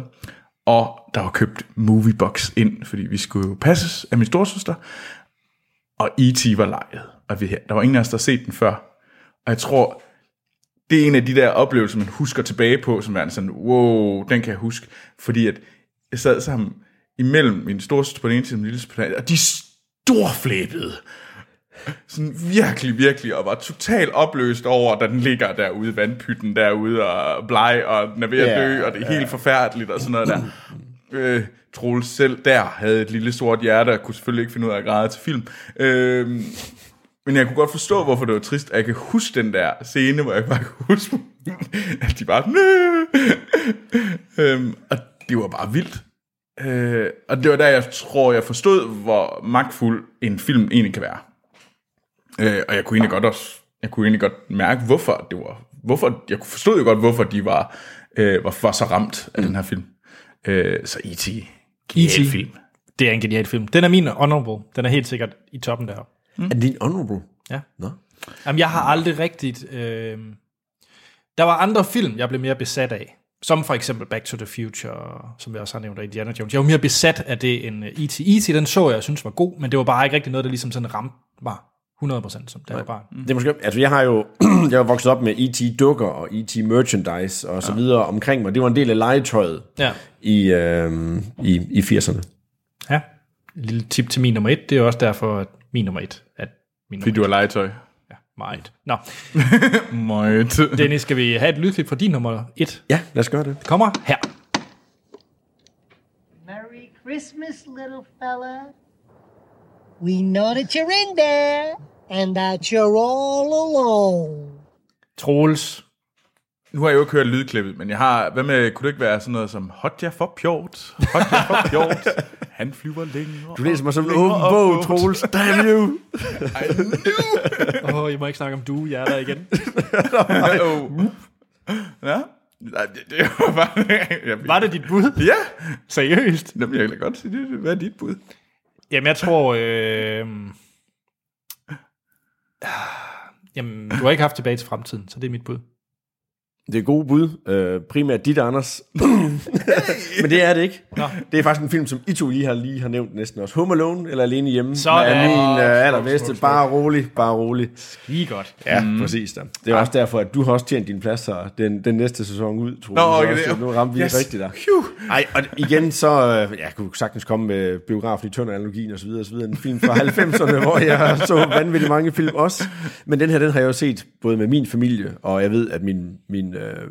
og der var købt moviebox ind, fordi vi skulle jo passes af min storesøster, og E.T. var lejet, og vi, der var ingen af os, der havde set den før. Og jeg tror, det er en af de der oplevelser, man husker tilbage på, som er sådan, wow, den kan jeg huske. Fordi at jeg sad sammen imellem min storesøster på den ene side og min lille på den anden, og de storflæbede. Sådan virkelig, virkelig, og var totalt opløst over, da den ligger derude i vandpytten derude, og bleg, og den er ved at dø, og det er helt forfærdeligt, og sådan noget der. Øh, Troels selv der havde et lille sort hjerte, og kunne selvfølgelig ikke finde ud af at græde til film. Øh, men jeg kunne godt forstå, hvorfor det var trist. Og jeg kan huske den der scene, hvor jeg bare kan huske, at de bare... Øhm, og det var bare vildt. Øh, og det var der, jeg tror, jeg forstod, hvor magtfuld en film egentlig kan være. Øh, og jeg kunne egentlig godt også, jeg kunne egentlig godt mærke, hvorfor det var, hvorfor, jeg forstod jo godt, hvorfor de var, øh, var, var så ramt af mm. den her film. Øh, så E.T. Genial E.T.. film. Det er en genial film. Den er min honorable. Den er helt sikkert i toppen der. Mm. Er det din honorable? Ja. Nå. Jamen, jeg har aldrig rigtigt... Øh... Der var andre film, jeg blev mere besat af. Som for eksempel Back to the Future, som jeg også har nævnt, og Indiana Jones. Jeg var mere besat af det end øh, E.T. E.T. den så jeg, jeg synes var god, men det var bare ikke rigtig noget, der ligesom sådan ramte mig 100% som da jeg var barn. Det er måske, altså jeg har jo, jeg er vokset op med E.T. dukker og E.T. merchandise og så videre omkring mig. Det var en del af legetøjet Ja. i, øh, i, i 80'erne. ja. Et lille tip til min nummer et, det er også derfor, at min nummer et er min Fordi nummer du et. har legetøj. Ja, meget. Nå, Meget. Dennis, skal vi have et lydklip fra din nummer et? Ja, lad os gøre det. Det kommer her. Merry Christmas, little fella. We know that you're in there and that you're all alone. Troels. Nu har jeg jo ikke hørt lydklippet, men jeg har... Hvad med, kunne det ikke være sådan noget som Hotja for pjort? Hotja for pjort. Han flyver længere. Du læser mig som en åben bog, Troels. Damn you! Åh, oh, I må ikke snakke om du hjerter igen. Oh. Ja. Nej, det, det var bare... Jeg, Var det dit bud? Ja. Seriøst? Jamen, jeg kan da godt sige det. Hvad er dit bud? Jamen, jeg tror... Øh... Ah, jamen, du har ikke haft tilbage til fremtiden, så det er mit bud. Det er gode bud. Øh, primært dit, Anders. Men det er det ikke. Nå. Det er faktisk en film, som I to lige har, lige har nævnt næsten også. Home Alone eller Alene Hjemme. Sådan. er min øh, allerbedste. Bare rolig, bare rolig. Lige godt. Ja, mm. præcis da. Det er også derfor, at du har også tjent din plads her den, den næste sæson ud, tror Nå, jeg. okay, det- nu ramte vi yes. rigtigt der. Ej, og igen så, øh, jeg kunne sagtens komme med biografen i Tønder-analogien og så videre, og så videre. En film fra 90'erne, hvor jeg så vanvittigt mange film også. Men den her, den har jeg jo set både med min familie, og jeg ved, at min, min, øh,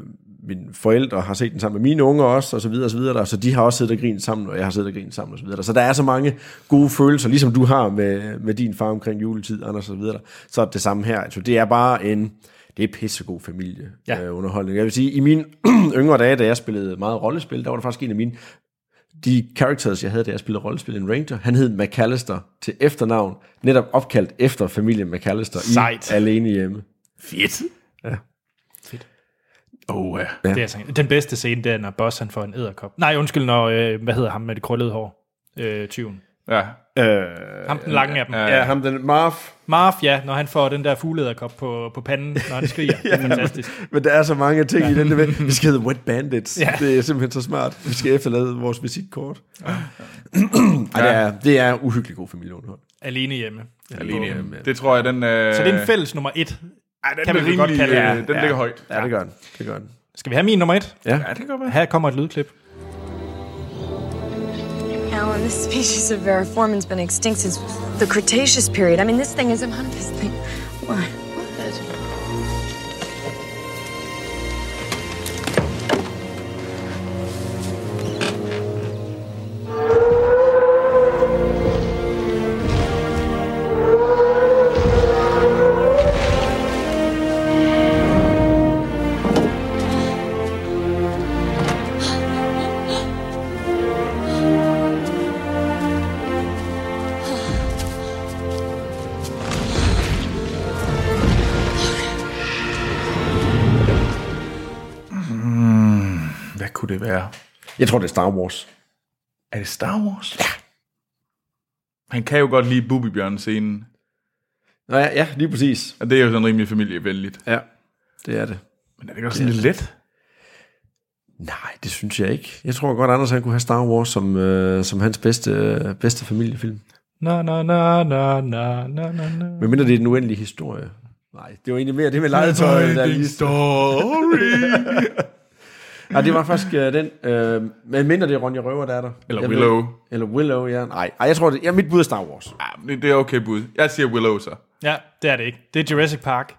mine forældre har set den sammen med mine unger også, og så videre, og så videre. Der. Så de har også siddet og grinet sammen, og jeg har siddet og grinet sammen, og så videre. Så der er så mange gode følelser, ligesom du har med, med din far omkring juletid, Anders, og så videre. Så er det samme her. Altså, det er bare en, det er pissegod familie Ja. øh, underholdning. Jeg vil sige, i mine yngre dage, da jeg spillede meget rollespil, der var det faktisk en af mine de characters, jeg havde, da jeg spillede rollespil en ranger, han hed McAllister til efternavn, netop opkaldt efter familien McAllister Sejt. i Alene Hjemme. Fedt. Ja. Oh, ja. Ja. Det er altså, den bedste scene, det er, når Boss han får en æderkop. Nej, undskyld, når, øh, hvad hedder ham med det krøllede hår? Øh, tyven. ja. Øh, Ham den lange af dem. ja. ja, ham den Marv. Marv, ja, når han får den der fugleæderkop på, på panden, når han skriger. Det er fantastisk. Men der er så mange ting i den der. Vi skal hedde Wet Bandits. Ja. Ja. Det er simpelthen så smart. Vi skal efterlade vores visitkort. Ja. Ej, det, er, det er uhyggeligt god familieunderhold. Alene hjemme. Alene hjemme. Det tror jeg, den... Øh, Så det er en fælles nummer et. Ej, den kan er vi vel godt rimelig, kalde øh, det. Den Ja. ligger højt. Ja, det gør den. Det gør den. Skal vi have min nummer et? Ja. Ja, det godt være. Her kommer et lydklip. Alan, this species of Veriformin's been extinct since the Cretaceous period. I mean, this thing is a this thing. Why? Jeg tror, det er Star Wars. Er det Star Wars? Ja. Han kan jo godt lide Bubibjørn-scenen. Nå, ja, ja, lige præcis. Og det er jo sådan rimelig familievenligt. Ja, det er det. Men er det ikke også sådan lidt let? Nej, det synes jeg ikke. Jeg tror godt, Anders han kunne have Star Wars som, øh, som hans bedste, øh, bedste familiefilm. Na, na, na, na, na, na, na. Men mindre det er den uendelige historie. Nej, det var egentlig mere det med legetøj, der lige story. Ja, det var faktisk øh, den. Øh, men mindre det er Ronja Røver, der er der. Eller Jeg Willow. Ved, eller Willow, ja. Nej, Ej, jeg tror, det, ja, mit bud er Star Wars. Ja, det det er okay bud. Jeg siger Willow så. Ja, det er det ikke. Det er Jurassic Park.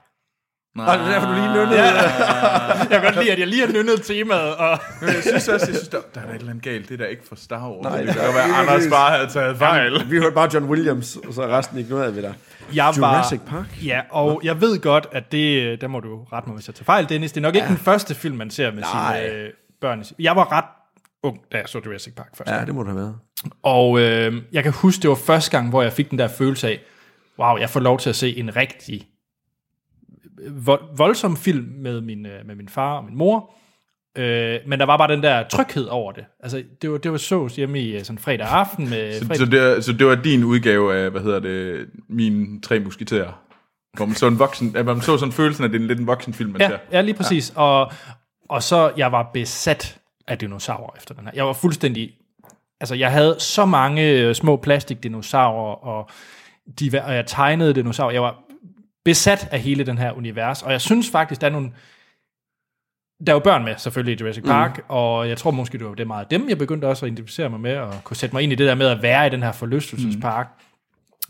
Nej. Og det er derfor, du lige nødnede. Ja. Jeg kan godt lide, at jeg lige har nynnet temaet. Og Men jeg synes også, jeg synes, der, der er et eller andet galt. Det er da ikke for Star Wars. Nej, det kan godt være, er Anders bare havde taget fejl. Vi hørte bare John Williams, og så er resten ignoreret ved dig. jeg var, Jurassic Park? Ja, og jeg ved godt, at det, der må du rette mig, hvis jeg tager fejl, Dennis. Det er nok ikke den første film, man ser med Nej. sine øh, børn. Jeg var ret ung, da jeg så Jurassic Park først. Ja, det må det have været. Og øh, jeg kan huske, det var første gang, hvor jeg fik den der følelse af, wow, jeg får lov til at se en rigtig vold, voldsom film med min, øh, med min far og min mor. Øh, men der var bare den der tryghed over det. Altså, det var, det var så hjemme i øh, sådan fredag aften. Med Så, fredag, så, det, er- så det var din udgave af, hvad hedder det, mine tre musketerer. Hvor man så en voksen, at man så sådan følelsen af, at det er lidt en voksen film, man Ja, ser. ja lige præcis. Ja. Og, og så, jeg var besat af dinosaurer efter den her. Jeg var fuldstændig... Altså, jeg havde så mange øh, små plastikdinosaurer, og, de, var- og jeg tegnede dinosaurer. Jeg var besat af hele den her univers, og jeg synes faktisk, der er nogle... Der er jo børn med, selvfølgelig, i Jurassic Park, mm. og jeg tror måske, det var det meget dem, jeg begyndte også at identificere mig med, og kunne sætte mig ind i det der med at være i den her forlystelsespark. Mm.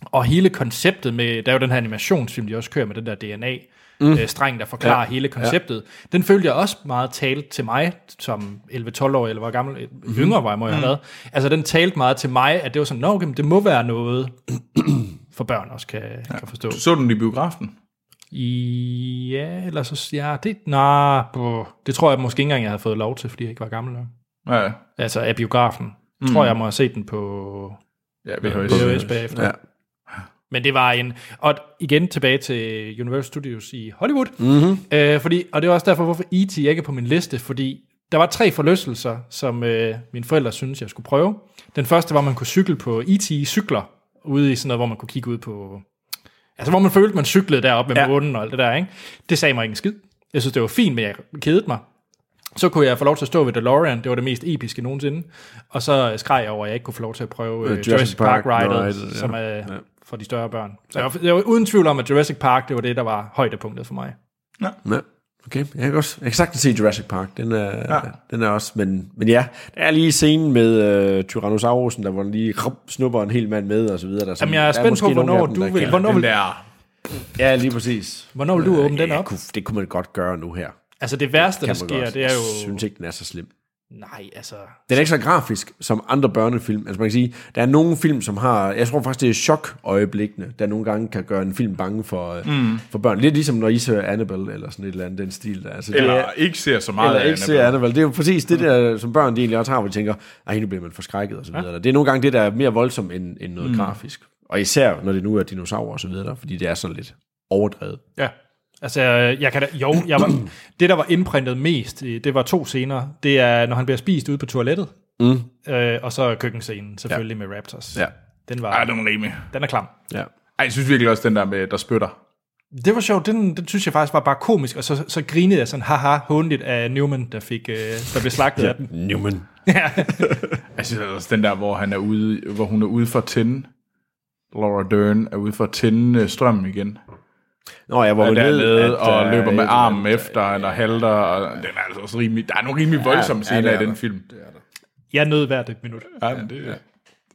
Og hele konceptet med, der er jo den her animationsfilm, de også kører med den der DNA, mm. øh, streng, der forklarer ja. hele konceptet. Ja. Den følte jeg også meget talt til mig, som 11-12 år, eller hvor gammel, mm. yngre var jeg, må jeg have været. Altså, den talte meget til mig, at det var sådan, nå, okay, det må være noget, for børn også kan, ja. kan forstå. Så den i biografen? Ja, eller så, ja, det, nej, nah, det tror jeg måske ikke engang, jeg havde fået lov til, fordi jeg ikke var gammel nok. Ja, Altså af biografen. Mm. Tror jeg må have set den på ja VHS. VHS bagefter. Ja. Men det var en... Og igen tilbage til Universal Studios i Hollywood. Mhm. Mm-hmm. Øh, fordi, og det er også derfor, hvorfor E.T. ikke er på min liste, fordi der var tre forlystelser, som øh, mine forældre synes jeg skulle prøve. Den første var, at man kunne cykle på E.T. cykler, ude i sådan noget, hvor man kunne kigge ud på... Altså, hvor man følte, man cyklede deroppe med Ja. ja. månen og alt det der, ikke? Det sagde mig ikke en skid. Jeg synes, det var fint, men jeg kedede mig. Så kunne jeg få lov til at stå ved DeLorean, det var det mest episke nogensinde. Og så skreg jeg over, at jeg ikke kunne få lov til at prøve uh, Jurassic, Jurassic Park, Park Ride, Ride, ja. ja. som er ja. for de større børn. Så jeg, var, jeg var uden tvivl om, at Jurassic Park, det var det, der var højdepunktet for mig. Ja, okay. Jeg kan også jeg kan sagtens se Jurassic Park. Den er, ja. den er også, men, men ja, der er lige scenen med uh, Tyrannosaurusen, der hvor den lige rup, snupper en hel mand med, og så videre. Der, Jamen, jeg er spændt på, hvornår du vil, hvornår Den vil, der... Ja, lige præcis. hvornår vil du åbne den Ja, op? kunne, det kunne man godt gøre nu her. Altså det værste, der Kan man sker, godt. det er jo... Jeg synes ikke, den er så slem. Nej, altså... Den er ikke så grafisk som andre børnefilm. Altså man kan sige, der er nogle film, som har, jeg tror faktisk, det er chok-øjeblikkene, der nogle gange kan gøre en film bange for, mm. for børn. Lidt ligesom når I ser Annabelle, eller sådan et eller andet, den stil der. Altså, det Eller er, ikke ser så meget eller af ikke Annabelle. ser Annabelle. Det er jo præcis det der, som børn de egentlig også har, hvor de tænker, ej, nu bliver man forskrækket og så videre. Det er nogle gange det, der er mere voldsomt end, end noget mm. grafisk. Og især, når det nu er dinosaurer og så videre, fordi det er sådan lidt overdrevet. Ja. Altså, jeg kan da, jo, jeg var, det der var indprintet mest, det var to scener. Det er, når han bliver spist ude på toilettet, mm. øh, og så køkkenscenen, selvfølgelig ja. med Raptors. Ja. Den, var, Ej, den er rimelig. den er klam. Ja. Ej, jeg synes virkelig også, den der med, der spytter. Det var sjovt, den, den synes jeg faktisk var bare komisk, og så, så grinede jeg sådan, haha, håndligt af Newman, der, fik, øh, der blev slagtet af den. Newman. Jeg synes også, den der, hvor, han er ude, hvor hun er ude for at tænde, Laura Dern er ude for at tænde øh, strømmen igen. Nå ja, hvor Og man ved, dernede, at, og øh, løber med et- armen efter, eller halter, og den er altså også rimelig, der er nogle rimelig voldsomme ja, scener det er i den der. film. Jeg nød hvert et minut. Ja, men det,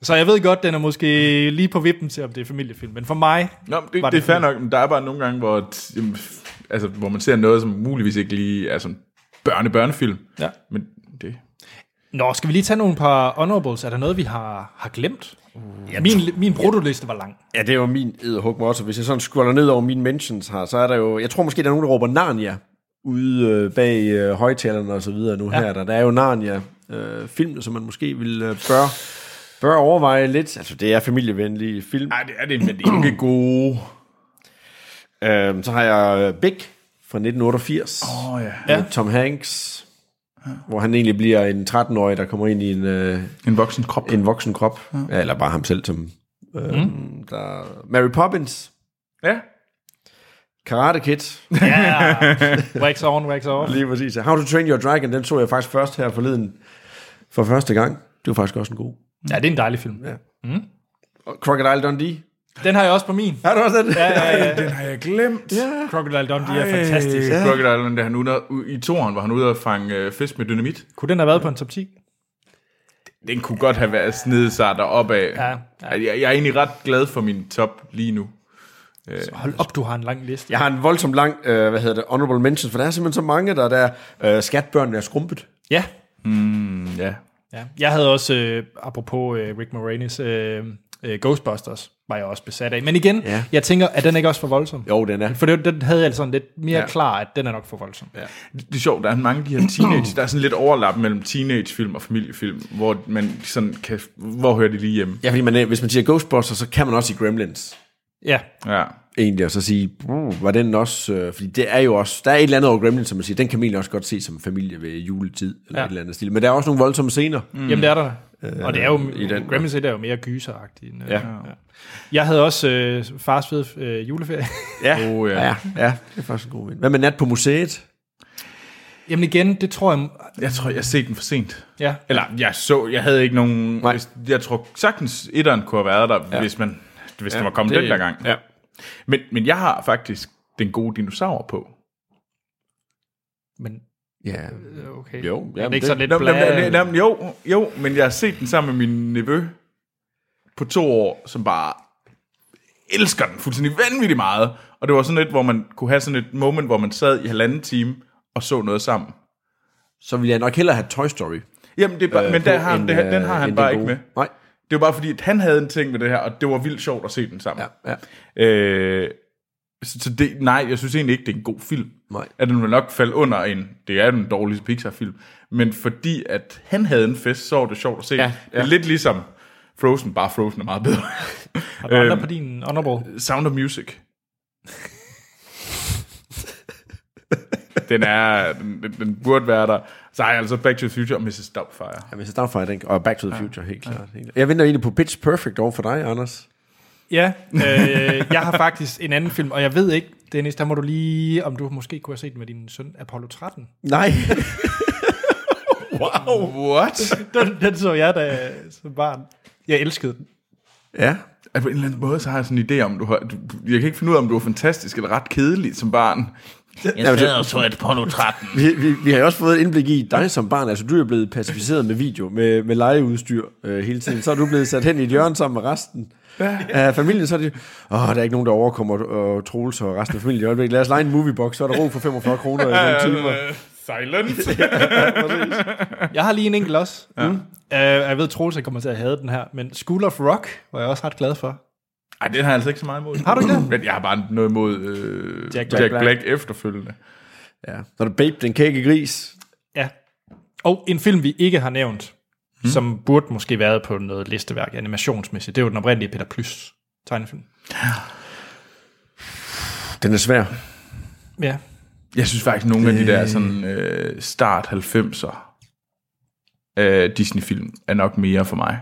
Så jeg ved godt, den er måske lige på vippen til, om det er familiefilm, men for mig, Nå, men det, Var det, det det er fair nok, men der er bare nogle gange, hvor, t- jamen, altså, hvor man ser noget, som muligvis ikke lige er sådan børne-børnefilm. Ja. Men det... Nå, skal vi lige tage nogle par honorables? Er der noget, vi har, har glemt? Ja, min, min brutoliste var lang. Ja, det jo min edderhug også. Hvis jeg sådan scroller ned over mine mentions her, så er der jo... Jeg tror måske, der er nogen, der råber Narnia ude øh, bag øh, højtalerne og så videre nu ja. her. Der, der er jo Narnia øh, film, som man måske vil øh, bør, bør overveje lidt. Altså, det er familievenlige film. Nej, det er det, men det er ikke gode. Øh, så har jeg øh, Big fra 1988. Åh, oh, ja. Ja. Tom Hanks, hvor han egentlig bliver en 13-årig, der kommer ind i en, øh, En voksen krop. en voksen krop. Ja. Eller bare ham selv som... Øh, mm. der, Mary Poppins, Ja. Karate Kid, Ja, wax on, wax off. Lige præcis. How to Train Your Dragon, den så jeg faktisk først her forleden for første gang. Det var faktisk også en god. Ja, det er en dejlig film. Ja. Og Crocodile Dundee. Den har jeg også på min. Har du også den? Ja, ja, ja. Den har jeg glemt. Ja. Crocodile Dundee er fantastisk. Ja. Crocodile, der han ude, i toren var han ude og fange øh, fisk med dynamit. Kunne den have været på en top 10? Den kunne godt have været snedet sig deroppe af. Ja, ja. Jeg, jeg er egentlig ret glad for min top lige nu. Hold op, du har en lang liste. Jeg har en voldsomt lang, øh, hvad hedder det, honorable mentions, for der er simpelthen så mange, der er der, øh, skatbørnene er skrumpet. Ja, Ja. ja. Jeg havde også, øh, apropos øh, Rick Moranis, øh, øh, Ghostbusters, var jeg også besat af. Men igen, Ja. jeg tænker, at den ikke også for voldsom? Jo, den er. For det, den havde jeg sådan lidt mere Ja. klar, at den er nok for voldsom. Ja. Det er sjovt, der er mange af de her teenage, der er sådan lidt overlap mellem teenagefilm og familiefilm, hvor man sådan kan, hvor hører de lige hjemme? Ja, fordi man, hvis man siger Ghostbusters, så kan man også sige Gremlins. ja. Ja. Egentlig, og så sige, "Bruh, var den også, øh, fordi det er jo også, der er et eller andet over Gremlins, som man siger, den kan man egentlig også godt se som familie ved juletid, eller. Ja. et eller andet stil. Men der er også nogle voldsomme scener. Mm. Jamen, det er der. Og det er jo, i den- Gremlins 1 er jo mere gyseragtigt. End, øh, Ja. Jeg havde også øh, fars fede øh, juleferie. Ja, Oh, ja. ja, ja, det er faktisk en god vind. Hvad med nat på museet? Jamen igen, det tror jeg... Jeg tror, jeg set den for sent. Ja, Eller, jeg så, jeg havde ikke nogen... Nej. Hvis, jeg tror sagtens, etteren kunne have været der, ja. hvis, man, hvis ja, den var kommet det- den der gang. ja. Men, men jeg har faktisk den gode dinosaur på. men Ja, øh, okay. Jo, Men jamen, ikke det- sådan lidt nå, nå, nå, jo, jo, men jeg har set den sammen med min nevø på to år, som bare elsker den fuldstændig vanvittigt meget. Og det var sådan lidt, hvor man kunne have sådan et moment, hvor man sad i halvanden time og så noget sammen. så vil jeg nok hellere have Toy Story. Jamen, det er bare, øh, men der har, en, det, den har øh, han bare ikke med. Nej. Det var bare fordi, at han havde en ting med det her, og det var vildt sjovt at se den sammen. Ja, ja. Øh, så så det, nej, jeg synes egentlig ikke, det er en god film. Nej. At den vil nok falde under en, det er den dårligste Pixar-film, men fordi at han havde en fest, så var det sjovt at se. Ja, Det er lidt ligesom Frozen, bare Frozen er meget bedre. Har du andre øhm, på din honorable? Sound of Music. den er, den, den, burde være der. Så har jeg altså Back to the Future og Mrs. Doubtfire. Ja, Mrs. Doubtfire, den, og Back to the Future, helt klart. Klart. Jeg venter egentlig på Pitch Perfect over for dig, Anders. Ja, øh, jeg har faktisk en anden film, og jeg ved ikke, Dennis, der må du lige, om du måske kunne have set den med din søn, Apollo 13. Nej. What? Den, den så jeg da som barn. Jeg elskede den. ja. Altså, på en eller anden måde, så har jeg sådan en idé om, du har, du, jeg kan ikke finde ud af, om du var fantastisk eller ret kedelig som barn. Jeg sad og så et porno 13. Vi, vi, vi har jo også fået et indblik i dig som barn. Altså, du er blevet pacificeret med video, med, med legeudstyr øh, hele tiden. Så er du blevet sat hen i et hjørne sammen med resten af familien. Så er det, åh, der er ikke nogen, der overkommer og Troels og resten af familien i øjeblikket. Lad os lege en moviebox, så er der ro for 45 kroner i nogle timer. Silent. Jeg har lige en enkelt også. Ja. Mm. Uh, jeg ved, Troels jeg kommer til at have den her, men School of Rock var jeg også ret glad for. Ej, den har jeg altså ikke så meget imod. Har du ikke det? Men jeg har bare noget imod øh, Jack Jack, Black. Jack Black efterfølgende. Ja. Så er der Babe, den kække gris. Ja. Og en film, vi ikke har nævnt, mm. som burde måske været på noget listeværk animationsmæssigt, det er jo den oprindelige Peter Plys tegnefilm. Den er svær. Ja. Jeg synes faktisk, nogle af de der sådan, øh, start 90'er øh, Disney-film er nok mere for mig.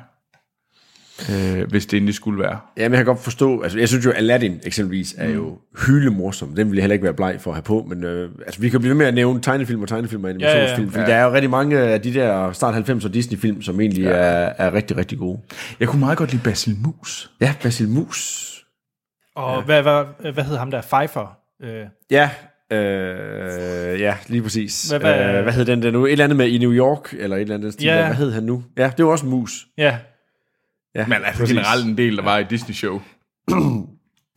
Øh, hvis det endelig skulle være. Jamen, jeg kan godt forstå, altså jeg synes jo, Aladdin eksempelvis er jo hylemorsom. Den vil jeg heller ikke være bleg for at have på, men øh, altså, vi kan blive ved med at nævne tegnefilm og tegnefilm og animationsfilm, Ja, ja, fordi der er jo rigtig mange af de der start 90'er Disney-film, som egentlig ja. er, er rigtig, rigtig gode. Jeg kunne meget godt lide Basil Mus. Ja, Basil Mus. Og ja. hvad, hvad, hvad hed ham der? Pfeiffer? Øh, Ja, øh, ja, lige præcis. Hvad- Hvad, hvad- hvad, øh, hvad hed den der nu? Et eller andet med i New York, eller et eller andet stil. Ja. Hvad hed han nu? Ja, det var også en mus. ja, Ja, Men altså præcis. generelt en del, der var i Disney-show.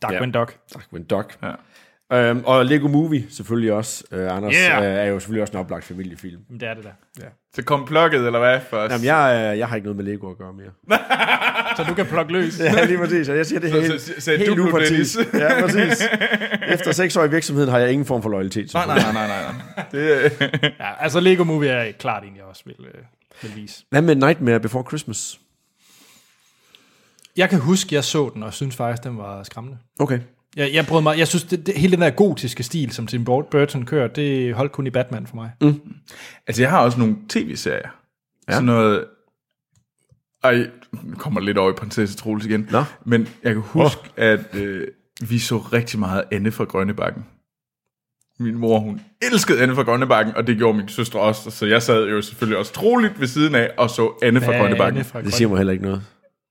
Darkwing Ja. Duck. Darkwing Duck. Ja. Øhm, og Lego Movie selvfølgelig også. Øh, Anders Yeah. øh, er jo selvfølgelig også en oplagt familiefilm. Men det er det der. Så kom plukket, eller hvad? Først? Jamen, jeg, øh, jeg har ikke noget med Lego at gøre mere. Så du kan plukke løs. Ja, lige præcis. Og jeg siger det Så- helt, så- sagde helt du nu, upartisk. Ja, præcis. Efter seks år i virksomheden har jeg ingen form for loyalitet. Nej, nej, nej, nej, nej. nej. Det, Ja, altså Lego Movie er klart en, jeg også vil, øh, vil vise. Hvad med Nightmare Before Christmas? Jeg kan huske, jeg så den, og synes faktisk, den var skræmmende. Okay. Jeg, jeg brød mig, jeg synes, det, det, hele den der gotiske stil, som Tim Burton kører, det holdt kun i Batman for mig. Mm. altså, jeg har også nogle tv-serier. Ja. Sådan noget... Ej, nu kommer lidt over i Prinsesse Troels igen. Nå. Men jeg kan huske, oh. at øh, vi så rigtig meget Anne fra Grønnebakken. Min mor, hun elskede Anne fra Grønnebakken, og det gjorde min søster også. Så jeg sad jo selvfølgelig også troligt ved siden af og så Anne fra Grønnebakken. Anne fra Det siger mig heller ikke noget.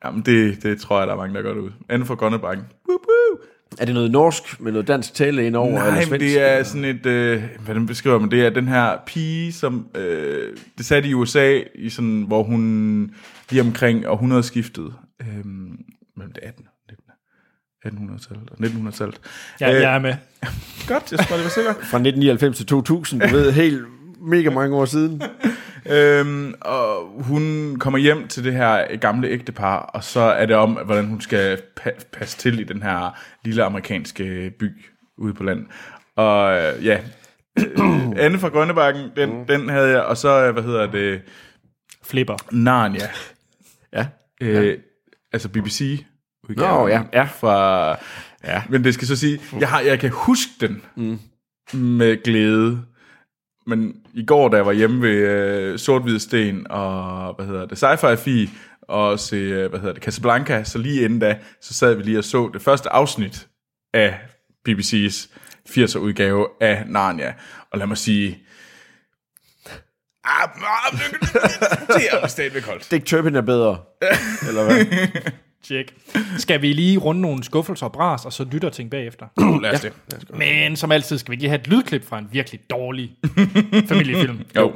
Jamen, det, det tror jeg, der er mange, der gør det ud. Anne fra Grønnebakken. Woop, woop. Er det noget norsk med noget dansk tale ind over? Nej, eller men svensk? det er sådan et, øh, hvordan beskriver man det, er den her pige, som, øh, det satte i USA, i sådan, hvor hun lige omkring århundredeskiftet, øh, mellem det 18. 1800-tallet og 1900-tallet. Ja, jeg er med. Godt, jeg skal bare lige være sikker. Fra 1999 til 2000, du ved, helt mega mange år siden. øhm, og hun kommer hjem til det her gamle ægtepar, og så er det om, hvordan hun skal pa- passe til i den her lille amerikanske by ude på land. Og øh, ja, øh, Anne fra Grønnebakken, den, mm. den havde jeg, og så, øh, hvad hedder det, Flipper. Narnia. Ja. Øh, ja. Altså BBC. Nå, ja, ja. Fra, ja. Men det skal så sige, jeg, har, jeg kan huske den mm. med glæde. Men i går, da jeg var hjemme ved øh, Sort Sten og, hvad hedder det, Sci-Fi Fi, og se, øh, hvad hedder det, Casablanca, så lige inden da, så sad vi lige og så det første afsnit af BBC's 80'er udgave af Narnia. Og lad mig sige, ah, ah, det er stadigvæk koldt. Dick Turpin er bedre. Eller hvad? Check. Skal vi lige runde nogle skuffelser og bras, og så lytter ting bagefter? Lad os det. Men som altid skal vi ikke lige have et lydklip fra en virkelig dårlig familiefilm. Jo.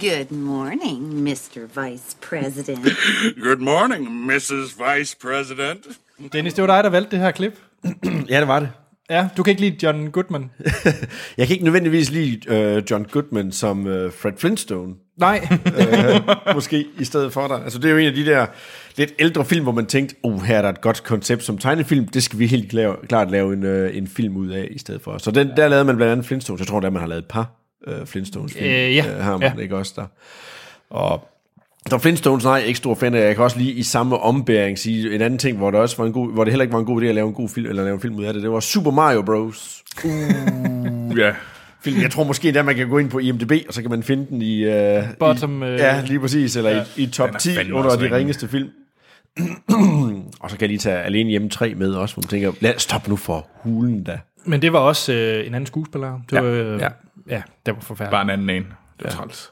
Good morning, Mr. Vice President. Good morning, Mrs. Vice President. Dennis, det var dig, der valgte det her klip. ja, det var det. Ja, du kan ikke lide John Goodman. Jeg kan ikke nødvendigvis lide øh, John Goodman som øh, Fred Flintstone. Nej. måske i stedet for dig. Altså det er jo en af de der lidt ældre film, hvor man tænkte, oh, her er der et godt koncept som tegnefilm, det skal vi helt lave, klart lave en, øh, en film ud af i stedet for. Så den, der lavede man blandt andet Flintstones. Jeg tror, der man har lavet et par øh, Flintstones film. Øh, ja. har man Ja. ikke også der. Og der Flintstones, nej, jeg ikke stor fan af. Jeg kan også lige i samme ombæring sige en anden ting, hvor, der også var en god, hvor det heller ikke var en god idé at lave en god film, eller lave en film ud af det. Det var Super Mario Bros. Ja. film. Jeg tror måske, at man kan gå ind på IMDb, og så kan man finde den i... Uh, Bottom, i, øh, Ja, lige præcis. Eller ja. i, i top Den er 10 fandme under de ringe. ringeste film. og så kan de tage Alene Hjemme 3 med også, hvor man tænker, lad stop nu for hulen da. Men det var også øh, en anden skuespiller. Det Ja, var, øh, ja. ja, det var forfærdeligt. Bare en anden en. Det var træls.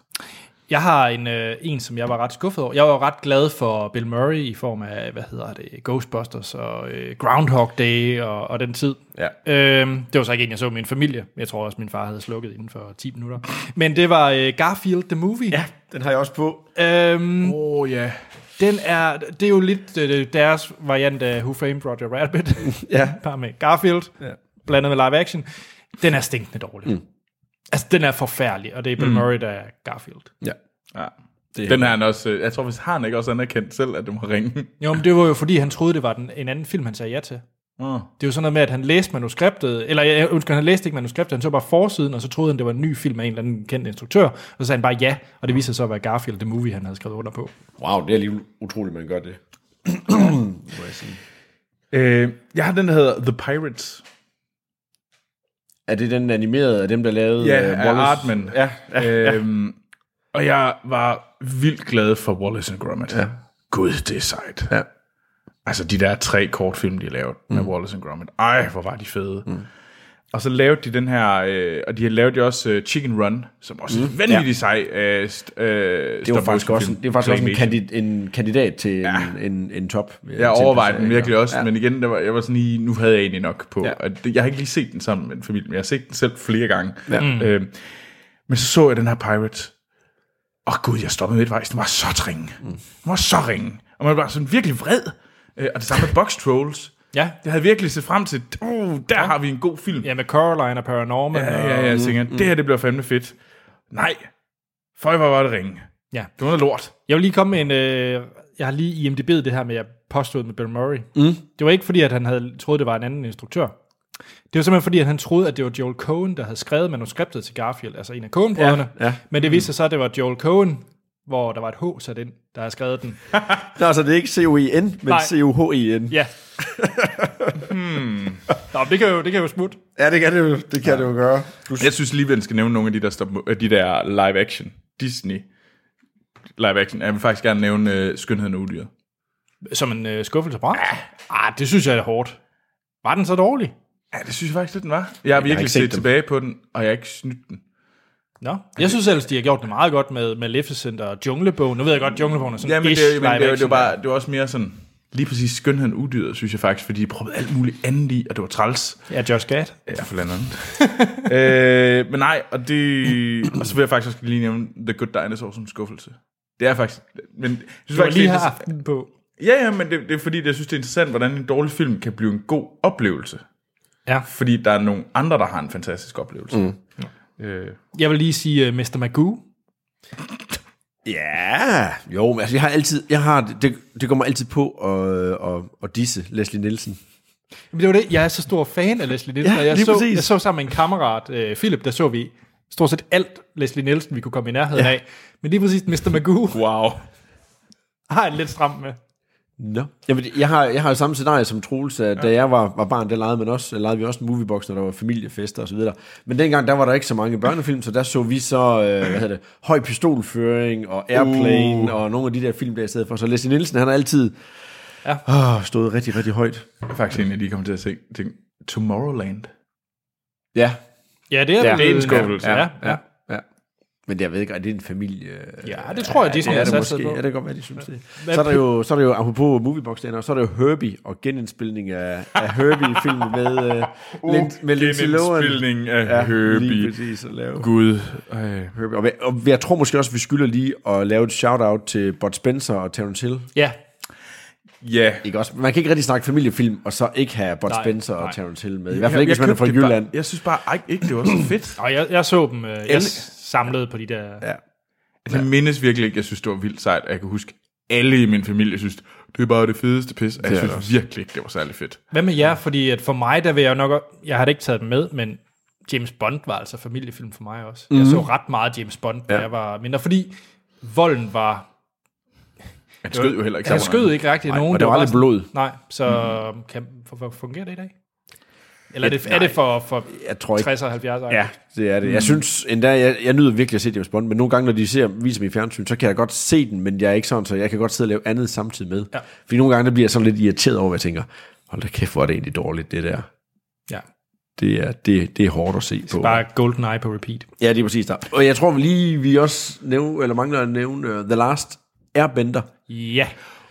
Jeg har en, øh, en, som jeg var ret skuffet over. Jeg var ret glad for Bill Murray i form af, hvad hedder det, Ghostbusters og øh, Groundhog Day og, og den tid. Ja. Øhm, det var så ikke en, jeg så med min familie. Jeg tror også, min far havde slukket inden for 10 minutter. Men det var øh, Garfield the Movie. Ja, den har jeg også på. Øhm, Åh, oh, ja. den er, det er jo lidt øh, deres variant af Who Framed Roger Rabbit. Ja. Bare med Garfield, ja. blandet med live action. Den er stinkende dårlig. Mm. Altså, den er forfærdelig, og det er Bill mm. Murray, der er Garfield. Ja. Ja. Det Den har han også, øh, jeg tror, hvis har han ikke også anerkendt selv, at det må ringe. Jo, men det var jo fordi, han troede, det var den, en anden film, han sagde ja til. Oh. Det er jo sådan noget med, at han læste manuskriptet, eller jeg ønsker, han læste ikke manuskriptet, han så bare forsiden, og så troede han, det var en ny film af en eller anden kendt instruktør, og så sagde han bare ja, og det viste sig så at være Garfield, the movie, han havde skrevet under på. Wow, det er alligevel utroligt, man gør det. Øh, jeg har den, der hedder The Pirates. Er det den animerede af dem, der lavede Ja, af Artman. Ja, ja, ja. Og jeg var vildt glad for Wallace and Gromit. Ja. Gud, det er sejt. Ja. Altså de der tre kortfilm, de lavede mm. med Wallace and Gromit. Ej, hvor var de fede. Mm. Og så lavede de den her, øh, og de lavede jo også uh, Chicken Run, som også er mm. vanvittigt ja. sej. Øh, st- øh, Det var faktisk også, stop-motion-film. det var faktisk også en, kandid, en kandidat til ja. en, en, en top. Jeg overvejede den virkelig også, Ja. men igen, der var, jeg var sådan lige, nu havde jeg egentlig nok på. Ja. Og det, jeg har ikke lige set den sammen med en familie, men jeg har set den selv flere gange. Ja. Øh, men så så jeg den her Pirate. Åh gud, jeg stoppede midtvejs. Den var så ringe. Mm. Den var så ringe. Og man var sådan virkelig vred. Øh, og det samme med Box Trolls. Ja, Jeg havde virkelig set frem til, uh, der har vi en god film. ja med Coraline og Paranorman. Ja, og, ja, ja, jeg tænker, det her det bliver fandme fedt. Nej, for hvor var det ringe. ja. Det var noget lort. Jeg vil lige komme med en... Øh, jeg har lige IMDb'et det her med, jeg påstod med Bill Murray. Mm. Det var ikke fordi, at han havde troet, det var en anden instruktør. Det var simpelthen fordi, at han troede, at det var Joel Cohen, der havde skrevet manuskriptet til Garfield, altså en af Coen-brødrene. Ja, ja. Men det viste sig så, at det var Joel Cohen, hvor der var et H sat ind, der havde skrevet den. Nå, så det er ikke C-O-E-N, men Nej. C-O-H-E-N. Ja. hmm. Nå, men det kan jo, det kan jo smutte. Ja, det kan det jo, det kan ja. det jo gøre. Du, Jeg synes lige, vi skal nævne nogle af de der, stop, øh, de der live action. Disney live action. Jeg vil faktisk gerne nævne uh, Skønheden og Udyret. Som en øh, skuffelse bra. Ja. Ah, det synes jeg er hårdt. Var den så dårlig? Ja, det synes jeg faktisk lidt, den var. Jeg har virkelig set set dem. tilbage på den, og jeg har ikke snydt den. Nå. Jeg synes ellers, de har gjort det meget godt med Maleficent og Junglebogen. Nu ved jeg godt, Junglebogen er sådan Ja, men, ish det, men det, live det, var bare, det var også mere sådan, lige præcis Skønheden Udyret, synes jeg faktisk, fordi de prøvede alt muligt andet i, og det var træls. Ja, Josh Gad. Ja, for andet. øh, men nej, og det... Og så vil jeg faktisk også lige nævne The Good Dinosaur som skuffelse. Det er faktisk... Men jeg synes Du har faktisk, lige er haft den på. Ja, ja, men det, det er fordi, jeg synes, det er interessant, hvordan en dårlig film kan blive en god oplevelse. Ja. Fordi der er nogle andre, der har en fantastisk oplevelse. Mm. Øh, Jeg vil lige sige uh, Mr. Magoo. ja, jo, men altså, jeg har altid, jeg har, det, det går mig altid på at, at, at disse Leslie Nielsen. Men det var det. Jeg er så stor fan af Leslie Nielsen. Ja, og jeg, lige så, præcis. jeg så sammen med en kammerat, uh, Philip, der så vi stort set alt Leslie Nielsen, vi kunne komme i nærheden ja. af. Men lige præcis Mr. Magoo wow. har jeg lidt stramt med. Nå. Jamen, jeg har, jeg har jo samme scenarie som Troels, at da jeg var, var barn, der legede, man også, legede vi også en moviebox, når der var familiefester og så videre. Men dengang, der var der ikke så mange børnefilm, så der så vi så, øh, hvad hedder det, Høj Pistolføring og Airplane uh. og nogle af de der film, der i stedet for. Så Leslie Nielsen, han har altid Ja. åh, stået rigtig, rigtig højt. Jeg er faktisk en, jeg lige kommer til at se. Tænk, Tomorrowland. Ja, Ja, det er, Ja, det er en skuffelse. Ja, ja. ja, ja. Men jeg ved ikke, er det en familie? ja det tror jeg, Disney det er det måske. på. Ja, det kan godt være, de synes det. Så er der jo, så er der jo apropos moviebox derinde, så er der jo Herbie og genindspilning af, af Herbie-filmen med, uh, Lind, med Lindsay Lohan. Genindspilning af Ja, Herbie. lige præcis at lave. Gud. Øh. Herbie. Og, vi- og jeg tror måske også, vi skylder lige at lave et shout-out til Bud Spencer og Terence Hill. Ja, Ja. Ikke også? Man kan ikke rigtig snakke familiefilm, og så ikke have Bud Nej, Spencer og nej. Terence Hill med. I hvert fald ikke, hvis man er fra Jylland. Bare, jeg synes bare ikke, det var så fedt. og jeg, jeg så dem, øh, jeg Samlede på de der... Ja. Jeg mindes virkelig ikke, jeg synes, det var vildt sejt. Jeg kan huske, alle i min familie synes, det er bare det fedeste pis. Og jeg synes virkelig ikke, det var særlig fedt. Hvad med jer? Fordi at for mig, der vil jeg nok... Jeg har ikke taget dem med, men James Bond var altså familiefilm for mig også. Mm. Jeg så ret meget James Bond, da Ja. jeg var mindre, fordi volden var... Han skød jo heller ikke Han skød ikke rigtig Nej, nogen. og der var bare aldrig blod. Nej, så mm. kan, for, for, fungerer det i dag? Eller er det, er det for, for Jeg tror ikke- 60'er og 70'er? Ja, det er det. Jeg synes endda, jeg, jeg nyder virkelig at se James Bond, men nogle gange, når de ser, viser mig i fjernsyn, så kan jeg godt se den, men jeg er ikke sådan, så jeg kan godt sidde og lave andet samtidig med. Ja. Fordi nogle gange, der bliver jeg sådan lidt irriteret over, hvad jeg tænker, hold da kæft, hvor er det egentlig dårligt, det der. ja. Det er, det, det er hårdt at se på. Bare GoldenEye på repeat. Ja, det er præcis der. Og jeg tror lige, vi også nævne, eller mangler at nævne uh, The Last Airbender. Ja.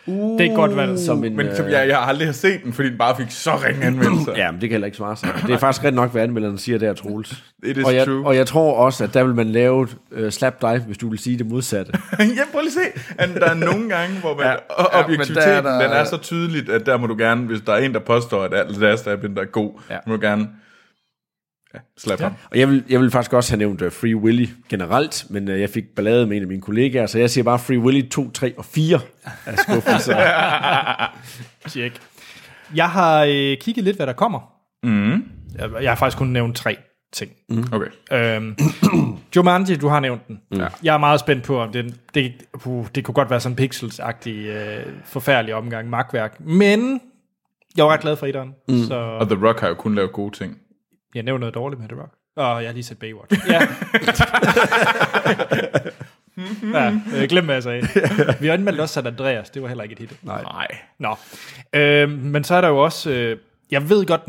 Uh, det er godt valgt. Som en, Men øh, som jeg, jeg har aldrig har set den, fordi den bare fik så ringe anmeldelser. Ja, men det kan heller ikke svare sig. Det er faktisk ret nok, hvad anmelderen siger der, Troels. It is og jeg, true. Og jeg tror også, at der vil man lave uh, slap dive, hvis du vil sige det modsatte. ja, prøv lige at se. At der er nogle gange, hvor man, Ja, ja, ja, men objektiviteten, der er der- den er så tydeligt, at der må du gerne, hvis der er en, der påstår, at alt deres der er god, ja. må du gerne ja, slappe ja. ham. Og jeg vil, jeg vil faktisk også have nævnt uh, Free Willy generelt, men uh, jeg fik ballade med en af mine kollegaer, så jeg siger bare Free Willy 2, 3 og 4 af skuffelser. Tjek. Jeg har øh, kigget lidt, hvad der kommer. Mm. Jeg, jeg har faktisk kun nævnt tre ting. Okay. Øhm, Jumanji, du har nævnt den. Mm. Ja. Jeg er meget spændt på, om det, det, uh, det kunne godt være sådan en pixels-agtig, øh, forfærdelig omgang magtværk. Men jeg var ret glad for etteren, mm. så Og The Rock har jo kun lavet gode ting. Jeg nævner noget dårligt med The Rock. Og jeg har lige set Baywatch. Ja. ja, øh, glem hvad jeg sagde. Vi har anmeldt også San Andreas, det var heller ikke et hit. Nej. Nej. Nå. Øh, men så er der jo også... Øh, jeg ved godt...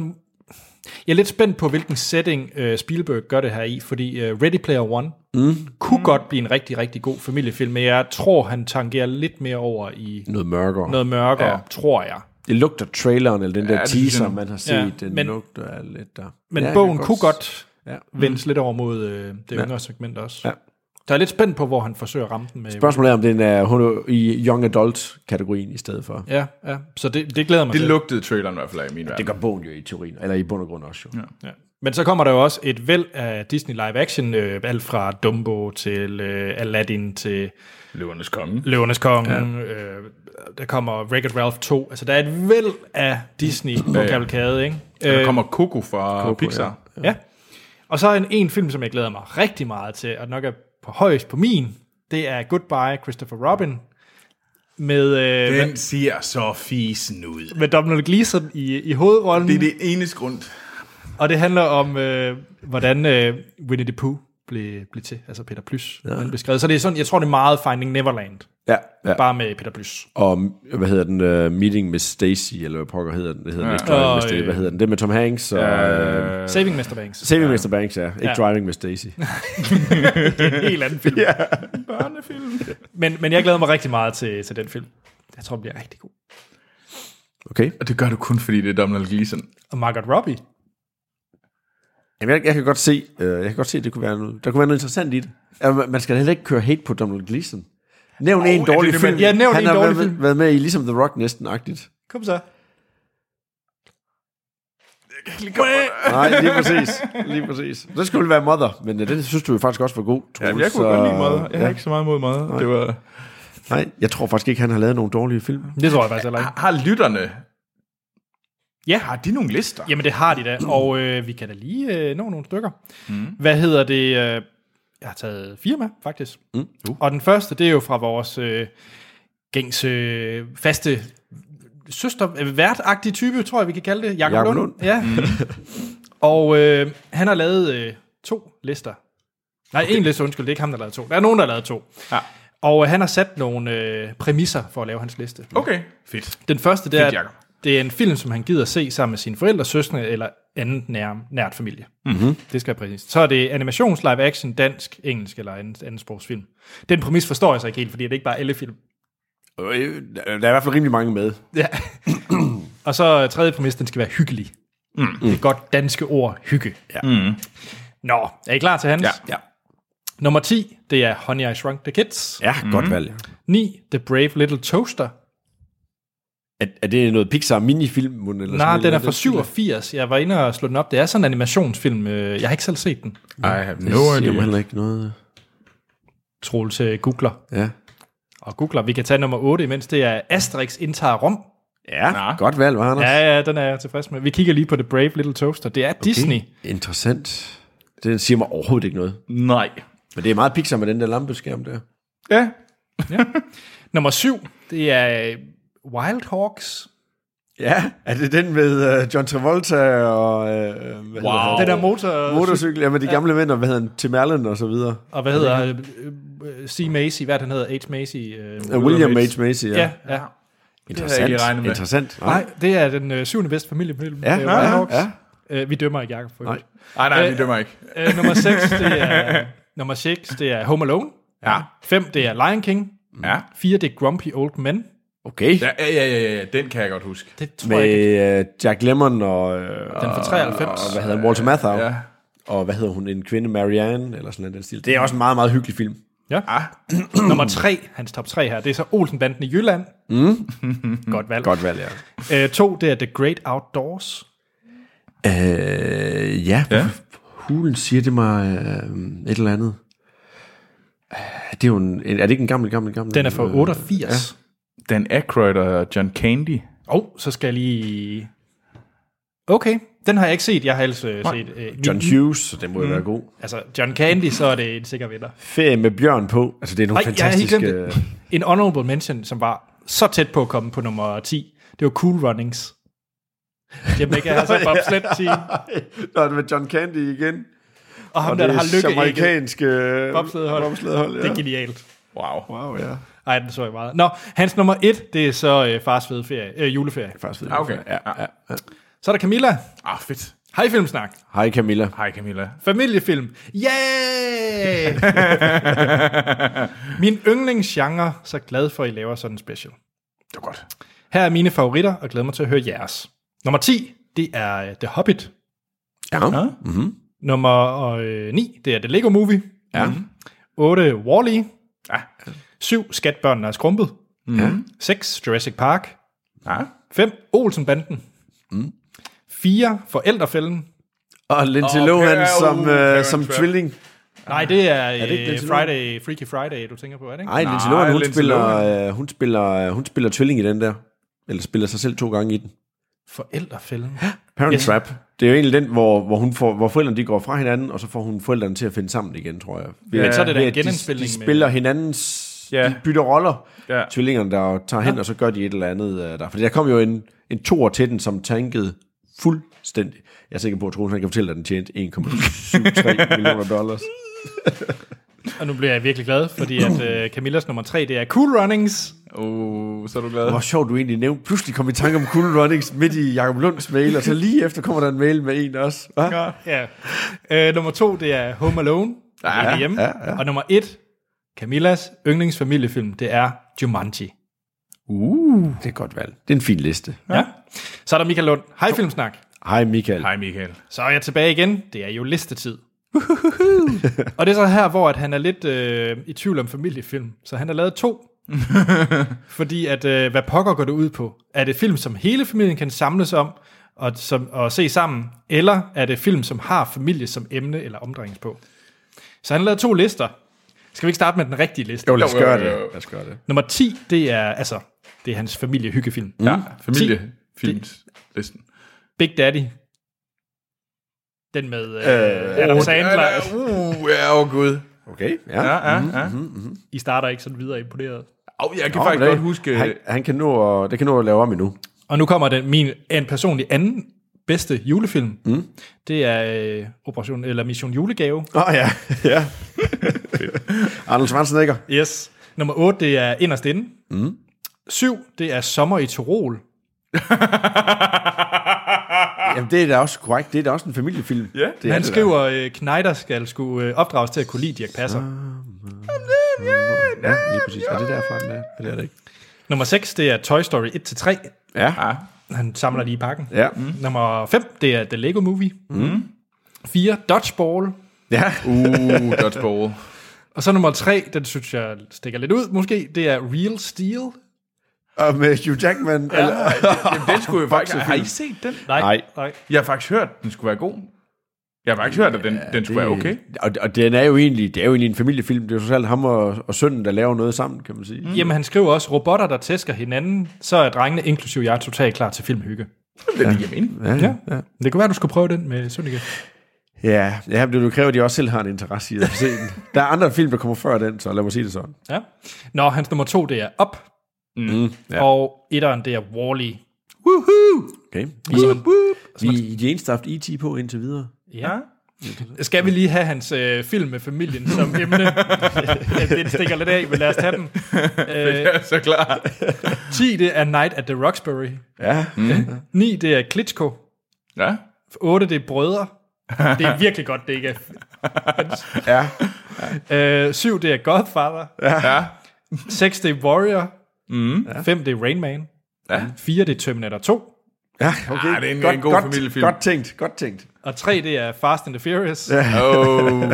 Jeg er lidt spændt på, hvilken setting øh, Spielberg gør det her i, fordi øh, Ready Player One mm. kunne mm. godt blive en rigtig, rigtig god familiefilm, men jeg tror, han tangerer lidt mere over i Noget mørkere. noget mørkere. Ja. tror jeg. Det lugter traileren, eller den der Ja, ja, det synes teaser, man har set, Ja, ja, den men- lugter af lidt der. Men Ja, ja, bogen kunne godt Ja. vendes lidt over mod øh, det yngre segment også. Ja. Der er lidt spændt på, hvor han forsøger at ramme den med. Spørgsmålet er, om den er hun i young adult-kategorien i stedet for. Ja, ja. Så det, det glæder mig Det til. lugtede traileren i hvert fald af i min Det verden. gør bogen jo i teorien, eller i bund og grund også jo. Ja. Ja. Men så kommer der jo også et væld af Disney live action, øh, alt fra Dumbo til øh, Aladdin til Løvernes konge. Løvernes Konge. Ja. Øh, der kommer Wreck-It Ralph 2. Altså, der er et væld af Disney på ja. kavalkade, ikke? Der Øh, kommer Coco fra Coco, Pixar. Ja. Ja. Og så en, en film, som jeg glæder mig rigtig meget til, og nok er på højst på min, det er Goodbye Christopher Robin, med, øh, Den med, ser så fisen ud. med Donald Gleeson i, i hovedrollen. Det er det eneste grund. Og det handler om, øh, hvordan øh, Winnie the Pooh blev, blev til, altså Peter Plys, ja. beskrevet. Så det er sådan, jeg tror, det er meget Finding Neverland, Ja, ja. bare med Peter Plys. Og hvad hedder den? Uh, Meeting med Stacy, eller hvad pokker hedder den? Det hedder ja. ikke Driving med Stacy. Hvad hedder den? Det med Tom Hanks og... Uh, Uh, Saving Mr. Banks. Saving Mr. Banks, ja. Ikke Ja. Driving med Stacy. det er en helt anden film. ja. Børnefilm. men, men jeg glæder mig rigtig meget til, til den film. Jeg tror, den bliver rigtig god. Okay. Og det gør du kun, fordi det er Donald Gleeson. Og Margot Robbie. Jamen, jeg, jeg, kan godt se, uh, jeg kan godt se, at det kunne være noget, der kunne være noget interessant i det. Altså, man skal heller ikke køre hate på Donald Gleeson. Nævn oh, en er det dårlig det, film. Ja, nævn Han en har dårlig været, film. været med i ligesom The Rock næsten-agtigt. Kom så. Nej, lige præcis. Lige præcis. Det skulle være Mother, men uh, den synes du jo faktisk også var god, Ja, Troels, jeg kunne godt lide mad. Jeg ja. har ikke så meget mod mad. Det var... Nej, jeg tror faktisk ikke, han har lavet nogle dårlige film. Det tror jeg faktisk heller ikke. Har lytterne... Ja. Har de nogle lister? Jamen, det har de da. Og øh, vi kan da lige øh, nå nogle stykker. Mm. Hvad hedder det? Øh, jeg har taget fire med, faktisk. Mm. Uh. Og den første, det er jo fra vores øh, gængs øh, faste søster, øh, værtagtige type, tror jeg, vi kan kalde det. Jakob Jakob Lund. Lund. Ja. og øh, han har lavet øh, to lister. Nej, okay. en liste, undskyld, det er ikke ham, der har lavet to. Der er nogen, der har lavet to. Ja. Og øh, han har sat nogle øh, præmisser for at lave hans liste. Okay, fedt. Den første, det er, Fedt. Det er en film, som han gider se sammen med sine forældre, søskende eller anden nær, nært familie. Mm-hmm. Det skal være præcist. Så er det animations, live action, dansk, engelsk eller anden, anden sprogsfilm. Den præmis forstår jeg så ikke helt, fordi det er ikke bare alle film. Øh, Der er i hvert fald rimelig mange med. Ja. Og så tredje præmis, den skal være hyggelig. Mm. Det er godt danske ord, hygge. Ja. Mm. Nå, er I klar til hans? Ja. ja. Nummer 10, det er Honey, I Shrunk the Kids. Ja, mm. godt valg. 9, The Brave Little Toaster. Er, er det noget Pixar minifilm? Eller Nej, sådan den er noget? fra 87. Jeg var inde og slå den op. Det er sådan en animationsfilm. Øh, Jeg har ikke selv set den. I have Det no idea. heller ikke noget. Troels øh, googler. Ja. Og googler. Vi kan tage nummer 8, imens det er Asterix indtager Rom. Ja, Nå. godt valg, var Anders. Ja, ja, den er jeg tilfreds med. Vi kigger lige på The Brave Little Toaster. Det er okay. Disney. Interessant. Det siger mig overhovedet ikke noget. Nej. Men det er meget Pixar med den der lampeskærm der. Ja. Nummer 7, det er øh, Wild Hawks. Ja, er det den med uh, John Travolta og... Uh, hvad Wow. hedder Den der motor... han? Motorcykel, ja, med de gamle venner, hvad hedder han? Tim Allen og så videre. Og hvad hedder øh, øh, C. Macy, hvad det, han hedder? H. Macy? Øh, Uh, William H. Macy, ja. ja, ja. Interessant, lige regnet med. interessant. Nej, det er den øh, syvende bedste familiefilm. Ja, øh, ja, ja, Hawks. ja. Øh, vi dømmer ikke Jacob for Nej. Nej, nej, vi Øh, dømmer ikke. Øh, nummer 6, det er, nummer 6, det er Home Alone. Ja. 5, det er Lion King. Ja. 4, det er Grumpy Old Men. Okay. Ja, ja, ja, ja, ja, den kan jeg godt huske. Det tror jeg ikke. Med uh, Jack Lemmon og... Uh, Den fra 93. og hvad hedder han? Walter Matthau. Ja. Og hvad hedder hun? En kvinde, Marianne, eller sådan noget i den stil. Det er også en meget, meget hyggelig film. Ja. nummer 3, hans top 3 her, det er så Olsenbanden i Jylland. Mm. Godt valg. Godt valg, ja. Øh, to, det er The Great Outdoors. Øh, ja, Ja. hulen siger det mig øh, et eller andet. Øh, Det er, jo en, er det ikke en gammel, gammel, gammel? Den er fra øh, 88. Dan Aykroyd og John Candy. Og oh, så skal jeg lige... Okay, den har jeg ikke set. Jeg har ellers øh, set... Øh, John min- Hughes, så den må jo være god. Altså, John Candy, så er det en sikker vinder. Ferie med Bjørn på. Altså, det er nogle jeg har helt fantastiske... det. En honorable mention, som var så tæt på at komme på nummer 10. Det var Cool Runnings. Jamaica har så bobsled team. Nå, det var John Candy igen. Og ham Og der, der det har lykke ikke. amerikanske Bobsledhold. bobsledhold, ja. Det er genialt. Wow. Wow, ja. Ej, den så jeg meget. Nå, hans nummer 1, det er så øh, fars fede ferie, øh, juleferie. Faktisk ved Ah, okay. Ja, ja, ja. Så er der Camilla. Ah, fedt. Hej Filmsnak. Hej Camilla. Hej Camilla. Familiefilm. Yeah! Min yndlingsgenre, så glad for, at I laver sådan en special. Det var godt. Her er mine favoritter, og glæder mig til at høre jeres. Nummer 10, det er øh, The Hobbit. Ja. Ja. Nummer øh, 9, det er The Lego Movie. Ja. 8, Wall-E. Ja. 7, Skatbørnene er skrumpet. Ja. 6, Jurassic Park. Ja. 5, Olsenbanden. 4, Forældrefælden. Og Lindsay Åh, Lohan Per- som, uh, som Trap. tvilling. Nej, det er, det ikke øh? Friday, Freaky Friday, du tænker på, er det ikke? Nej, Lindsay Lohan, hun Lindsay spiller, Lohan. øh, hun, spiller, hun spiller tvilling i den der. Eller spiller sig selv to gange i den. Forældrefælden. Parent Yes. Trap. Det er jo egentlig den, hvor, hvor, hun får, hvor forældrene de går fra hinanden, og så får hun forældrene til at finde sammen igen, tror jeg. Ved, Men så er det da en de, genindspilning de med- spiller hinandens... Ja. Ja. De bytter roller, Ja. ja. tvillingerne, der tager hen, og så gør de et eller andet uh, der. For der kom jo en, en toer til den, som tankede fuldstændig. Jeg er sikker på, at Troels han kan fortælle, at den tjente 1,73 millioner dollars. Og nu bliver jeg virkelig glad, fordi at øh, Camillas nummer 3, det er Cool Runnings. Uh, så er du glad. Hvor sjovt du egentlig nævnte. Pludselig kom vi i tanke om Cool Runnings midt i Jacob Lunds mail, og så lige efter kommer der en mail med en også. Hva? Ja. Øh, nummer 2, det er Home Alone. Ja, ja, hjemme. ja, ja. Og nummer 1, Camillas yndlingsfamiliefilm, det er Jumanji. Uh, det er et godt valg. Det er en fin liste. Ja. Så er der Michael Lund. Hej Filmsnak. Hej Michael. Hej Michael. Så er jeg tilbage igen. Det er jo listetid. og det er så her, hvor at han er lidt øh, i tvivl om familiefilm. Så han har lavet to. Fordi at, øh, hvad pokker går det ud på? Er det film, som hele familien kan samles om og, som, og se sammen? Eller er det film, som har familie som emne eller omdrejningspunkt? Så han har lavet to lister. Skal vi ikke starte med den rigtige liste? Jo, lad os gøre det. Lad os gøre det. Nummer 10, det er, altså, det er hans familiehyggefilm. Mm. Ja, familiefilmslisten. Big Daddy. Den med øh, Adam Sandler. Uh, ja, åh gud. Okay, ja. Ja, ja, ja. I starter ikke sådan videre imponeret. Oh, jeg kan Nå, faktisk det- godt huske... Han, han kan nå at, det kan nå at lave om endnu. Og nu kommer den, min en personlig anden bedste julefilm. Mm. Det er øh, Operation, eller Mission Julegave. Åh oh, ja, ja. Arnold Schwarzenegger. Yes. Nummer 8, det er Inderst Inde. Mm. 7, det er Sommer i Tirol. Jamen, det er da også korrekt. Det er da også en familiefilm. Ja. det Han det skriver, øh, Knejder skal skulle øh, opdrages til at kunne lide Dirk Passer. Ja, lige præcis. Er det derfor, den er? Det er det ikke. Nummer 6, det er Toy Story 1-3. Ja. Han samler lige i pakken. Ja. Nummer 5, det er The Lego Movie. Mm. 4, Dodgeball. Ja. Uh, dodgeball. Og så nummer 3, den synes jeg stikker lidt ud måske, det er Real Steel. Og med Hugh Jackman. Ja. Eller, Jamen, den skulle jo faktisk... Har I set den? Nej. nej. Jeg har faktisk hørt, den skulle være god. Jeg har faktisk hørt, at den, den skulle være okay. Og, og den er jo egentlig, det er jo egentlig en familiefilm. Det er jo socialt ham og, og sønnen, der laver noget sammen, kan man sige. Mm. Jamen, han skriver også, robotter, der tæsker hinanden, så er drengene, inklusive jeg, totalt klar til filmhygge. Den giver mening. Ja, Ja. ja. Det kunne være, du skulle prøve den med Sønneke. ja, ja det vil kræve, at de også selv har en interesse i at se den. Der er andre film, der kommer før den, så lad mig sige det sådan. Ja. Nå, hans nummer to, det er Up. Mm, ja. Og etteren, det er Wall-E. Woohoo! Okay. Vi, vi, vi er de eneste, der har haft E.T. på indtil videre. Ja. Skal vi lige have hans øh, film med familien som emne? ja, det stikker lidt af, men lad os tage den. Øh, Ja, så klar. 10, det er Night at the Roxbury. Ja. Mm. 9, det er Klitschko. Ja. 8, det er Brødre. Det er virkelig godt, det ikke er. ja. Øh, 7, det er Godfather. Ja. 6, det er Warrior. 5, det er Rain Man. Ja. 4, det er Terminator 2. Ja, okay. Ah, det er en- godt, en god godt, familiefilm. Godt tænkt, godt tænkt. Og 3, det er Fast and the Furious. Ja. Oh.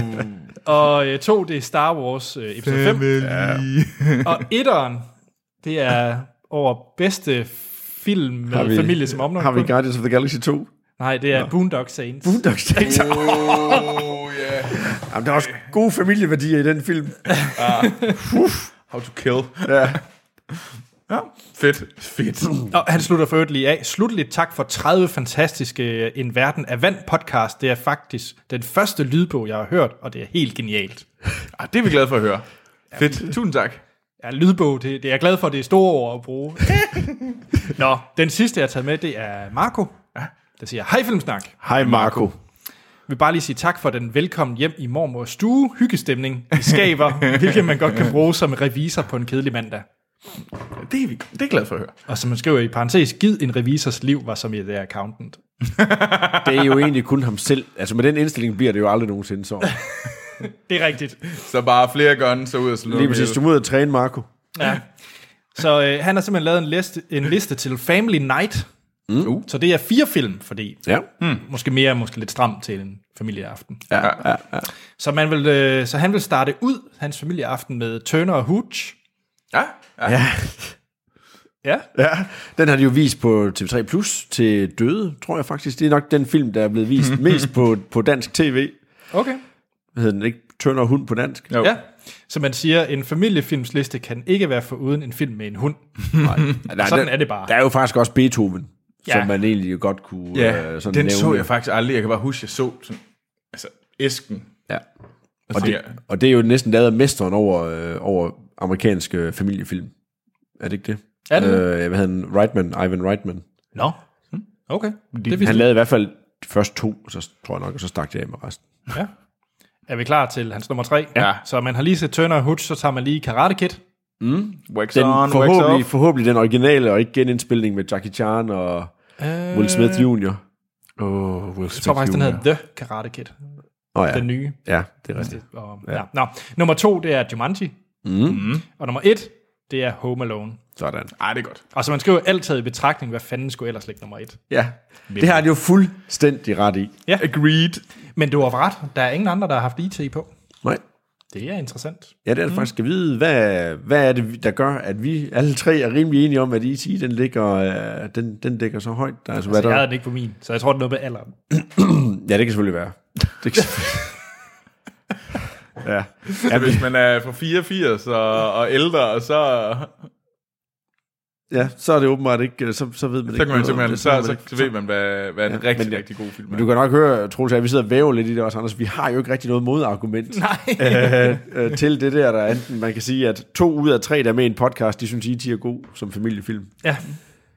Og øh, 2, det er Star Wars øh, episode 5. Ja. Og 1'eren, det er over bedste film med vi- familie som omgang. Har vi Guardians of the Galaxy 2? Nej, det er Boondock Saints. Boondocks Saints. oh, yeah. Jamen, der er også gode familieværdier i den film. How to kill. Ja. Ja. Fedt. Fedt. Og han slutter for øvrigt lige af. Slutteligt tak for 30 fantastiske En Verden af Vand podcast. Det er faktisk den første lydbog, jeg har hørt, og det er helt genialt. Ah, det er vi glade for at høre. Fedt. Tusind tak. Ja, lydbog, det, det er jeg glad for, det er store ord at bruge. Nå, den sidste, jeg har taget med, det er Marco, der siger, hej Filmsnak. Hej Marco. Jeg vil bare lige sige tak for den velkommen hjem i mormors stue, hyggestemning i skaber, hvilket man godt kan bruge som revisor på en kedelig mandag. Det er vi det er glad for at høre. Og som man skriver i parentes, giv en revisors liv var som i det accountant. Det er jo egentlig kun ham selv. Altså med den indstilling bliver det jo aldrig nogensinde så. Det er rigtigt. Så bare flere guns og ud og slå Lige præcis, du må ud og træne Marco. Ja. Så øh, han har simpelthen lavet en liste, en liste til Family Night. Mm. Uh. Så det er fire film, fordi Ja. måske mere, måske lidt stramt til en familieaften. Ja, ja, ja. Så, man vil, øh, så han vil starte ud, hans familieaften, med Turner og Hooch. Ja. ja. ja. Ja. Ja, den har de jo vist på TV3 Plus til døde, tror jeg faktisk. Det er nok den film, der er blevet vist mest på, på dansk tv. Okay. Hvad hedder den ikke? Tønder hund på dansk? Jo. Ja. Så man siger, en familiefilmsliste kan ikke være foruden en film med en hund. Nej, Sådan der, er det bare. Der er jo faktisk også Beethoven, ja. Som man egentlig godt kunne Ja, øh, sådan den nævne. så jeg faktisk aldrig. Jeg kan bare huske, jeg så sådan, altså, æsken. Ja. Og Og det, og det er jo næsten lavet af mesteren over, øh, over amerikanske familiefilm. Er det ikke det? Er det det? øh, Hvad hedder han? Reitman, Ivan Reitman. Nå. Okay. Det Han han lavede i hvert fald de første to, så tror jeg nok, og så stak det af med resten. Ja. Er vi klar til hans nummer tre? Ja. Så man har lige set Turner og Hooch, så tager man lige Karate Kid. Wax Den on, wax forhåbentlig, off. forhåbentlig den originale, og ikke genindspilning med Jackie Chan og Øh, Will Smith Jr. Oh, Will Jeg tror faktisk, den hedder The Karate Kid. Åh oh, ja. Den nye. Ja, det er rigtigt. Og, ja. Nå. Nummer to, det er Jumanji. Mm. Og nummer et, det er Home Alone. Sådan. Ej, det er godt. Og så man skal jo alt taget i betragtning, hvad fanden skulle ellers ligge nummer et. Ja, det har de jo fuldstændig ret i. Ja. Agreed. Men du har ret, der er ingen andre, der har haft IT på. Nej. Det er interessant. Ja, det er det faktisk skal vide, hvad, hvad er det, der gør, at vi alle tre er rimelig enige om, at IT, den ligger, øh, den, den ligger så højt. Der, er altså, hvad Altså, jeg der, havde den ikke på min, så jeg tror, det er noget med alderen. ja, det kan selvfølgelig være. Det kan selvfølgelig- ja. Ja, hvis man er fra 84 og, og ældre, så, ja, så er det åbenbart ikke, så, så ved man så ikke kan man noget det. så, ved så, man så, ikke- ved man, hvad, hvad en Ja, rigtig, men- rigtig god film er. Men du kan nok høre, Troels, at vi sidder og væver lidt i det også, Anders. Vi har jo ikke rigtig noget modargument Nej. øh, øh, til det der, der er enten, man kan sige, at to ud af tre, der er med i en podcast, de synes, IT er god som familiefilm. Ja.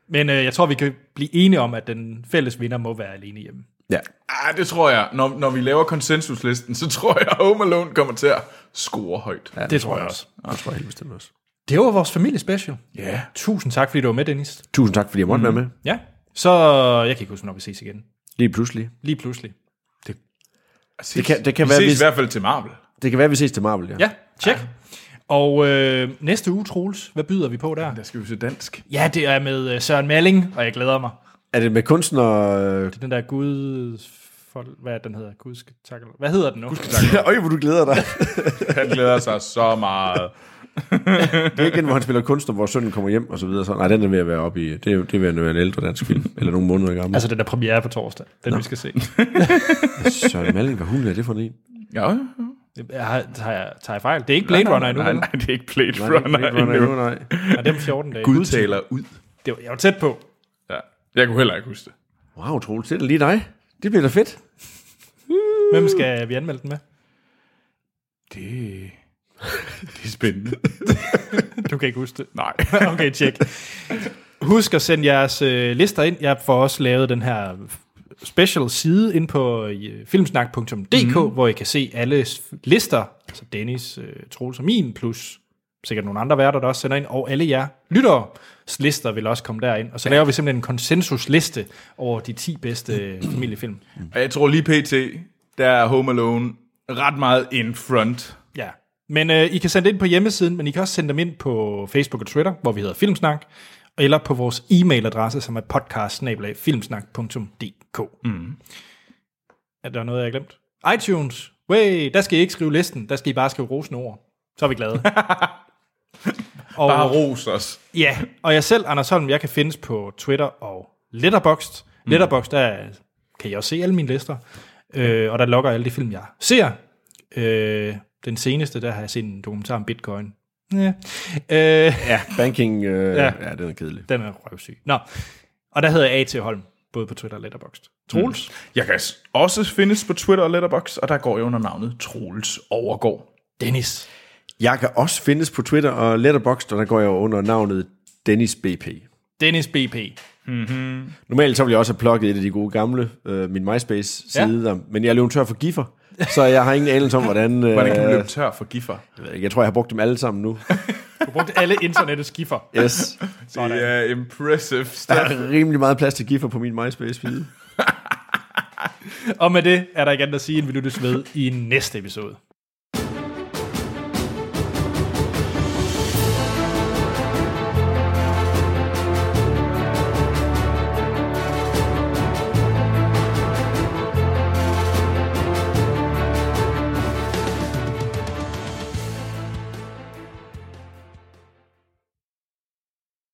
Men øh, jeg tror, vi kan blive enige om, at den fælles vinder må være alene hjemme. Ja. Ah, det tror jeg. Når, når vi laver konsensuslisten, så tror jeg, at Home Alone kommer til at score højt. ja Det tror jeg også. Det tror jeg helt bestemt også. Det var vores familiespecial. Ja. Yeah. Tusind tak, fordi du var med, Dennis. Tusind tak, fordi jeg måtte mm. være med. Ja. Så jeg kan ikke huske, når vi ses igen. Lige pludselig. Lige pludselig. Det kan, det kan Vi være, ses hvis, i hvert fald til Marvel. det kan være, vi ses til Marvel, ja. Ja, tjek. Og øh, næste uge, Troels, hvad byder vi på der? Der skal vi se dansk. Ja, det er med øh, Søren Malling, og jeg glæder mig. Er det med kunstner... Øh... Det er den der Gud... For, hvad er den hedder? Gud skal takke. Hvad hedder den nu? Øj, hvor du glæder dig. Han glæder sig så meget. Det er igen, hvor han spiller kunstner, hvor sønnen kommer hjem og så videre. Så, nej, den er ved at være oppe i... Det er, det er ved at være en ældre dansk film. eller nogle måneder gammel. Altså, den der premiere på torsdag. Den, vi skal se. Søren Malling, hvad hun er det for en? Ja, ja. Jeg har, tager, jeg, tager jeg fejl? Det er ikke Blade Runner endnu, Nej, nej, det er ikke Blade Nej, Runner, Blade Runner endnu. endnu, nej. Nej, det er om 14 dage. Gud taler ud. Det var, jeg var tæt på. Jeg kunne heller ikke huske det. Wow, Troels, det er da lige dig. Det bliver da fedt. Hvem skal vi anmelde den med? Det, det er spændende. Du kan ikke huske det. Nej. okay, tjek. Husk at sende jeres øh, lister ind. Jeg får også lavet den her special side ind på øh, filmsnak.dk, mm. hvor I kan se alle lister, altså Dennis, øh, Troels og min, plus sikkert nogle andre værter, der også sender ind, og alle jer lyttere lister vil også komme derind. Og så laver vi simpelthen en konsensusliste over de 10 bedste øh, familiefilm. Og jeg tror lige pt, der er Home Alone ret meget in front. Ja. Men øh, I kan sende det ind på hjemmesiden, men I kan også sende dem ind på Facebook og Twitter, hvor vi hedder Filmsnak, eller på vores e-mailadresse, som er podcast. Mm. Er der noget, jeg har glemt? iTunes. Way, der skal I ikke skrive listen, der skal I bare skrive rosende ord. Så er vi glade. og, Bare ros os. Ja, og jeg selv, Anders Holm, jeg kan findes på Twitter og Letterboxd. Mm. Letterboxd, der kan I også se alle mine lister, øh, og der logger alle de film, jeg ser. Øh, den seneste, der har jeg set en dokumentar om bitcoin. Ja. Øh, Ja, banking, øh, Ja. ja. ja, den er kedelig. den er røvsyg. Nå, og der hedder jeg A.T. Holm, både på Twitter og Letterboxd. Troels? Mm. Jeg kan også findes på Twitter og Letterboxd, og der går jeg under navnet Troels Overgård. Dennis? Jeg kan også findes på Twitter og Letterboxd, og der går jeg under navnet Dennis BP. Dennis B.P. Normalt så vil jeg også have plukket et af de gode gamle, øh, min MySpace-side, ja. men jeg er løbet tør for giffer, så jeg har ingen anelse om, hvordan... Øh, Hvordan kan du løbe tør for giffer? jeg, ved ikke, jeg tror, jeg har brugt dem alle sammen nu. Du brugte alle internettets skiffer. Yes. Det er impressive Der stuff. er rimelig meget plads til giffer på min MySpace-side. Og med det er der ikke andet at sige, end vi lyttes ved i næste episode.